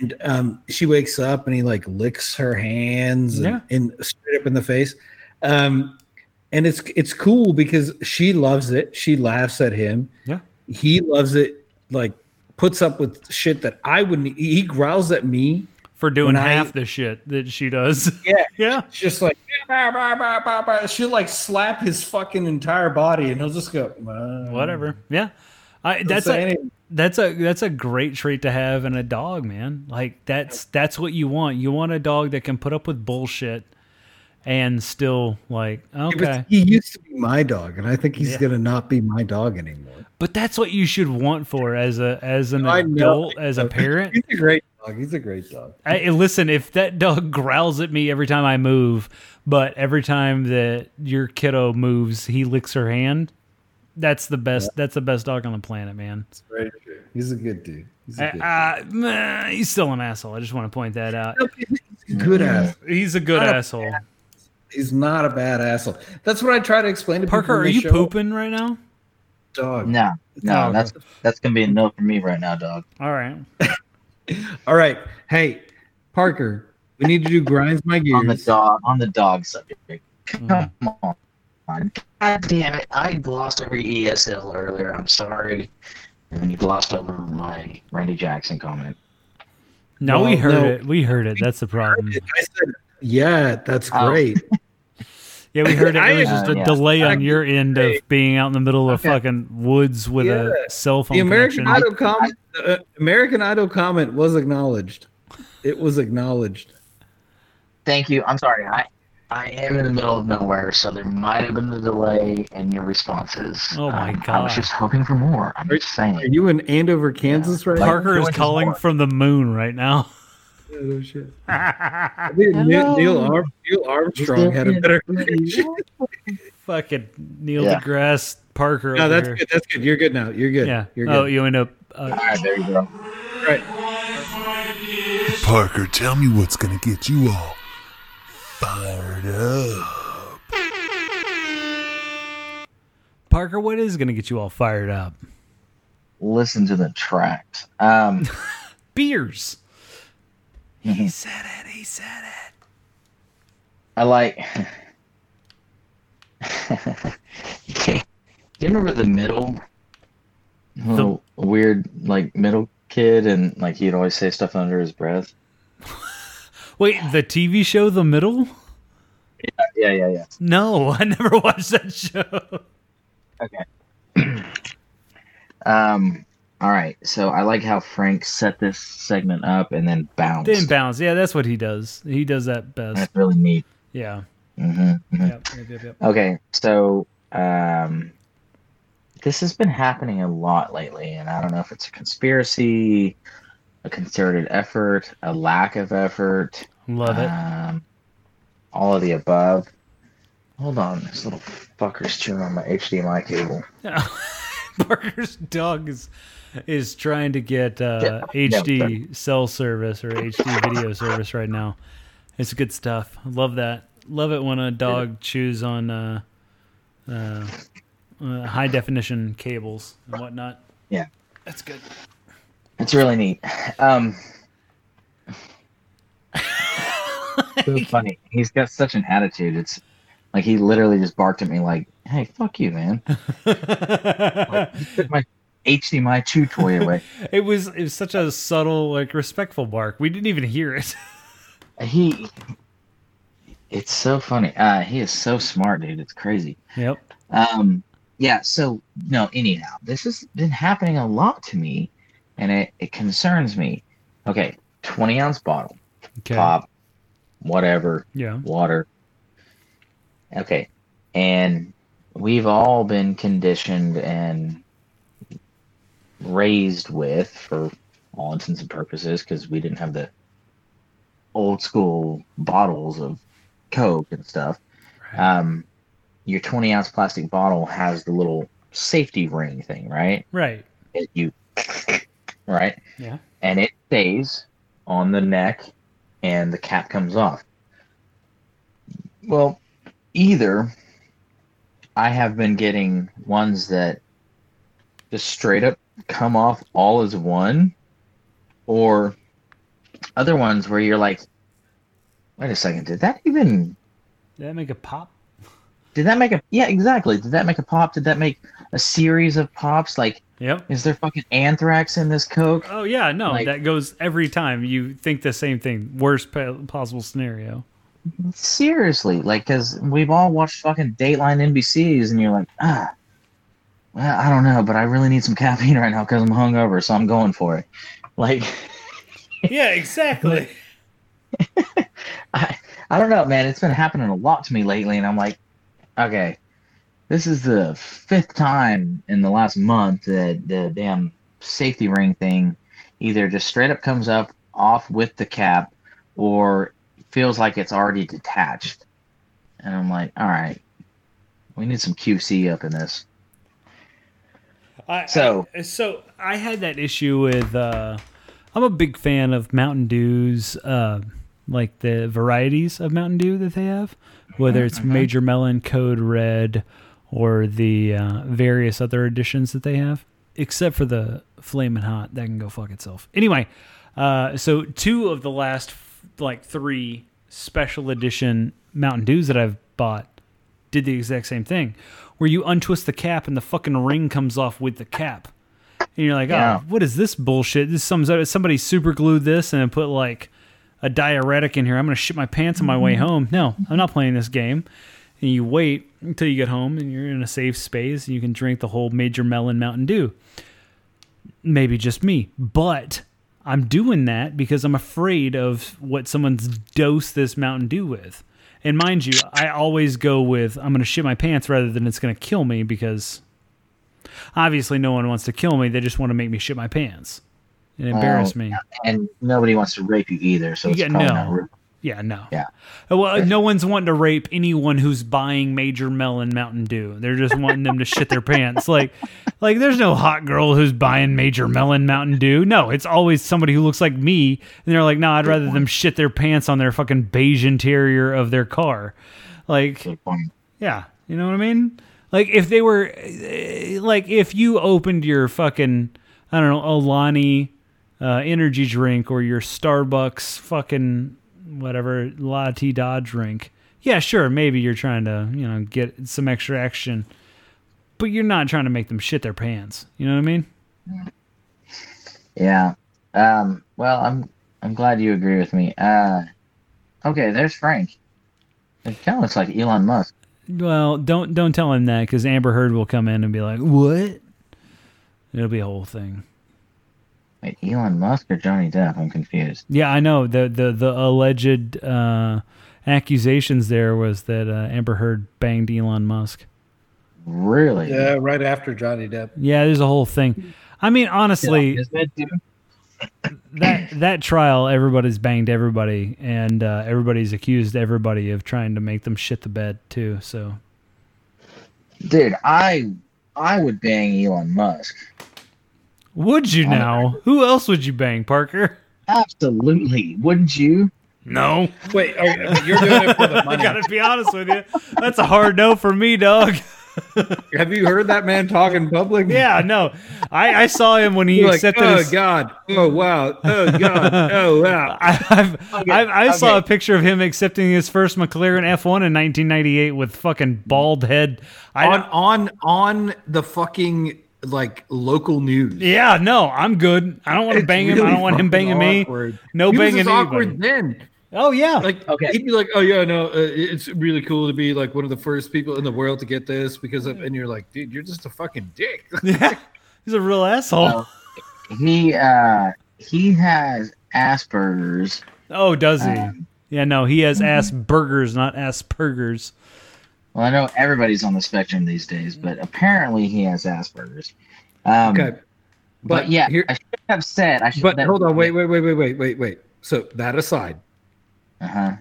and um, she wakes up and he like licks her hands and, and straight up in the face. Um, and it's it's cool because she loves it. She laughs at him. Yeah. he loves it like puts up with shit that i wouldn't he growls at me For doing When I- half the shit that she does. yeah yeah. it's just like bah, bah, bah, she'll like slap his fucking entire body and he'll just go. Whatever. Yeah. I, that's a, anything. that's a that's a great trait to have in a dog, man. Like that's that's what you want. You want a dog that can put up with bullshit and still like okay. He used to be my dog, and I think he's Yeah. gonna not be my dog anymore. But that's what you should want for as a as an know. adult, as a parent. He's a great dog. He's a great dog. I, listen, if that dog growls at me every time I move, but every time that your kiddo moves, he licks her hand. That's the best. That's the best dog on the planet, man. He's a good dude. He's a good, uh, meh, he's still an asshole. I just want to point that out. he's a good ass. He's a good Not a asshole. He's not a bad asshole. That's what I try to explain to Parker, people. are you show up. pooping right now? Dog. No, no, Oh, okay. that's that's gonna be a no for me right now, dog. All right. All right. Hey, Parker, we need to do grinds my gears. On the dog, on the dog subject. Mhm. Come on, God damn it! I glossed over ESL earlier. I'm sorry, and you glossed over my Randy Jackson comment. No, we heard no. it. We heard it. That's the problem. I said, yeah, that's Oh. great. Yeah, we heard it. It was just a yeah. delay on your end of being out in the middle of Okay. fucking woods with Yeah. a cell phone The American connection. Idol comment. Uh, American Idol comment was acknowledged. It was acknowledged. Thank you. I'm sorry. I I am in the middle of nowhere, so there might have been a delay in your responses. Oh my Um, I was just hoping for more. I'm just Are you in Andover, Kansas, right now? Parker is calling homework. from the moon right now. Yeah, no shit. I think Neil, Neil, Arm, Neil Armstrong had a better. fucking Neil Yeah. deGrasse Parker. No, that's here. good. That's good. You're good now. You're good. Yeah. You're Oh, you end up. Uh, All right, there you go. right. Parker, tell me what's gonna get you all fired up. Parker, what is going to get you all fired up? Listen to the tracks. Um, Beers. He said it. He said it. I like. Do you remember the middle? Little weird, like middle kid, and like he'd always say stuff under his breath. Wait, the TV show The Middle? Yeah, yeah, yeah. No, I never watched that show. Okay. um. All right. So I like how Frank set this segment up and then bounced. Then bounce. Yeah, that's what he does. He does that best. That's really neat. Yeah. hmm Yep, yep, yep, yep. Okay, so um, this has been happening a lot lately, and I don't know if it's a conspiracy, a concerted effort, a lack of effort, Love it. um, all of the above. Hold on, this little fucker's chewing on my HDMI cable. Parker's dog is is trying to get uh, Yeah, HD cell service or HD video service right now. It's good stuff. Love that. Love it when a dog chews on uh, uh, uh, high definition cables and whatnot. Yeah. that's good. It's really neat. Um, so funny. He's got such an attitude. It's like he literally just barked at me like, "Hey, fuck you, man!" Like, he took my HDMI two toy away. it was it was such a subtle, like respectful bark. We didn't even hear it. he It's so funny. Uh, he is so smart, dude. It's crazy. Yep. Um, yeah. So no. Anyhow, this has been happening a lot to me, and it it concerns me. Okay, twenty ounce bottle, Okay. pop, whatever, Yeah. water. Okay, and we've all been conditioned and raised with, for all intents and purposes, because we didn't have the old school bottles of Coke and stuff. Um, your 20 ounce plastic bottle has the little safety ring thing, right? Right. That you, right? Yeah. And it stays on the neck and the cap comes off. Well, either I have been getting ones that just straight up come off all as one, or other ones where you're like, wait a second, did that even Did that make a pop? did that make a yeah exactly did that make a pop did that make a series of pops like Yep. is there fucking anthrax in this coke Oh yeah, no, Like- that goes every time. You think the same thing. Worst possible scenario. seriously like because we've all watched fucking dateline nbcs and you're like ah well i don't know but i really need some caffeine right now because i'm hungover so i'm going for it like Yeah, exactly. I, I don't know, man. It's been happening a lot to me lately, and I'm like, okay, this is the fifth time in the last month that the damn safety ring thing either just straight up comes up off with the cap or feels like it's already detached. And I'm like, all right, we need some QC up in this. I, So- I, so I had that issue with. Uh, I'm a big fan of Mountain Dew's, uh, like the varieties of Mountain Dew that they have, whether it's Major Melon, Code Red, or the uh, various other editions that they have, except for the Flamin' Hot that can go fuck itself. Anyway, uh, so two of the last f- like three special edition Mountain Dews that I've bought did the exact same thing, where you untwist the cap and the fucking ring comes off with the cap, and you're like, oh, Yeah. oh, what is this bullshit? This some somebody super glued this and put like a diuretic in here. I'm gonna shit my pants on my way mm-hmm. home. No, I'm not playing this game. And you wait until you get home and you're in a safe space and you can drink the whole Major Melon Mountain Dew. Maybe just me, but I'm doing that because I'm afraid of what someone's dosed this Mountain Dew with. And mind you, I always go with I'm going to shit my pants rather than it's going to kill me because obviously no one wants to kill me. They just want to make me shit my pants and embarrass me. And nobody wants to rape you either, so it's Yeah, no. Yeah, no. Yeah. Well, no one's wanting to rape anyone who's buying Major Melon Mountain Dew. They're just wanting them to shit their pants. Like, like there's no hot girl who's buying Major Melon Mountain Dew. No, it's always somebody who looks like me, and they're like, no, I'd rather them shit their pants on their fucking beige interior of their car. Like, yeah, you know what I mean? Like if they were, eh, like if you opened your fucking, I don't know, Alani uh, energy drink or your Starbucks fucking whatever latte da drink. Yeah, sure, maybe you're trying to you know get some extra action, but you're not trying to make them shit their pants. You know what I mean? Yeah. Um, well, I'm I'm glad you agree with me. Uh, okay, there's Frank. It kind of looks like Elon Musk. Well, don't don't tell him that because Amber Heard will come in and be like, "What?" It'll be a whole thing. Wait, Elon Musk or Johnny Depp? I'm confused. Yeah, I know. The the the alleged uh, accusations there was that uh, Amber Heard banged Elon Musk. Really? Yeah, right after Johnny Depp. Yeah, there's a whole thing. I mean, honestly, Is that that that trial, everybody's banged everybody, and uh, everybody's accused everybody of trying to make them shit the bed too. So Dude, I I would bang Elon Musk. Would you now? Who else would you bang, Parker? Absolutely. Wouldn't you? No, Wait, oh, you're doing it for the I money. gotta be honest with you. That's a hard no for me, dog. Have you heard that man talk in public? Yeah, no. I, I saw him when he You're like, accepted oh his. God, oh wow, oh God, oh wow. I, I've, Okay, I, I saw a picture of him accepting his first McLaren F1 in 1998 with fucking bald head. I on on on the fucking like local news. yeah, no, I'm good. I don't want to It's bang him. I don't want him fucking banging me. No he banging was awkward anybody. then. Oh yeah. Like, Okay. he'd be like, "Oh yeah, no, uh, it's really cool to be like one of the first people in the world to get this because of," and you're like, "Dude, you're just a fucking dick." yeah. He's a real asshole. Well, he uh he has Asperger's. oh, does he? Um, yeah, no, he has ass burgers, not Asperger's. Well, I know everybody's on the spectrum these days, but apparently he has Asperger's. Um, Okay, but, yeah, here, I should have said. I should. Have But hold on, wait, wait, wait, wait, wait, wait, wait. So that aside, Uh huh.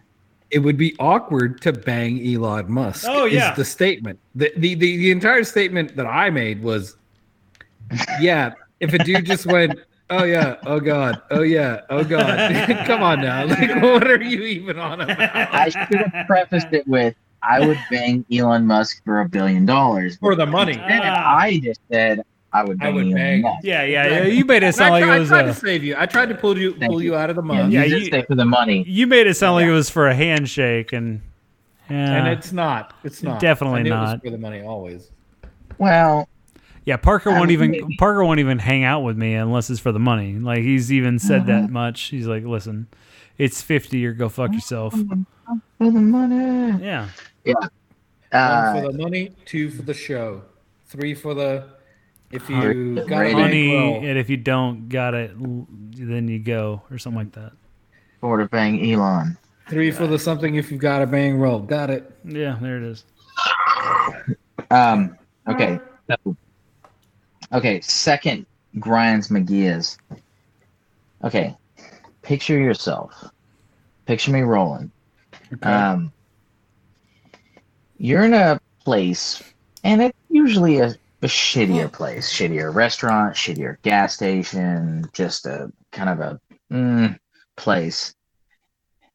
it would be awkward to bang Elon Musk. Oh, yeah. is the statement. The, the the the entire statement that I made was, yeah, if a dude just went, oh yeah, oh god, oh yeah, oh god, come on now, like what are you even on about? I should have prefaced it with, "I would bang Elon Musk for a billion dollars." For the money. Instead, Ah. I just said I would I bang would Elon bang. Musk. Yeah, yeah, yeah. You made it sound I, like tried, it was I tried a, to save you. I tried to pull you pull you out of the Yeah, mud, you Yeah, did you- say for the money. You made it sound like it was for a handshake, and yeah, and it's not. It's not. Definitely I knew It not. was for the money always. Well, yeah. Parker I won't mean, even maybe. Parker won't even hang out with me unless it's for the money. Like he's even said that Mm-hmm. much. He's like, listen, it's fifty or go fuck yourself. for the money. Yeah, One Uh, for the money, two for the show, three for the if you got rating. money, bankroll. and if you don't got it, then you go or something like that. for to bang Elon. Three for the something if you've got a bang roll. Got it. Yeah, there it is. Um. Okay. So, okay. Second, grinds McGee's. Okay. Picture yourself. Picture me rolling. Um. You're in a place, and it's usually a, a shittier place, shittier restaurant, shittier gas station, just a kind of a mm, place.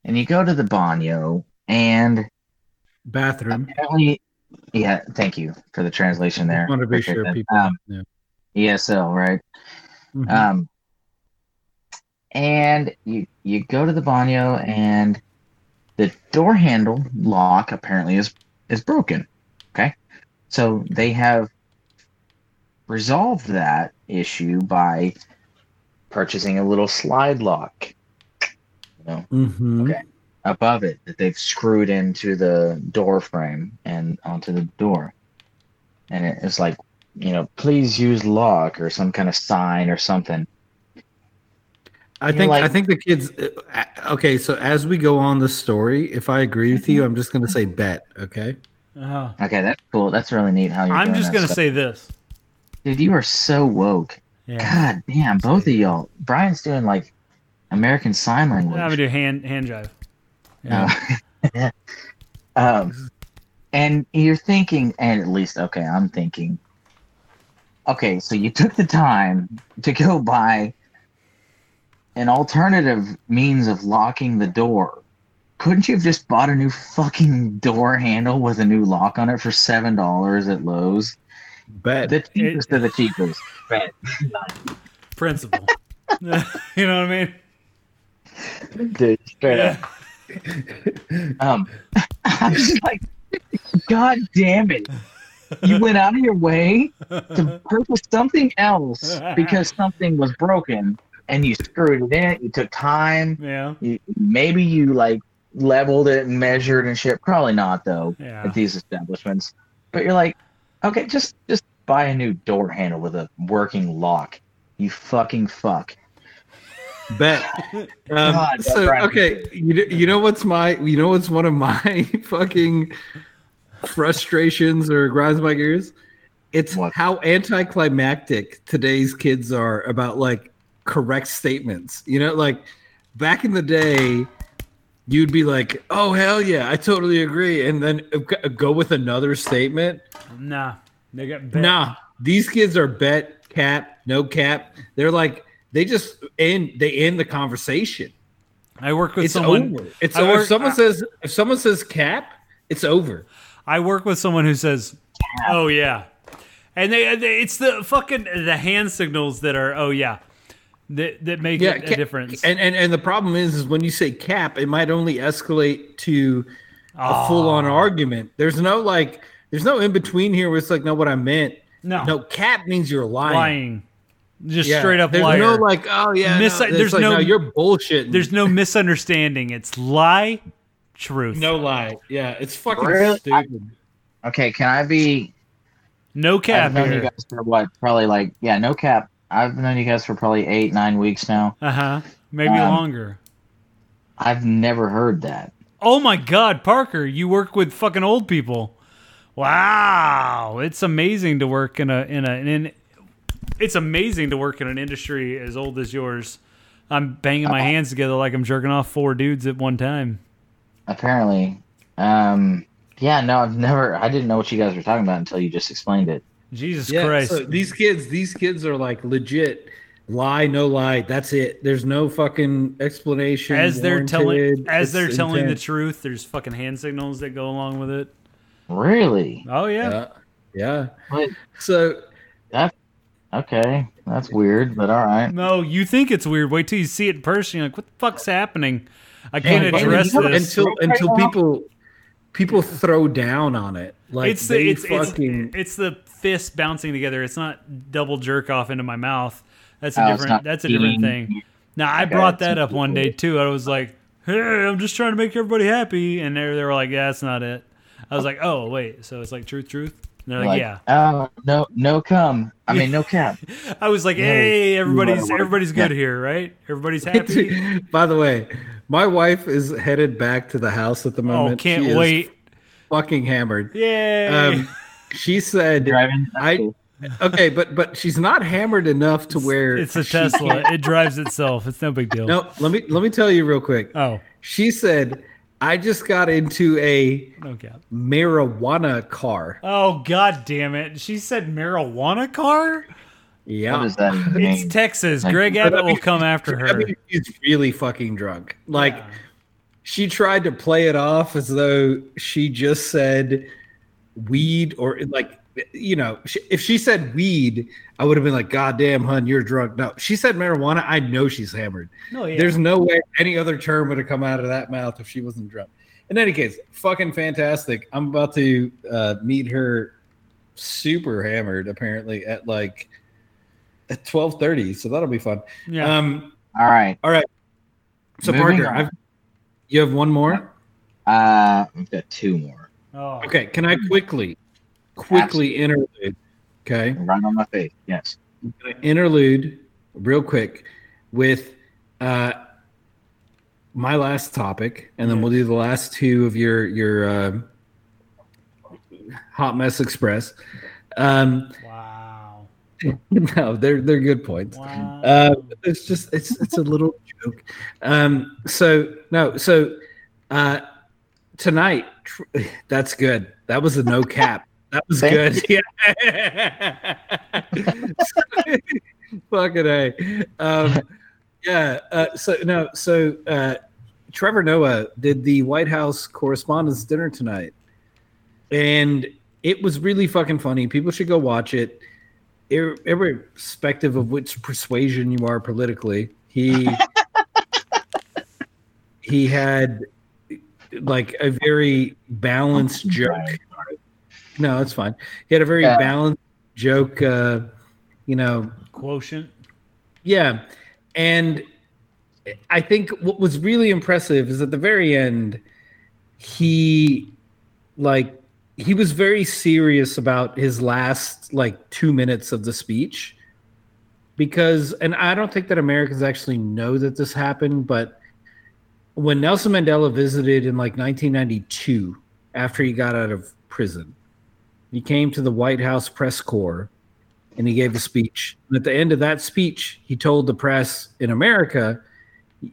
And you go to the banyo, and Bathroom. apparently, yeah, thank you for the translation there. Want to be sure people. Um, yeah. ESL, right? Mhm. Um, and you you go to the banyo, and the door handle lock apparently is is broken. Okay, so they have resolved that issue by purchasing a little slide lock. You know, Mhm. Okay. above it that they've screwed into the door frame and onto the door. And it's like, you know, please use lock or some kind of sign or something. I You're think I think the kids. uh, Okay, so as we go on the story, if I agree with you, I'm just going to say bet. Okay. Uh, Okay, that's cool. That's really neat how you're I'm just gonna say this. Dude, you are so woke. Yeah, God damn, both of y'all. Brian's doing like American Sign Language. I'm Language. gonna do hand hand jive. Yeah. Uh, um, and you're thinking, and at least, okay, I'm thinking, okay, so you took the time to go buy an alternative means of locking the door. Couldn't you have just bought a new fucking door handle with a new lock on it for seven dollars at Lowe's? Bet. The cheapest of the cheapest. Bet. Principle. you know what I mean? Dude, straight up. Um, I was like, God damn it. You went out of your way to purchase something else because something was broken and you screwed it in. You took time. Yeah. You, maybe you like leveled it and measured and shit. Probably not though Yeah. at these establishments. But you're like, okay, just just buy a new door handle with a working lock. You fucking fuck. Bet. Um, God, so okay, you know, you know what's my you know what's one of my fucking frustrations or grinds my gears? It's What? how anticlimactic today's kids are about like correct statements. You know, like back in the day, you'd be like, "Oh hell yeah, I totally agree," and then uh, go with another statement. Nah. They got bet. Nah, these kids are bet cap, no cap. They're like they just end they end the conversation. I work with It's someone. over. It's I over. work- if someone I- says if someone says cap, it's over. I work with someone who says, "Oh yeah," and they, they it's the fucking the hand signals that are "Oh yeah," that that make Yeah, it a difference. And and and the problem is, is when you say cap, it might only escalate to a Oh. full on ah. argument. There's no like, there's no in between here where it's like, no, what I meant. no, No, cap means you're lying. lying. Just Yeah, straight up There's liar. no like, oh yeah, Mis- no, there's like, no- you're bullshit. There's no misunderstanding. It's lie, truth. no lie. Yeah, it's fucking Really? stupid. Okay, can I be? No cap I've known you guys for what? Probably like yeah, no cap. I've known you guys for probably eight, nine weeks now. Uh huh. Maybe Um, longer. I've never heard that. Oh my God, Parker, you work with fucking old people. Wow, it's amazing to work in a in a in. It's amazing to work in an industry as old as yours. I'm banging my hands together like I'm jerking off four dudes at one time. Apparently, um, yeah, no, I've never. I didn't know what you guys were talking about until you just explained it. Jesus Yeah, Christ! so these kids, these kids are like legit lie, no lie. That's it. There's no fucking explanation. as they're telling, as It's they're telling the truth, there's fucking hand signals that go along with it. Really? Oh yeah, Yeah, yeah. What? So Okay, that's weird, but all right. no, you think it's weird. Wait till you see it in person. You're like, what the fuck's happening? I can't and- address and this. until until people people throw down on it. Like it's the they it's, it's fucking it's the fist bouncing together. It's not double jerk off into my mouth. That's a Oh, different that's a different thing. Now I brought that up one day too. I was like, "Hey, I'm just trying to make everybody happy," and they they were like, "Yeah, that's not it." I was like, "Oh wait, so it's like truth, truth." And they're like, Like, "Yeah." Oh no, no cum. I mean, no cap. I was like, "Hey, everybody's everybody's good here, right? Everybody's happy." By the way, my wife is headed back to the house at the moment. oh, moment. can't She wait! Fucking hammered. Yeah. Um, she said, Driving. I okay, but but she's not hammered enough to where it's a she Tesla. It drives itself. It's no big deal. No, let me let me tell you real quick. Oh, She said, "I just got into a no marijuana car." Oh god damn it! She said marijuana car. Yeah, What that It's? Texas. Like- Greg Abbott I mean, will come after I her. mean, she's really fucking drunk. Like Yeah. she tried to play it off as though she just said weed or like you know if she said weed i would have been like god damn hun you're drunk no she said marijuana i know she's hammered No, yeah. there's no way any other term would have come out of that mouth if she wasn't drunk in any case fucking fantastic i'm about to uh, meet her super hammered apparently at like at 12.30 so that'll be fun yeah. um All right. so Moving parker on. I've, you have one more Uh, I've got two more. Oh. Okay, can I quickly, quickly interlude? Okay, Right on my face. Yes. I'm gonna interlude real quick with uh, my last topic, and then we'll do the last two of your your uh, hot mess express. Um, Wow. no, they're they're good points. Wow. Uh, it's just it's it's a little joke. Um, so no, so uh, tonight tr- that's good. That was a no cap. That was Thank good. Yeah. Fucking a. Um, yeah. Uh, so no. So uh, Trevor Noah did the White House Correspondents' Dinner tonight, and it was really fucking funny. People should go watch it ir- irrespective of which persuasion you are politically, he he had like a very balanced joke. No, it's fine. He had a very Yeah. balanced joke. Uh, you know, Quotient. yeah, and I think what was really impressive is at the very end, he like he was very serious about his last like two minutes of the speech because and i don't think that americans actually know that this happened but when nelson mandela visited in like 1992 after he got out of prison he came to the white house press corps and he gave a speech. And at the end of that speech he told the press in america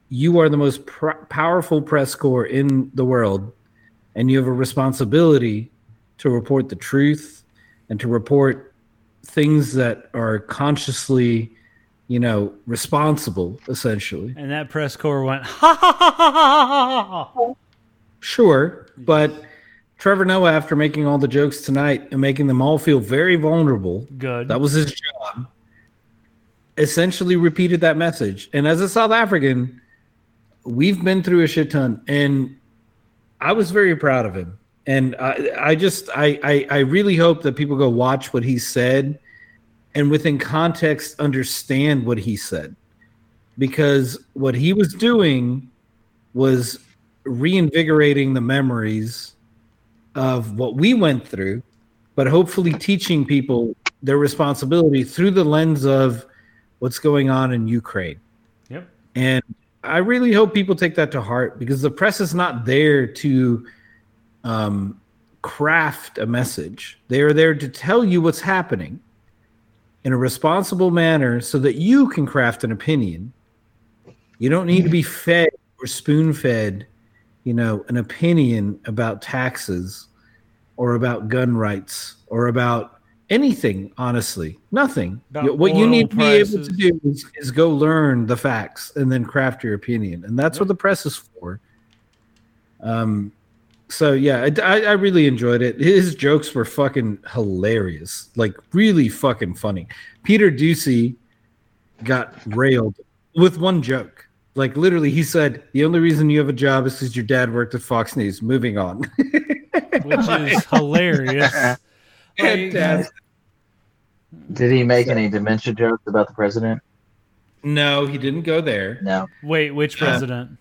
you are the most pr- powerful press corps in the world and you have a responsibility to report the truth and to report things that are consciously you know responsible essentially. And that press corps went, ha ha ha ha ha sure but trevor noah after making all the jokes tonight and making them all feel very vulnerable Good. that was his job essentially repeated that message. And as a south african we've been through a shit ton and i was very proud of him. And i, I just I, I i really hope that people go watch what he said and within context understand what he said because what he was doing was reinvigorating the memories of what we went through but hopefully teaching people their responsibility through the lens of what's going on in Ukraine Yep. and I really hope people take that to heart because the press is not there to um, craft a message. They are there to tell you what's happening in a responsible manner so that you can craft an opinion. You don't need to be fed or spoon fed, you know, an opinion about taxes or about gun rights or about anything, honestly. Nothing. About what you need to be able to do is, is go learn the facts and then craft your opinion. And that's what the press is for. Um, so yeah, I, I, I really enjoyed it. His jokes were fucking hilarious, like really fucking funny. Peter Doocy got railed with one joke. Like literally, he said, "The only reason you have a job is because your dad worked at Fox News." Moving on. Which is hilarious. Fantastic. Did he make any dementia jokes about the president? No, he didn't go there. No. wait, which Uh, president?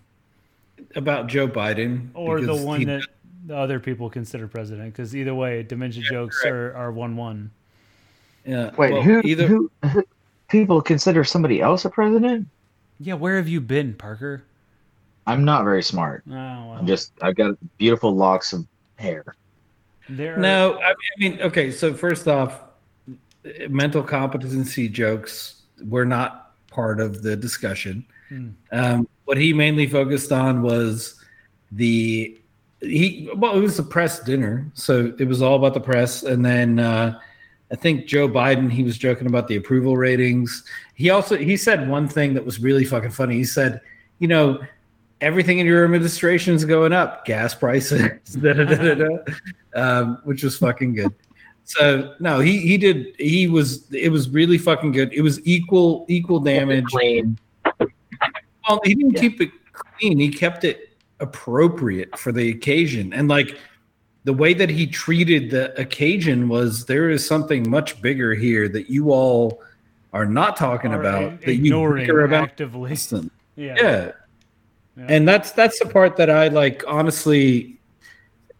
About Joe Biden Or the one he- that the other people consider president? Because either way, dementia jokes are, are 1 1. Yeah, Wait, well, who, Either who, who? People consider somebody else a president? Yeah, where have you been, Parker? I'm not very smart. Oh, well. I'm just. I've got beautiful locks of hair. there are- No, I mean, I mean, okay. So first off, mental competency jokes were not part of the discussion. Hmm. Um, what he mainly focused on was the he. Well, it was a press dinner, so it was all about the press. And then uh, I think Joe Biden, he was joking about the approval ratings. He also he said one thing that was really fucking funny. He said, you know. Everything in your administration is going up. Gas prices, da, da, da, um, which was fucking good. So no, he he did he was it was really fucking good. It was equal equal damage. Clean. Well, he didn't Yeah. keep it clean. He kept it appropriate for the occasion, and like the way that he treated the occasion was there is something much bigger here that you all are not talking are about that you bicker about. actively. Yeah. Yeah. Yeah. And that's that's the part that I like honestly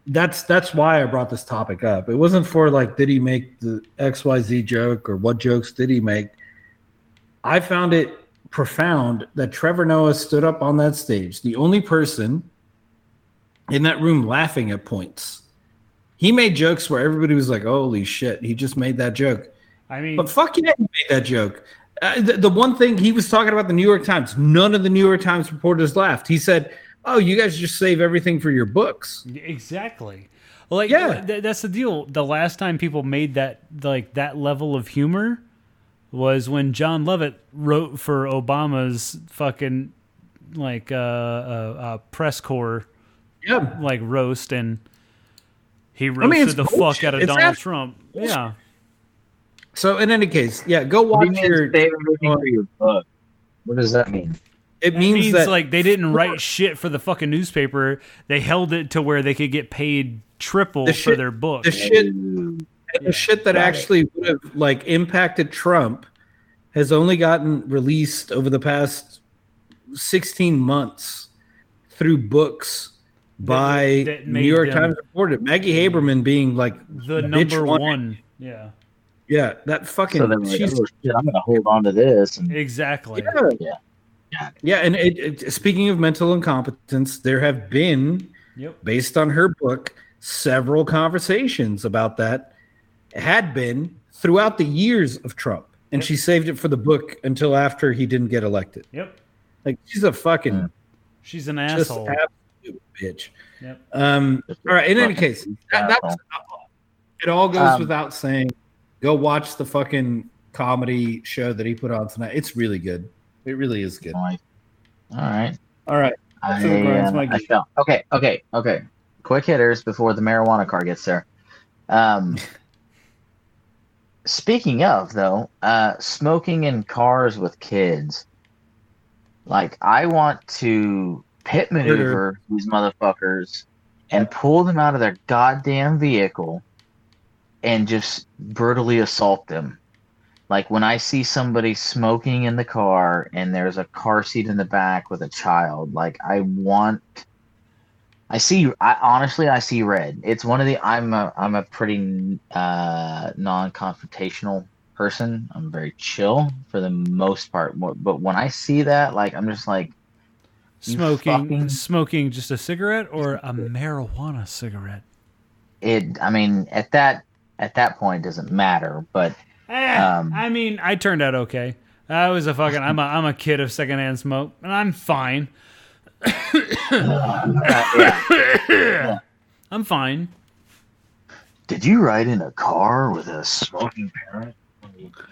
that's that's why I brought this topic up. It wasn't for like did he make the XYZ joke or what jokes did he make? I found it profound that Trevor Noah stood up on that stage, the only person in that room laughing at points. He made jokes where everybody was like, "Holy shit, he just made that joke." I mean, But fuck yeah, he made that joke. Uh, the, the one thing he was talking about the New York Times, none of the New York Times reporters laughed. He said, "Oh, you guys just save everything for your books." Exactly. Like Yeah. th- that's the deal. The last time people made that like that level of humor was when Jon Lovett wrote for Obama's fucking like uh, uh, uh press corps Yeah, like roast and he mean, roasted it's the bullshit. fuck out of It's Donald abs- Trump. Yeah. So in any case, yeah, go What watch you your. save everything for your book? What does that mean? It It means, means that like they didn't write shit for the fucking newspaper. They held it to where they could get paid triple The for their book. the shit, Ooh. the shit that Got it. actually would have like impacted Trump has only gotten released over the past sixteen months through books by that New York them- Times reported. Maggie Haberman being like the bitch number one. one. Yeah. Yeah, that fucking. So they're like, she's- oh shit, I'm gonna hold on to this. And Exactly. yeah, Yeah. yeah, and it, it, speaking of mental incompetence, there have been, Yep. based on her book, several conversations about that. Had been throughout the years of Trump, and Yep. she saved it for the book until after he didn't get elected. Yep. Like she's a fucking Yeah. She's an asshole. absolute bitch. Yep. Um, all right. In any case, that, that's it. All goes Um, without saying. Go watch the fucking comedy show that he put on tonight. It's really good. It really is good. All right. All right. I, So Brian's my I felt okay. Okay. Okay. Quick hitters before the marijuana car gets there. Um, speaking of though, uh, smoking in cars with kids. Like I want to pit maneuver these motherfuckers and pull them out of their goddamn vehicle and just brutally assault them. Like when I see somebody smoking in the car and there's a car seat in the back with a child, like I want I see I honestly I see red. It's one of the I'm a I'm a pretty uh non-confrontational person. I'm very chill for the most part. But when I see that, like I'm just like Smoking, fucking- smoking just a cigarette or a marijuana cigarette. it I mean at that at that point it doesn't matter, but Eh, Um, I mean, I turned out okay. I was a fucking. I'm a. I'm a kid of secondhand smoke, and I'm fine. I'm fine. Did you ride in a car with a smoking parent?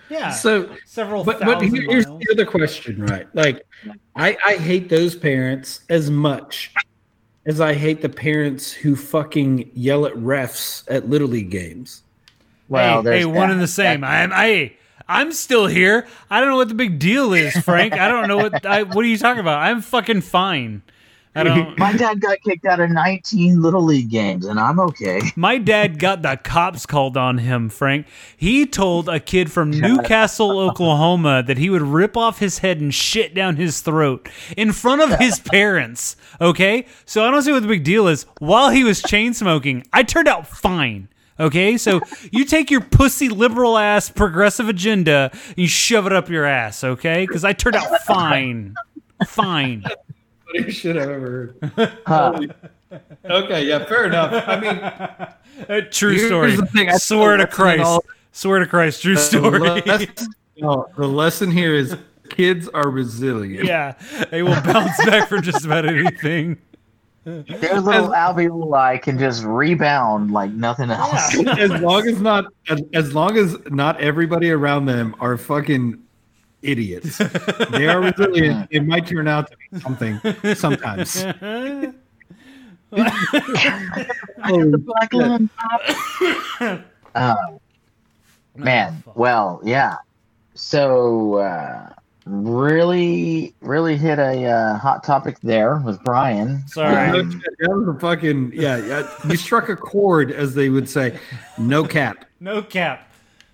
Yeah. So, several but but here's miles. the other question, right? Like, I I hate those parents as much as I hate the parents who fucking yell at refs at little league games. Well, hey, there's hey, one that. and the same. I'm. I. I'm still here. I don't know what the big deal is, Frank. I don't know what. I, what are you talking about? I'm fucking fine. I don't. My dad got kicked out of 19 little league games, and I'm okay. My dad got the cops called on him, Frank. He told a kid from Newcastle, Oklahoma that he would rip off his head and shit down his throat in front of his parents. Okay? So I don't see what the big deal is. While he was chain smoking, I turned out fine. Okay? So you take your pussy liberal ass progressive agenda and you shove it up your ass, okay? Because I turned out fine. Fine. Funniest shit I've ever heard. Huh. Okay, yeah, fair enough. I mean, Uh, true story. thing, I Swear to Christ. all- Swear to Christ, true the story. lesson, no, the lesson here is kids are resilient. yeah, they will bounce back from just about anything. Their little alveoli can just rebound like nothing else. as long as not as, as long as not everybody around them are fucking idiots. They are resilient. It might turn out to be something sometimes. the black line. uh, man, well, yeah. So, uh, really, really hit a uh, hot topic there with Brian. Sorry. No shit, That was a fucking yeah, yeah. You struck a chord, as they would say. No cap. No cap.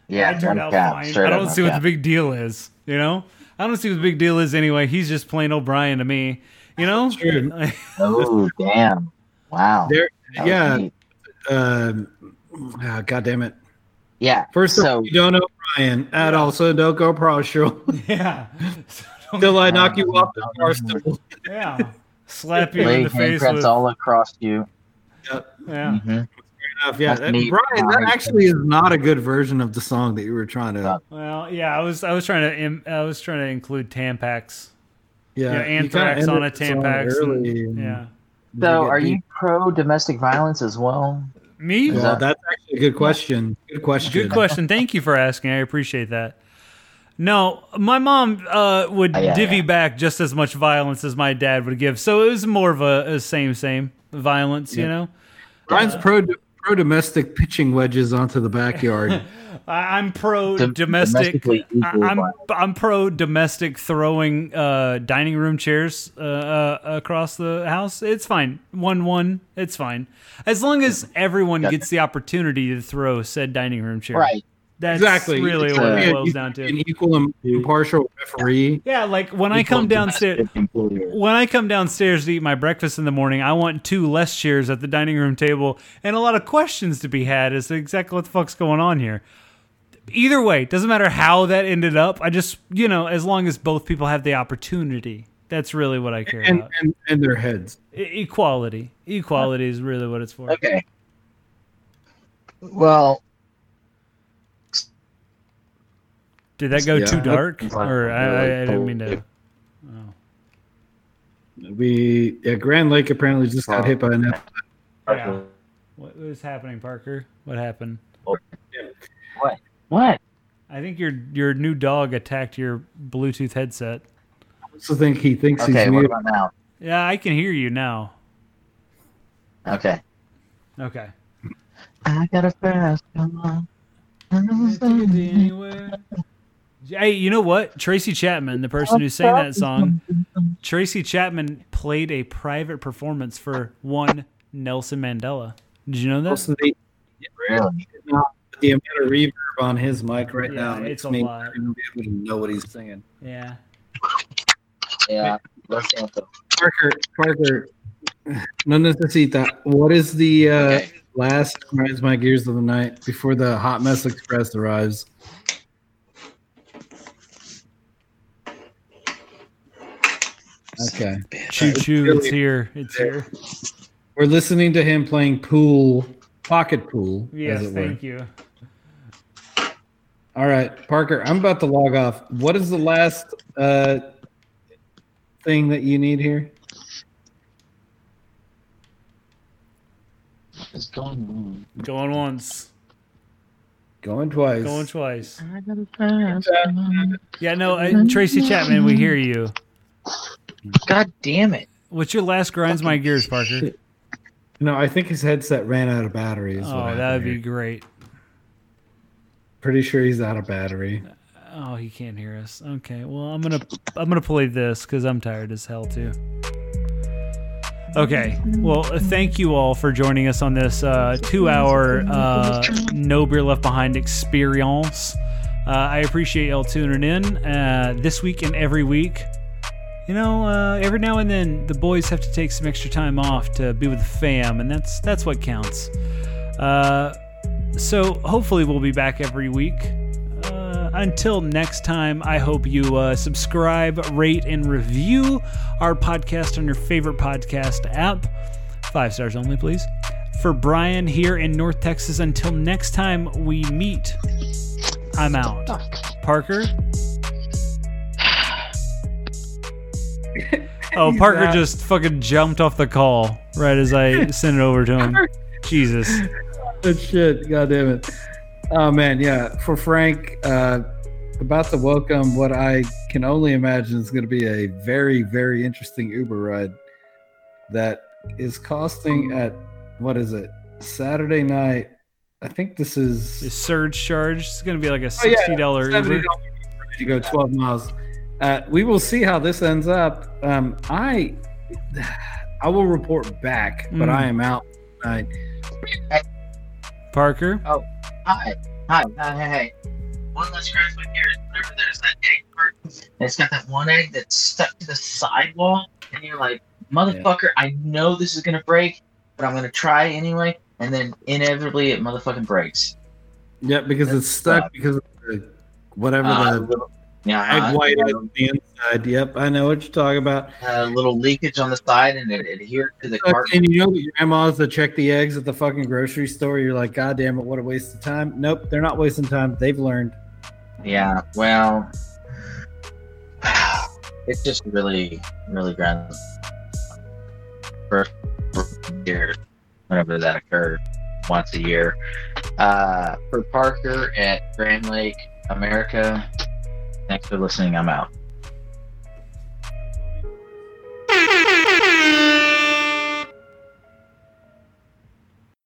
Yeah, I turned no out cap, fine. I don't no see what the big deal is. You know, I don't see what the big deal is anyway. He's just plain O'Brien to me. You know. Oh, damn! Wow. There, yeah. neat. Um, ah, God damn it. Yeah. First of so all, you don't know Brian at all, so don't go partial. yeah. Till I knock you off the bar stool. Yeah. Slap you in the face with. all across you. Yeah. Mhm. Enough. Yeah, that- neat. Brian, that actually is not a good version of the song that you were trying to. Well, yeah. I was. I was trying to. I was trying to include Tampax. Yeah, Yeah. you kinda anthrax on a ended the song Tampax. early and- and yeah. So, are you pro domestic violence as well? Me. Is Well, that- that's actually a good question. Good question. Good question. Thank you for asking. I appreciate that. No, my mom uh, would Oh, yeah, divvy yeah. back just as much violence as my dad would give, so it was more of a, a same same violence, you know. Brian's pro pro domestic pitching wedges onto the backyard. I, I'm pro Dom- domestic. I- I'm violence. I'm pro domestic throwing uh, dining room chairs uh, uh, across the house. It's fine. One one. It's fine as long as everyone gets the opportunity to throw said dining room chair. Right. That's exactly. really It's what a- it Yeah, boils down to. An equal and impartial referee. Yeah, like when I come downstairs when I come downstairs to eat my breakfast in the morning, I want two less chairs at the dining room table and a lot of questions to be had as to exactly what the fuck's going on here. Either way, doesn't matter how that ended up. I just, you know, as long as both people have the opportunity, that's really what I care And, about. and and their heads. E- equality, equality is really what it's for. Okay. Well, Did that go Yeah. too dark, or I, I, I didn't mean to? We yeah, Grand Lake apparently just got hit by an F. Yeah. What is happening, Parker? What happened? what? What? I think your your new dog attacked your Bluetooth headset. I also think he thinks Okay, he's what muted. about now? Yeah, I can hear you now. Okay. Okay. I got a fast come on. Hey, you know what? Tracy Chapman, the person who sang that song, Tracy Chapman played a private performance for one Nelson Mandela. Did you know that? Also, they, Really? not the amount of reverb on his mic right Yeah, now it's makes a me lot. not even be able to know what he's saying. Yeah. Yeah, let's. Parker, Parker, no necesita. What is the uh, Okay. last grinds my gears of the night before the Hot Mess Express arrives? Okay, Choo choo, it's here. It's here. we're listening to him playing pool, pocket pool. Yes, as were. thank you. All right, Parker, I'm about to log off. What is the last uh, thing that you need here? What's going Going once, Going twice. going twice. Yeah, no, I, Tracy Chapman, we hear you. God damn it. What's your last grinds my gears, Parker? no, I think his headset ran out of battery. Is Oh, that would be great. Pretty sure he's out of battery. Oh, he can't hear us. Okay, well, I'm gonna I'm gonna play this because I'm tired as hell too. Okay, well, thank you all for joining us on this uh, two-hour uh, No Beer Left Behind experience. Uh, I appreciate y'all tuning in uh, this week and every week. You know, uh, every now and then the boys have to take some extra time off to be with the fam, and that's that's what counts. Uh, so hopefully we'll be back every week. Uh, until next time, I hope you uh, subscribe, rate, and review our podcast on your favorite podcast app. Five stars only, please. For Brian here in North Texas, until next time we meet, I'm out. Parker? Oh, Parker just fucking jumped off the call right as I sent it over to him. Jesus. Good shit. God damn it. Oh man, yeah. For Frank, uh, about the welcome what I can only imagine is going to be a very, very interesting Uber ride that is costing at what is it? Saturday night. I think this The is surge charge is going to be like a Oh, $60 Uber. $70 to go 12 miles. Uh, we will see how this ends up. Um, I I will report back, but Mm. I am out tonight. Parker? Hi. Hi. Hi. Hey, hey. One less scratch my ears. Whenever there's that egg part, and it's got that one egg that's stuck to the sidewall, and you're like, motherfucker, I know this is gonna break, but I'm gonna try anyway. And then inevitably, it motherfucking breaks. Yeah, because it's stuck because of the, whatever Uh, the little, yeah, egg white on the inside. Yep, I know what you're talking about. a little leakage on the side, and it adhered to the carton. And you know that your grandmas that check the eggs at the fucking grocery store, you're like, God damn it, what a waste of time. Nope, they're not wasting time. They've learned. Yeah, well, it's just really, really grand. First year, whenever that occurred, once a year. Uh, for Parker at Grand Lake, America, Thanks for listening. I'm out.